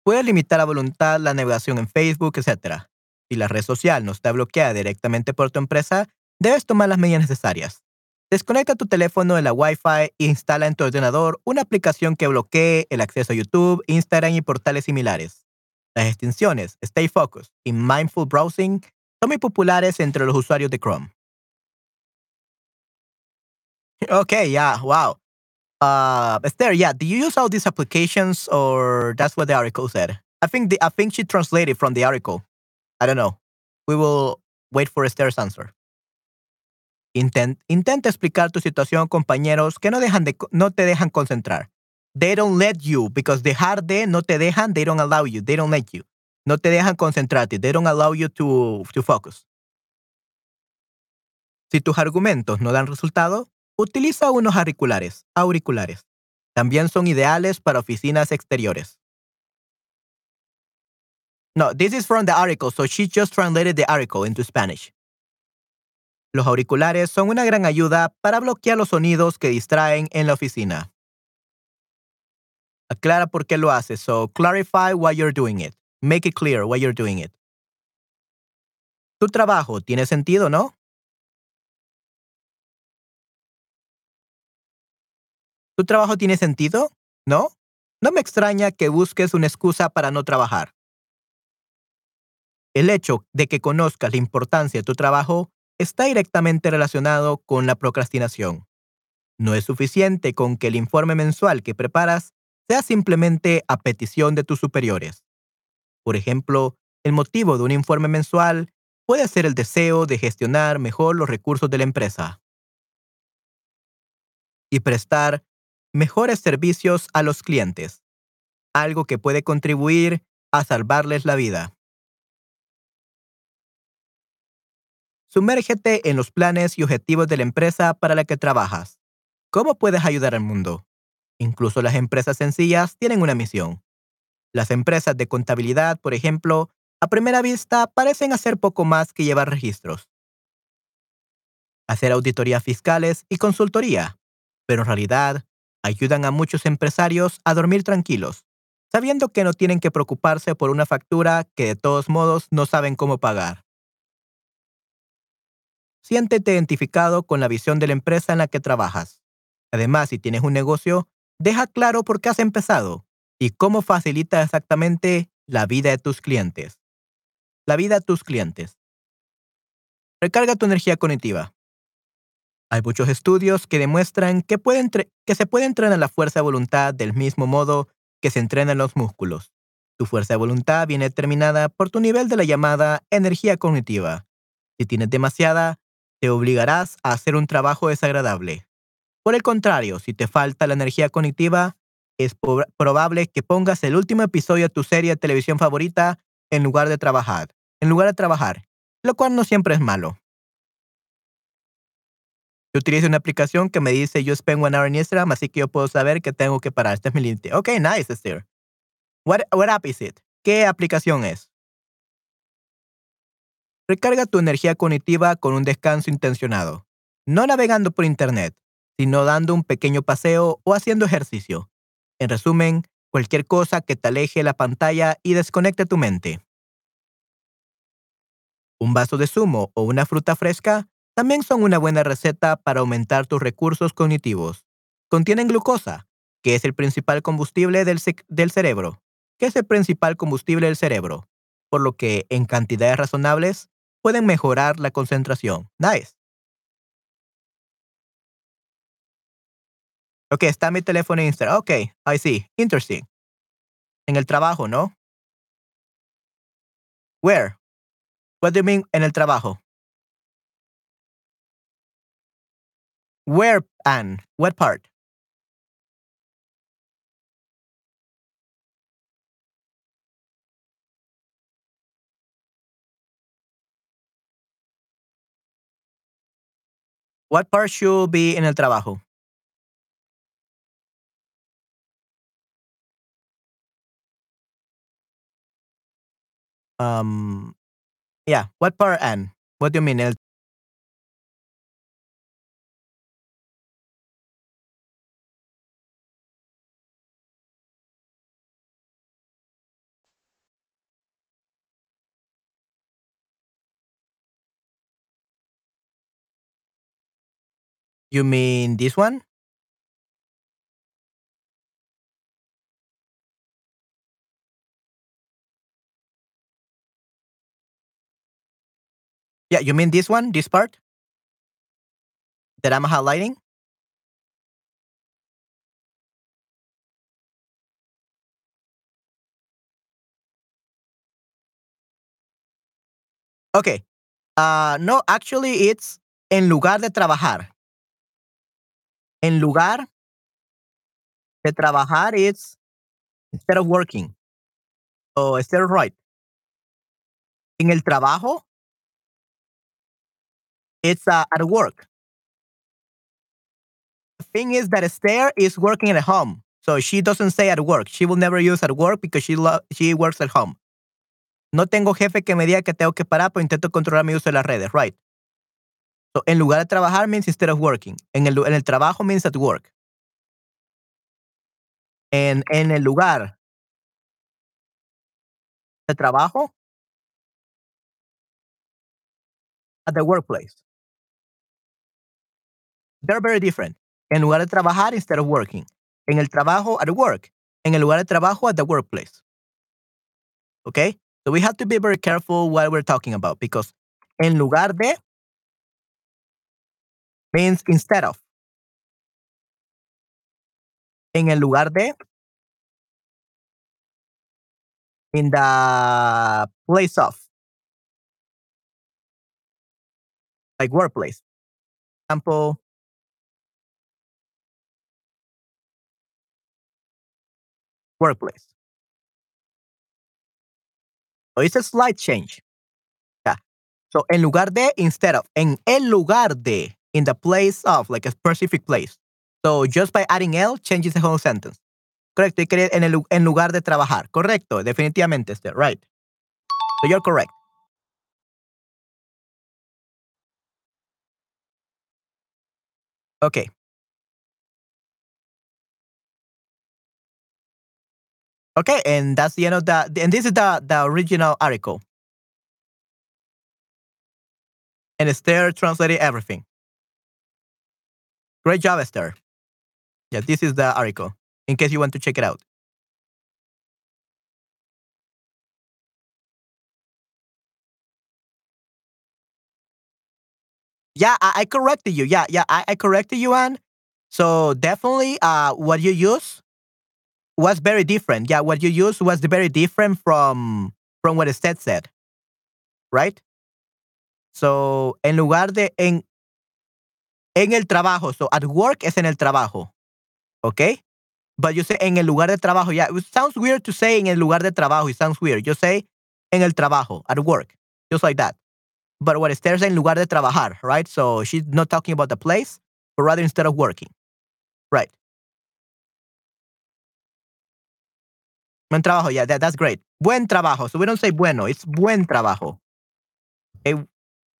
Puedes limitar a voluntad la navegación en Facebook, etc. Si la red social no está bloqueada directamente por tu empresa, debes tomar las medidas necesarias. Desconecta tu teléfono de la Wi-Fi e instala en tu ordenador una aplicación que bloquee el acceso a YouTube, Instagram y portales similares. Las extensiones Stay Focused y Mindful Browsing son muy populares entre los usuarios de Chrome. Okay, yeah, wow. Uh, Esther, yeah, do you use all these applications or that's what the article said? I think the, I think she translated from the article. I don't know. We will wait for Esther's answer. Intenta explicar tu situación compañeros que no, no te dejan concentrar. They don't let you, because dejar de no te dejan, they don't allow you, they don't let you. No te dejan concentrarte, they don't allow you to, to focus. Si tus argumentos no dan resultado, utiliza unos auriculares, auriculares. También son ideales para oficinas exteriores. No, this is from the article, so she just translated the article into Spanish. Los auriculares son una gran ayuda para bloquear los sonidos que distraen en la oficina. Aclara por qué lo haces. So clarify why you're doing it. Make it clear why you're doing it. Tu trabajo tiene sentido, ¿no? ¿Tu trabajo tiene sentido? ¿No? No me extraña que busques una excusa para no trabajar. El hecho de que conozcas la importancia de tu trabajo está directamente relacionado con la procrastinación. No es suficiente con que el informe mensual que preparas sea simplemente a petición de tus superiores. Por ejemplo, el motivo de un informe mensual puede ser el deseo de gestionar mejor los recursos de la empresa. y prestar mejores servicios a los clientes, algo que puede contribuir a salvarles la vida. Sumérgete en los planes y objetivos de la empresa para la que trabajas. ¿Cómo puedes ayudar al mundo? Incluso las empresas sencillas tienen una misión. Las empresas de contabilidad, por ejemplo, a primera vista parecen hacer poco más que llevar registros, hacer auditorías fiscales y consultoría, pero en realidad ayudan a muchos empresarios a dormir tranquilos, sabiendo que no tienen que preocuparse por una factura que de todos modos no saben cómo pagar. Siéntete identificado con la visión de la empresa en la que trabajas. Además, si tienes un negocio, deja claro por qué has empezado y cómo facilita exactamente la vida de tus clientes. La vida de tus clientes. Recarga tu energía cognitiva. Hay muchos estudios que demuestran que, se puede entrenar la fuerza de voluntad del mismo modo que se entrenan los músculos. Tu fuerza de voluntad viene determinada por tu nivel de la llamada energía cognitiva. Si tienes demasiada, te obligarás a hacer un trabajo desagradable. Por el contrario, si te falta la energía cognitiva, es probable que pongas el último episodio de tu serie de televisión favorita en lugar de trabajar, en lugar de trabajar, lo cual no siempre es malo. Yo utilizo una aplicación que me dice yo spend one hour en Instagram, así que yo puedo saber que tengo que parar. Este es mi límite. Ok, nice, Esther. What, what app is it? ¿Qué aplicación es? Recarga tu energía cognitiva con un descanso intencionado, no navegando por Internet, sino dando un pequeño paseo o haciendo ejercicio. En resumen, cualquier cosa que te aleje la pantalla y desconecte tu mente. Un vaso de zumo o una fruta fresca también son una buena receta para aumentar tus recursos cognitivos. Contienen glucosa, que es el principal combustible del, del cerebro, que es el principal combustible del cerebro, por lo que en cantidades razonables pueden mejorar la concentración. Nice. Ok, está mi teléfono en Instagram. Ok, I see. Interesting. En el trabajo, ¿no? Where? What do you mean en el trabajo? Where, Anne? What part? What part should be in el trabajo? Um, yeah, what part and what do you mean? El You mean this one? Yeah, you mean this one, this part? That I'm highlighting? Okay. Uh, no, actually, it's en lugar de trabajar. En lugar de trabajar, it's instead of working. So, instead of right. En el trabajo, it's uh, at work. The thing is that Esther is working at home. So she doesn't say at work. She will never use at work because she, she works at home. No tengo jefe que me diga que tengo que parar, pero intento controlar mi uso de las redes, right? So, en lugar de trabajar means instead of working. En el, en el trabajo means at work. En, en el lugar de trabajo, at the workplace. They're very different. En lugar de trabajar instead of working. En el trabajo at work. En el lugar de trabajo at the workplace. Okay? So we have to be very careful what we're talking about because en lugar de means instead of. En el lugar de. In the place of. Like workplace. Example. Workplace. So it's a slight change. So en lugar de, instead of. En el lugar de. In the place of, like a specific place. So just by adding L changes the whole sentence. Correcto. En, el, en lugar de trabajar. Correcto. Definitivamente, Esther. Right. So you're correct. Okay. Okay, and that's the end of the and this is the the original article. And Esther translated everything. Great job, Esther. Yeah, this is the article in case you want to check it out. Yeah, I, I corrected you. Yeah, yeah, I, I corrected you, Anne. So definitely, uh, what you use was very different. Yeah, what you used was very different from from what Esther said, right? So, en lugar de en en el trabajo, so at work es en el trabajo, okay? But you say en el lugar de trabajo. Yeah, it sounds weird to say en el lugar de trabajo. It sounds weird. You say en el trabajo, at work, just like that. But what Esther en lugar de trabajar, right? So she's not talking about the place, but rather instead of working, right? Buen trabajo. Yeah, that, that's great. Buen trabajo. So we don't say bueno, it's buen trabajo. Okay?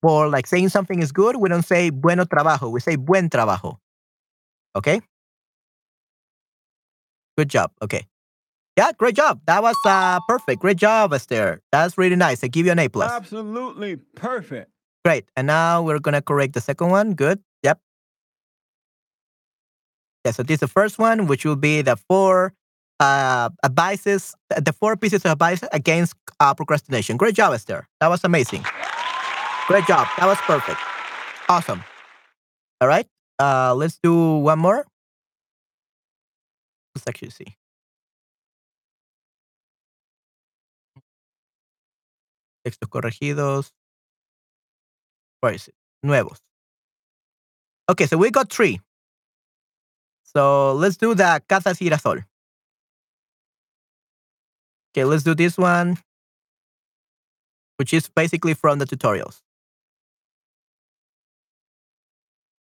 For like saying something is good, we don't say bueno trabajo. We say buen trabajo. Okay? Good job. Okay. Yeah, great job. That was uh, perfect. Great job, Esther. That's really nice. I give you an A plus. Absolutely perfect. Great. And now we're gonna correct the second one. Good. Yep. Yeah. So this is the first one, which will be the four uh, advices, the four pieces of advice against uh, procrastination. Great job, Esther. That was amazing. Great job. That was perfect. Awesome. All right. Uh, let's do one more. Let's actually see. Textos corregidos. Where is it? Nuevos. Okay, so we got three. So let's do the Casa Girasol. Okay, let's do this one, which is basically from the tutorials.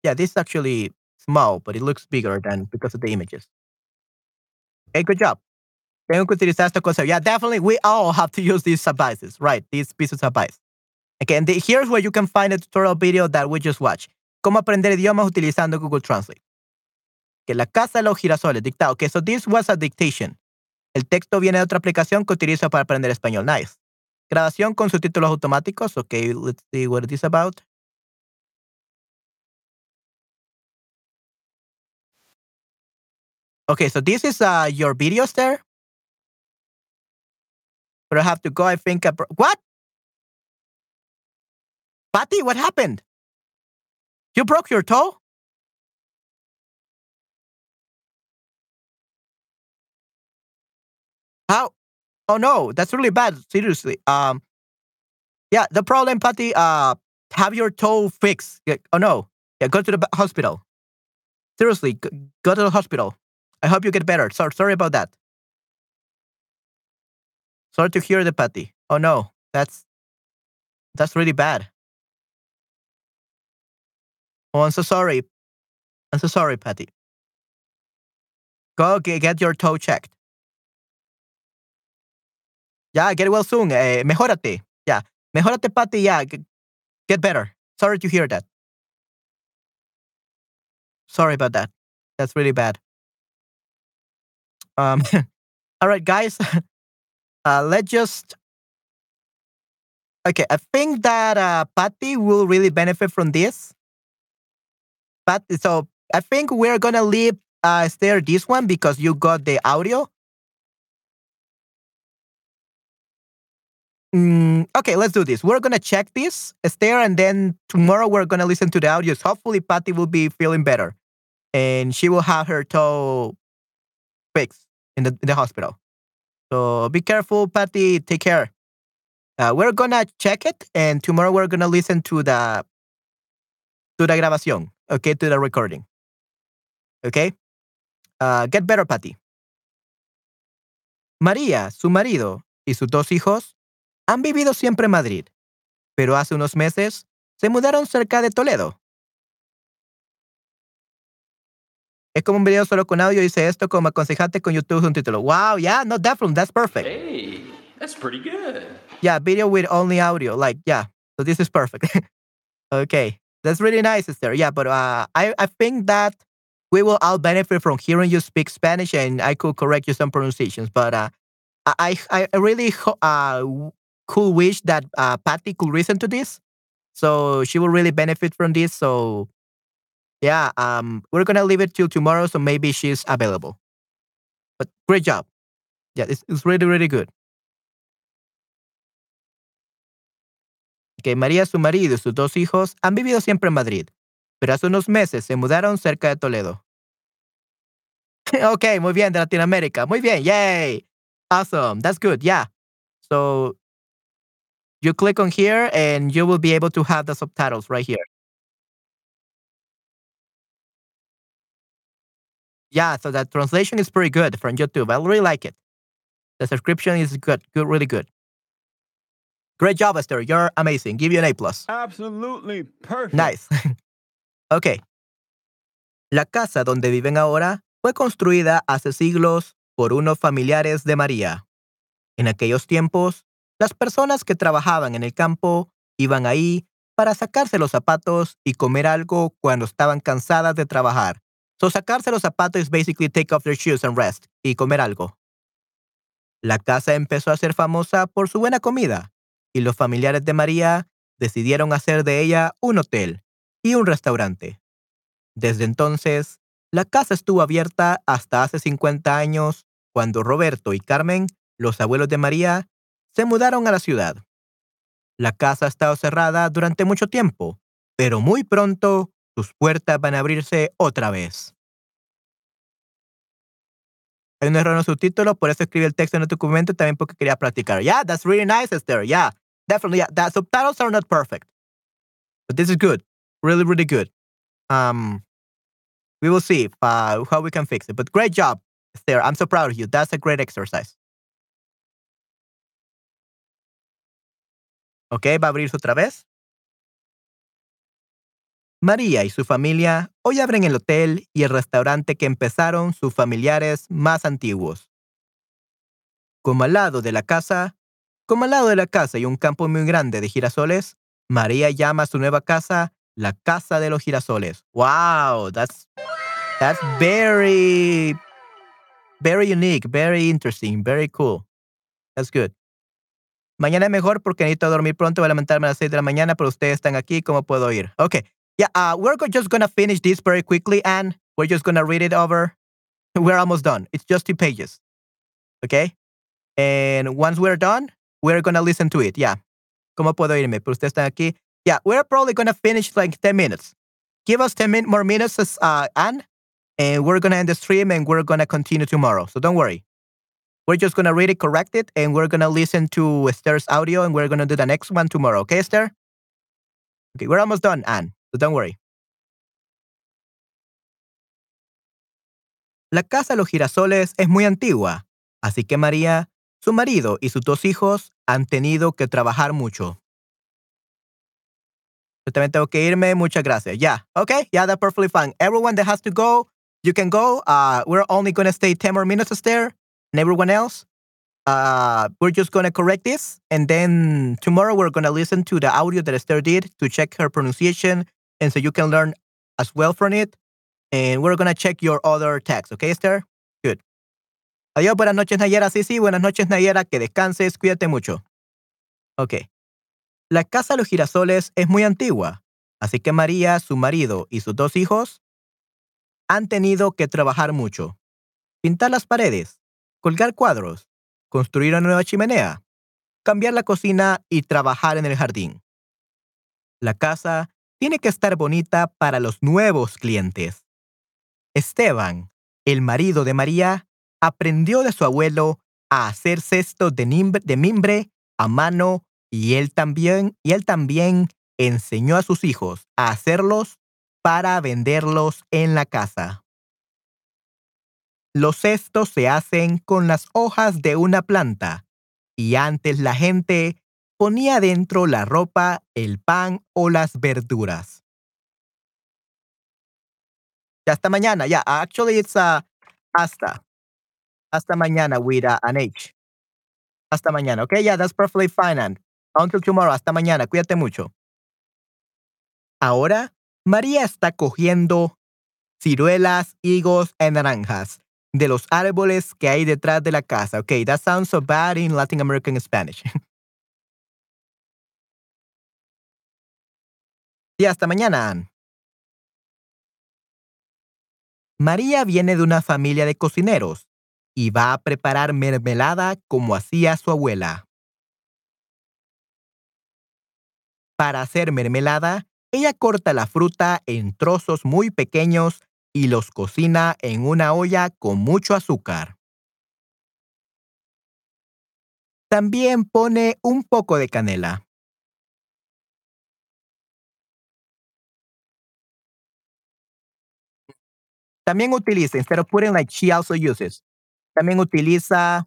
Yeah, this is actually small, but it looks bigger than because of the images. Okay, good job. Tengo que utilizar esta cosa. Yeah, definitely. We all have to use these advices, right? These pieces of advice. Okay, and the, here's where you can find a tutorial video that we just watched. Cómo aprender idiomas utilizando Google Translate. Que la casa de los girasoles, dictado. Okay, so this was a dictation. El texto viene de otra aplicación que utilizo para aprender español. Nice. Grabación con subtítulos automáticos. Okay, let's see what it is about. Okay, so this is uh, your videos there. But I have to go. I think. What? Patty, what happened? You broke your toe? How? Oh no, that's really bad. Seriously. Um. Yeah, the problem, Patty. Uh, have your toe fixed. Oh no. Yeah, go to the hospital. Seriously, go to the hospital. I hope you get better. Sorry, sorry about that. Sorry to hear the Patty. Oh no, that's that's really bad. Oh, I'm so sorry. I'm so sorry, Patty. Go get, your toe checked. Yeah, get well soon. Eh, mejórate. Yeah, mejórate, Patty. Yeah, get better. Sorry to hear that. Sorry about that. That's really bad. Um, all right, guys. Uh, let's just. Okay, I think that uh, Patty will really benefit from this. But so I think we're gonna leave uh, Esther this one because you got the audio. Mm, okay, let's do this. We're gonna check this, Esther, and then tomorrow we're gonna listen to the audios. Hopefully, Patty will be feeling better, and she will have her toe fixed in the the hospital. So be careful, Patty. Take care. Uh, we're gonna check it, and tomorrow we're gonna listen to the to the grabación. Okay, to the recording. Okay. Uh, get better, Patty. María, su marido, y sus dos hijos han vivido siempre en Madrid, pero hace unos meses se mudaron cerca de Toledo. Es como un video solo con audio, dice esto como aconsejate con YouTube un título. Wow, yeah, no, definitely, that's perfect. Hey, that's pretty good. Yeah, video with only audio, like, yeah, so this is perfect. okay, that's really nice, Esther. Yeah, but uh, I, I think that we will all benefit from hearing you speak Spanish and I could correct you some pronunciations, but uh, I, I really uh, could wish that uh, Patty could listen to this. So she will really benefit from this. So yeah, um, we're gonna leave it till tomorrow, so maybe she's available. But great job. Yeah, it's, it's really, really good. Que María, su marido y sus dos hijos han vivido siempre en Madrid, pero hace unos meses se mudaron cerca de Toledo. ok, muy bien, de Latinoamérica. Muy bien, yay. Awesome. That's good. Yeah. So you click on here and you will be able to have the subtitles right here. Yeah, so that translation is pretty good from YouTube. I really like it. The subscription is good, good, really good. Great job, Esther. You're amazing. Give you an A plus. Absolutely perfect. Nice. ok. La casa donde viven ahora fue construida hace siglos por unos familiares de María. En aquellos tiempos, las personas que trabajaban en el campo iban ahí para sacarse los zapatos y comer algo cuando estaban cansadas de trabajar. So sacarse los zapatos es basically take off their shoes and rest y comer algo. La casa empezó a ser famosa por su buena comida y los familiares de María decidieron hacer de ella un hotel y un restaurante. Desde entonces, la casa estuvo abierta hasta hace 50 años, cuando Roberto y Carmen, los abuelos de María, se mudaron a la ciudad. La casa ha estado cerrada durante mucho tiempo, pero muy pronto sus puertas van a abrirse otra vez. Hay un error en el subtítulo, por eso escribí el texto en el documento también porque quería practicar. Yeah, that's really nice, Esther. Yeah, definitely. Yeah, the subtitles are not perfect, but this is good. Really, really good. Um, we will see uh, how we can fix it. But great job, Esther. I'm so proud of you. That's a great exercise. Ok, va a abrirse otra vez. María y su familia hoy abren el hotel y el restaurante que empezaron sus familiares más antiguos. Como al lado de la casa, como al lado de la casa y un campo muy grande de girasoles, María llama a su nueva casa la Casa de los Girasoles. Wow, that's that's very very unique, very interesting, very cool. That's good. Mañana es mejor porque necesito dormir pronto, voy a levantarme a las 6 de la mañana, pero ustedes están aquí, ¿cómo puedo ir? Okay. Yeah, uh, we're just gonna finish this very quickly, and we're just gonna read it over. We're almost done. It's just two pages. Okay? And once we're done, we're gonna listen to it. Yeah. ¿Cómo puedo irme? Pero ustedes están aquí. Yeah, we're probably gonna finish like 10 minutes. Give us 10 min more minutes, uh, Anne, and we're gonna end the stream and we're gonna continue tomorrow. So don't worry. We're just gonna read it, correct it, and we're gonna listen to Esther's audio and we're gonna do the next one tomorrow. Okay, Esther? Okay, we're almost done, Anne. So don't worry. La casa de los girasoles es muy antigua, así que María, su marido y sus dos hijos han tenido que trabajar mucho. Yo también tengo que irme. Muchas gracias. Yeah. Okay. Yeah, that's perfectly fine. Everyone that has to go, you can go. Uh, we're only going to stay 10 more minutes there. And everyone else, uh, we're just going to correct this. And then tomorrow we're going to listen to the audio that Esther did to check her pronunciation. And so you can learn as well from it. And we're going to check your other text. Okay, Esther? Good. Adiós. Buenas noches, Nayera. Sí, sí. Buenas noches, Nayera. Que descanses. Cuídate mucho. Okay. La casa de los girasoles es muy antigua, así que María, su marido y sus dos hijos han tenido que trabajar mucho. Pintar las paredes, colgar cuadros, construir una nueva chimenea, cambiar la cocina y trabajar en el jardín. La casa tiene que estar bonita para los nuevos clientes. Esteban, el marido de María, aprendió de su abuelo a hacer cestos de, mimbre a mano y él también, y él también enseñó a sus hijos a hacerlos para venderlos en la casa. Los cestos se hacen con las hojas de una planta y antes la gente ponía dentro la ropa, el pan o las verduras. Ya hasta mañana. Yeah, actually it's uh, hasta. Hasta mañana with uh, an H. Hasta mañana. Okay, yeah, that's perfectly fine. And until tomorrow. Hasta mañana. Cuídate mucho. Ahora, María está cogiendo ciruelas, higos y naranjas de los árboles que hay detrás de la casa. Okay, that sounds so bad in Latin American Spanish. y hasta mañana. María viene de una familia de cocineros y va a preparar mermelada como hacía su abuela. Para hacer mermelada, ella corta la fruta en trozos muy pequeños y los cocina en una olla con mucho azúcar. También pone un poco de canela. También utiliza, instead of putting like she also uses, también utiliza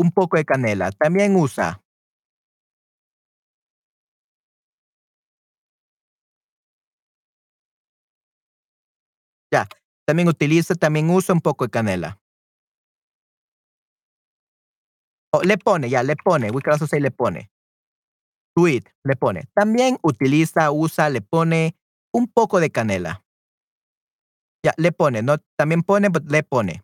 un poco de canela. También usa Ya, también utiliza, también usa un poco de canela. O le pone, ya, le pone. We can also say le pone. Sweet, le pone. También utiliza, usa, le pone un poco de canela. Le pone, no, también pone, but le pone.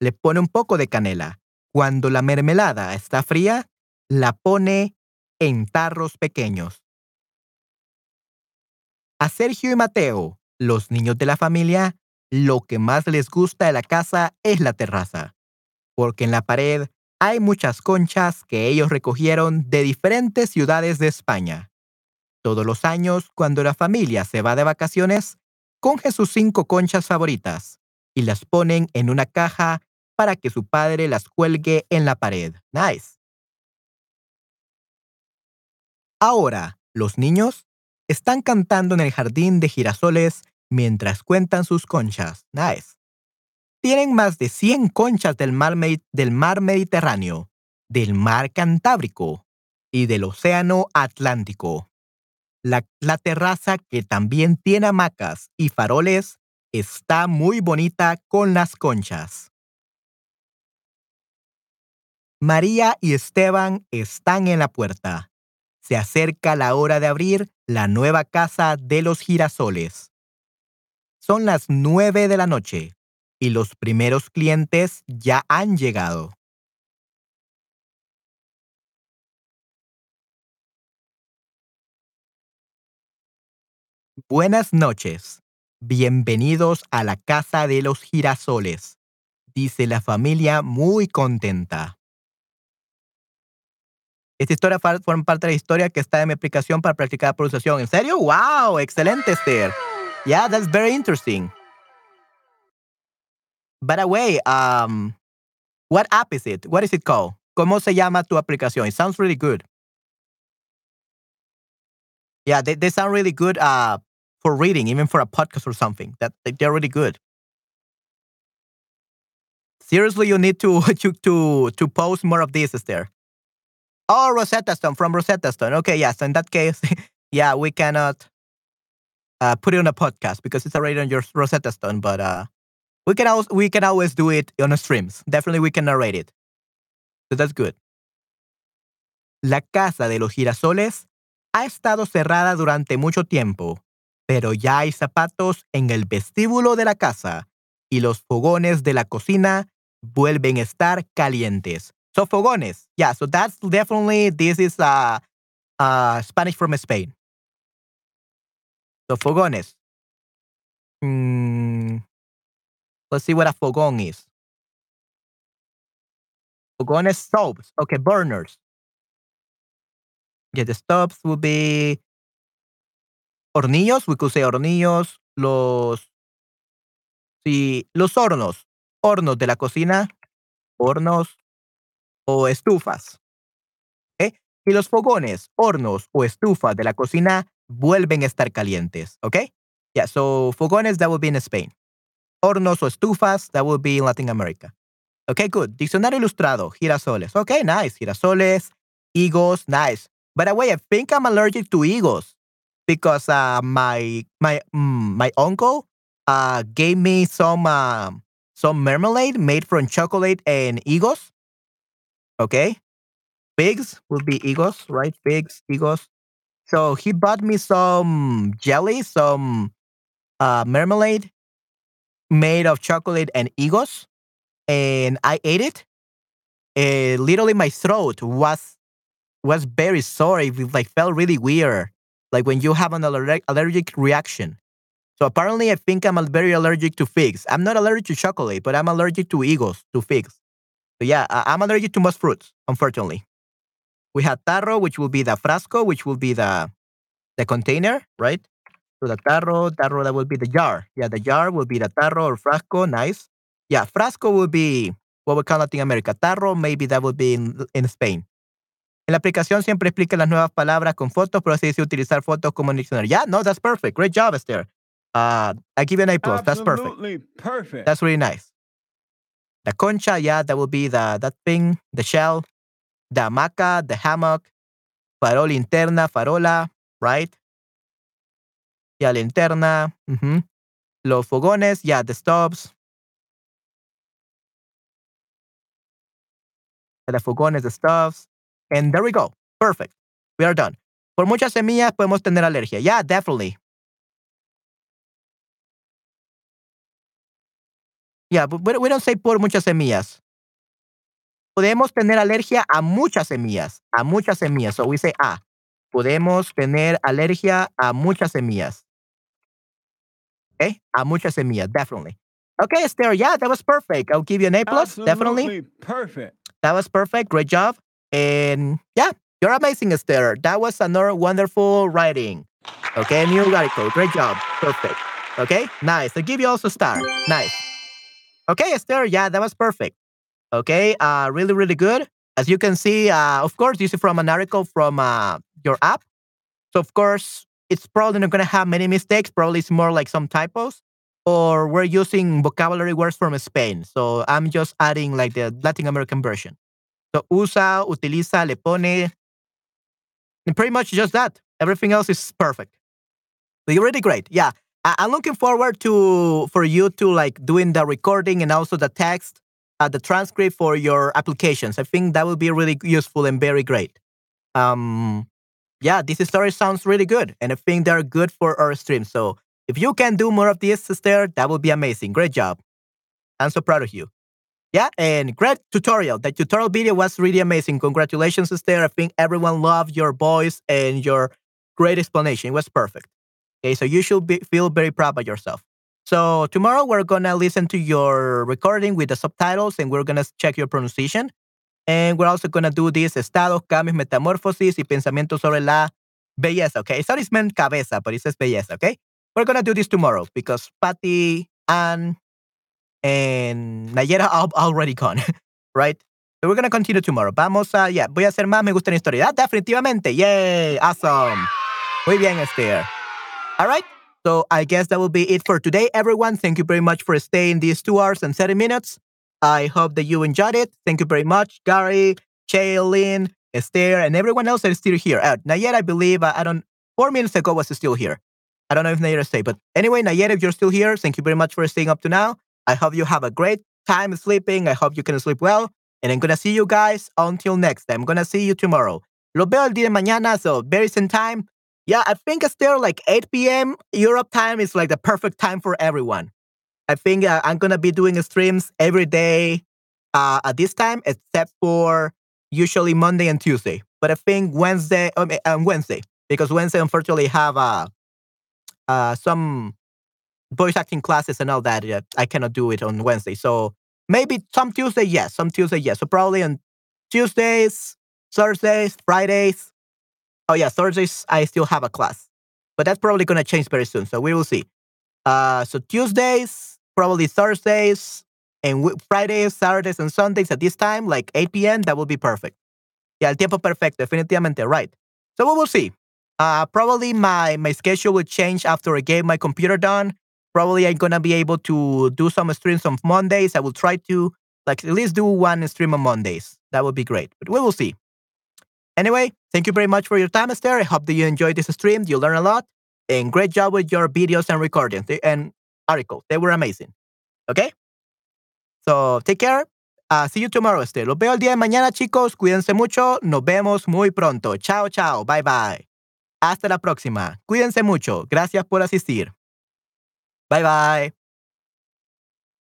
Le pone un poco de canela. Cuando la mermelada está fría, la pone en tarros pequeños. A Sergio y Mateo, los niños de la familia, lo que más les gusta de la casa es la terraza, porque en la pared hay muchas conchas que ellos recogieron de diferentes ciudades de España. Todos los años, cuando la familia se va de vacaciones, coge sus cinco conchas favoritas y las ponen en una caja para que su padre las cuelgue en la pared. Nice. Ahora, los niños están cantando en el jardín de girasoles mientras cuentan sus conchas. Nice. Tienen más de 100 conchas del mar, del mar Mediterráneo, del mar Cantábrico y del Océano Atlántico. La, terraza, que también tiene hamacas y faroles, está muy bonita con las conchas. María y Esteban están en la puerta. Se acerca la hora de abrir la nueva casa de los girasoles. Son las nueve de la noche y los primeros clientes ya han llegado. Buenas noches. Bienvenidos a la casa de los girasoles, dice la familia muy contenta. Esta historia forma parte de la historia que está en mi aplicación para practicar pronunciación. ¿En serio? ¡Wow! Excelente, Esther. Yeah, that's very interesting. By the way, um, what app is it? What is it called? ¿Cómo se llama tu aplicación? It sounds really good. Yeah, they, they sound really good uh, for reading, even for a podcast or something. That they're really good. Seriously, you need to to to to post more of this, Esther. Oh, Rosetta Stone from Rosetta Stone. Okay, yes. In that case, yeah, we cannot uh, put it on a podcast because it's already on your Rosetta Stone. But uh, we can always we can always do it on the streams. Definitely, we can narrate it. So that's good. La casa de los girasoles ha estado cerrada durante mucho tiempo, pero ya hay zapatos en el vestíbulo de la casa y los fogones de la cocina vuelven a estar calientes. So fogones, yeah. So that's definitely this is uh, uh Spanish from Spain. So fogones. Mm, let's see what a fogón is. Fogones stoves. Okay, burners. Yeah, the stoves would be hornillos. We could say hornillos. Los sí, los hornos. Hornos de la cocina. Hornos o estufas. ¿okay? Y los fogones, hornos o estufas de la cocina vuelven a estar calientes. ¿Ok? Yeah, so fogones, that would be in Spain. hornos o estufas. That would be in Latin America. Okay, good. Diccionario ilustrado, girasoles. Okay, nice. Girasoles, higos, nice. By the way, I think I'm allergic to higos because uh, my my mm, my uncle uh, gave me some uh, some marmalade made from chocolate and higos. Okay, figs will be higos, right? Figs, higos. So he bought me some jelly, some uh, marmalade made of chocolate and higos, and I ate it. And literally, my throat was was very sore. It like felt really weird, like when you have an allergic reaction. So apparently, I think I'm very allergic to figs. I'm not allergic to chocolate, but I'm allergic to higos, to figs. So yeah, I'm allergic to most fruits, unfortunately. We have tarro, which will be the frasco, which will be the the container, right? So the tarro, tarro, that will be the jar. Yeah, the jar will be the tarro or frasco. Nice. Yeah, frasco will be what we call Latin America. Tarro, maybe that would be in, in Spain. En la aplicación siempre explica las nuevas palabras con fotos, pero se dice utilizar fotos como en diccionario. Yeah, no, that's perfect. Great job, Esther. Uh, I give you an A plus. That's perfect. Absolutely perfect. That's really nice. The concha, yeah, that will be the that thing, the shell, the hamaca, the hammock, farol interna, farola, right? Yeah, linterna. mhm. Los fogones, yeah, the stoves. The fogones, the stoves. And there we go. Perfect. We are done. Por muchas semillas podemos tener alergia. Yeah, definitely. Yeah, but we don't say por muchas semillas. Podemos tener alergia a muchas semillas, a muchas semillas. So we say a. Podemos tener alergia a muchas semillas. Okay, a muchas semillas, definitely. Okay, Esther, yeah, that was perfect. I'll give you an A plus, definitely. Perfect. That was perfect. Great job. And yeah, you're amazing, Esther. That was another wonderful writing. Okay, new article. Great job. Perfect. Okay, nice. I'll give you also star. Nice. Okay, Esther. Yeah, that was perfect. Okay, uh, really, really good. As you can see, uh, of course, this is from an article from uh, your app. So, of course, it's probably not going to have many mistakes. Probably it's more like some typos. Or we're using vocabulary words from Spain. So, I'm just adding like the Latin American version. So, usa, utiliza, le pone. And pretty much just that. Everything else is perfect. So you're really great. Yeah. I- I'm looking forward to for you to like doing the recording and also the text, uh, the transcript for your applications. I think that will be really useful and very great. Um, yeah, this story sounds really good, and I think they're good for our stream. So if you can do more of this, Esther, that would be amazing. Great job. I'm so proud of you. Yeah, and great tutorial. The tutorial video was really amazing. Congratulations, Esther. I think everyone loved your voice and your great explanation. It was perfect. Okay, so you should be, feel very proud of yourself. So tomorrow we're gonna listen to your recording with the subtitles and we're gonna check your pronunciation. And we're also gonna do this estados, cambios, metamorfosis y pensamientos sobre la belleza. Okay, sorry, it's meant cabeza, but it says belleza. Okay, we're gonna do this tomorrow because Patty, Anne, and Nayera already gone, right? So we're gonna continue tomorrow. Vamos a, yeah, voy a hacer más me gusta la historia. Ah, definitivamente, yay, awesome. Muy bien, Esther. All right. So I guess that will be it for today, everyone. Thank you very much for staying these two hours and 30 minutes. I hope that you enjoyed it. Thank you very much, Gary, Chaylin, Esther, and everyone else that is still here. Uh, Nayera, I believe, uh, I don't, four minutes ago was still here. I don't know if Nayera stayed, but anyway, Nayera, if you're still here, thank you very much for staying up to now. I hope you have a great time sleeping. I hope you can sleep well. And I'm going to see you guys until next time. I'm going to see you tomorrow. Lo veo el día de mañana, so very same time. Yeah, I think it's still like 8 p.m. Europe time is like the perfect time for everyone. I think uh, I'm gonna be doing streams every day uh, at this time, except for usually Monday and Tuesday. But I think Wednesday, um, um, Wednesday, because Wednesday unfortunately have uh, uh, some voice acting classes and all that. uh, I cannot do it on Wednesday. So maybe some Tuesday, yes, some Tuesday, yes. So probably on Tuesdays, Thursdays, Fridays. Oh yeah, Thursdays I still have a class, but that's probably gonna change very soon. So we will see. Uh, so Tuesdays, probably Thursdays, and wi- Fridays, Saturdays, and Sundays at this time, like 8 p.m. That will be perfect. Yeah, el tiempo perfecto, definitivamente right. So we will see. Uh, probably my my schedule will change after I get my computer done Probably I'm gonna be able to do some streams on Mondays. I will try to like at least do one stream on Mondays. That would be great, but we will see. Anyway, thank you very much for your time, Esther. I hope that you enjoyed this stream. You learned a lot, and great job with your videos and recordings and articles. They were amazing. Okay. So take care. Uh, see you tomorrow, Esther. Los veo el día de mañana, chicos. Cuídense mucho. Nos vemos muy pronto. Chao, chao. Bye, bye. Hasta la próxima. Cuídense mucho. Gracias por asistir. Bye, bye.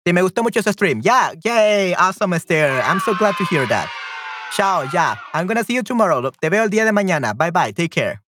Sí, me gustó mucho ese stream. Yeah, yay. Awesome, Esther. I'm so glad to hear that. Chao, ya. I'm gonna see you tomorrow. Te veo el día de mañana. Bye, bye. Take care.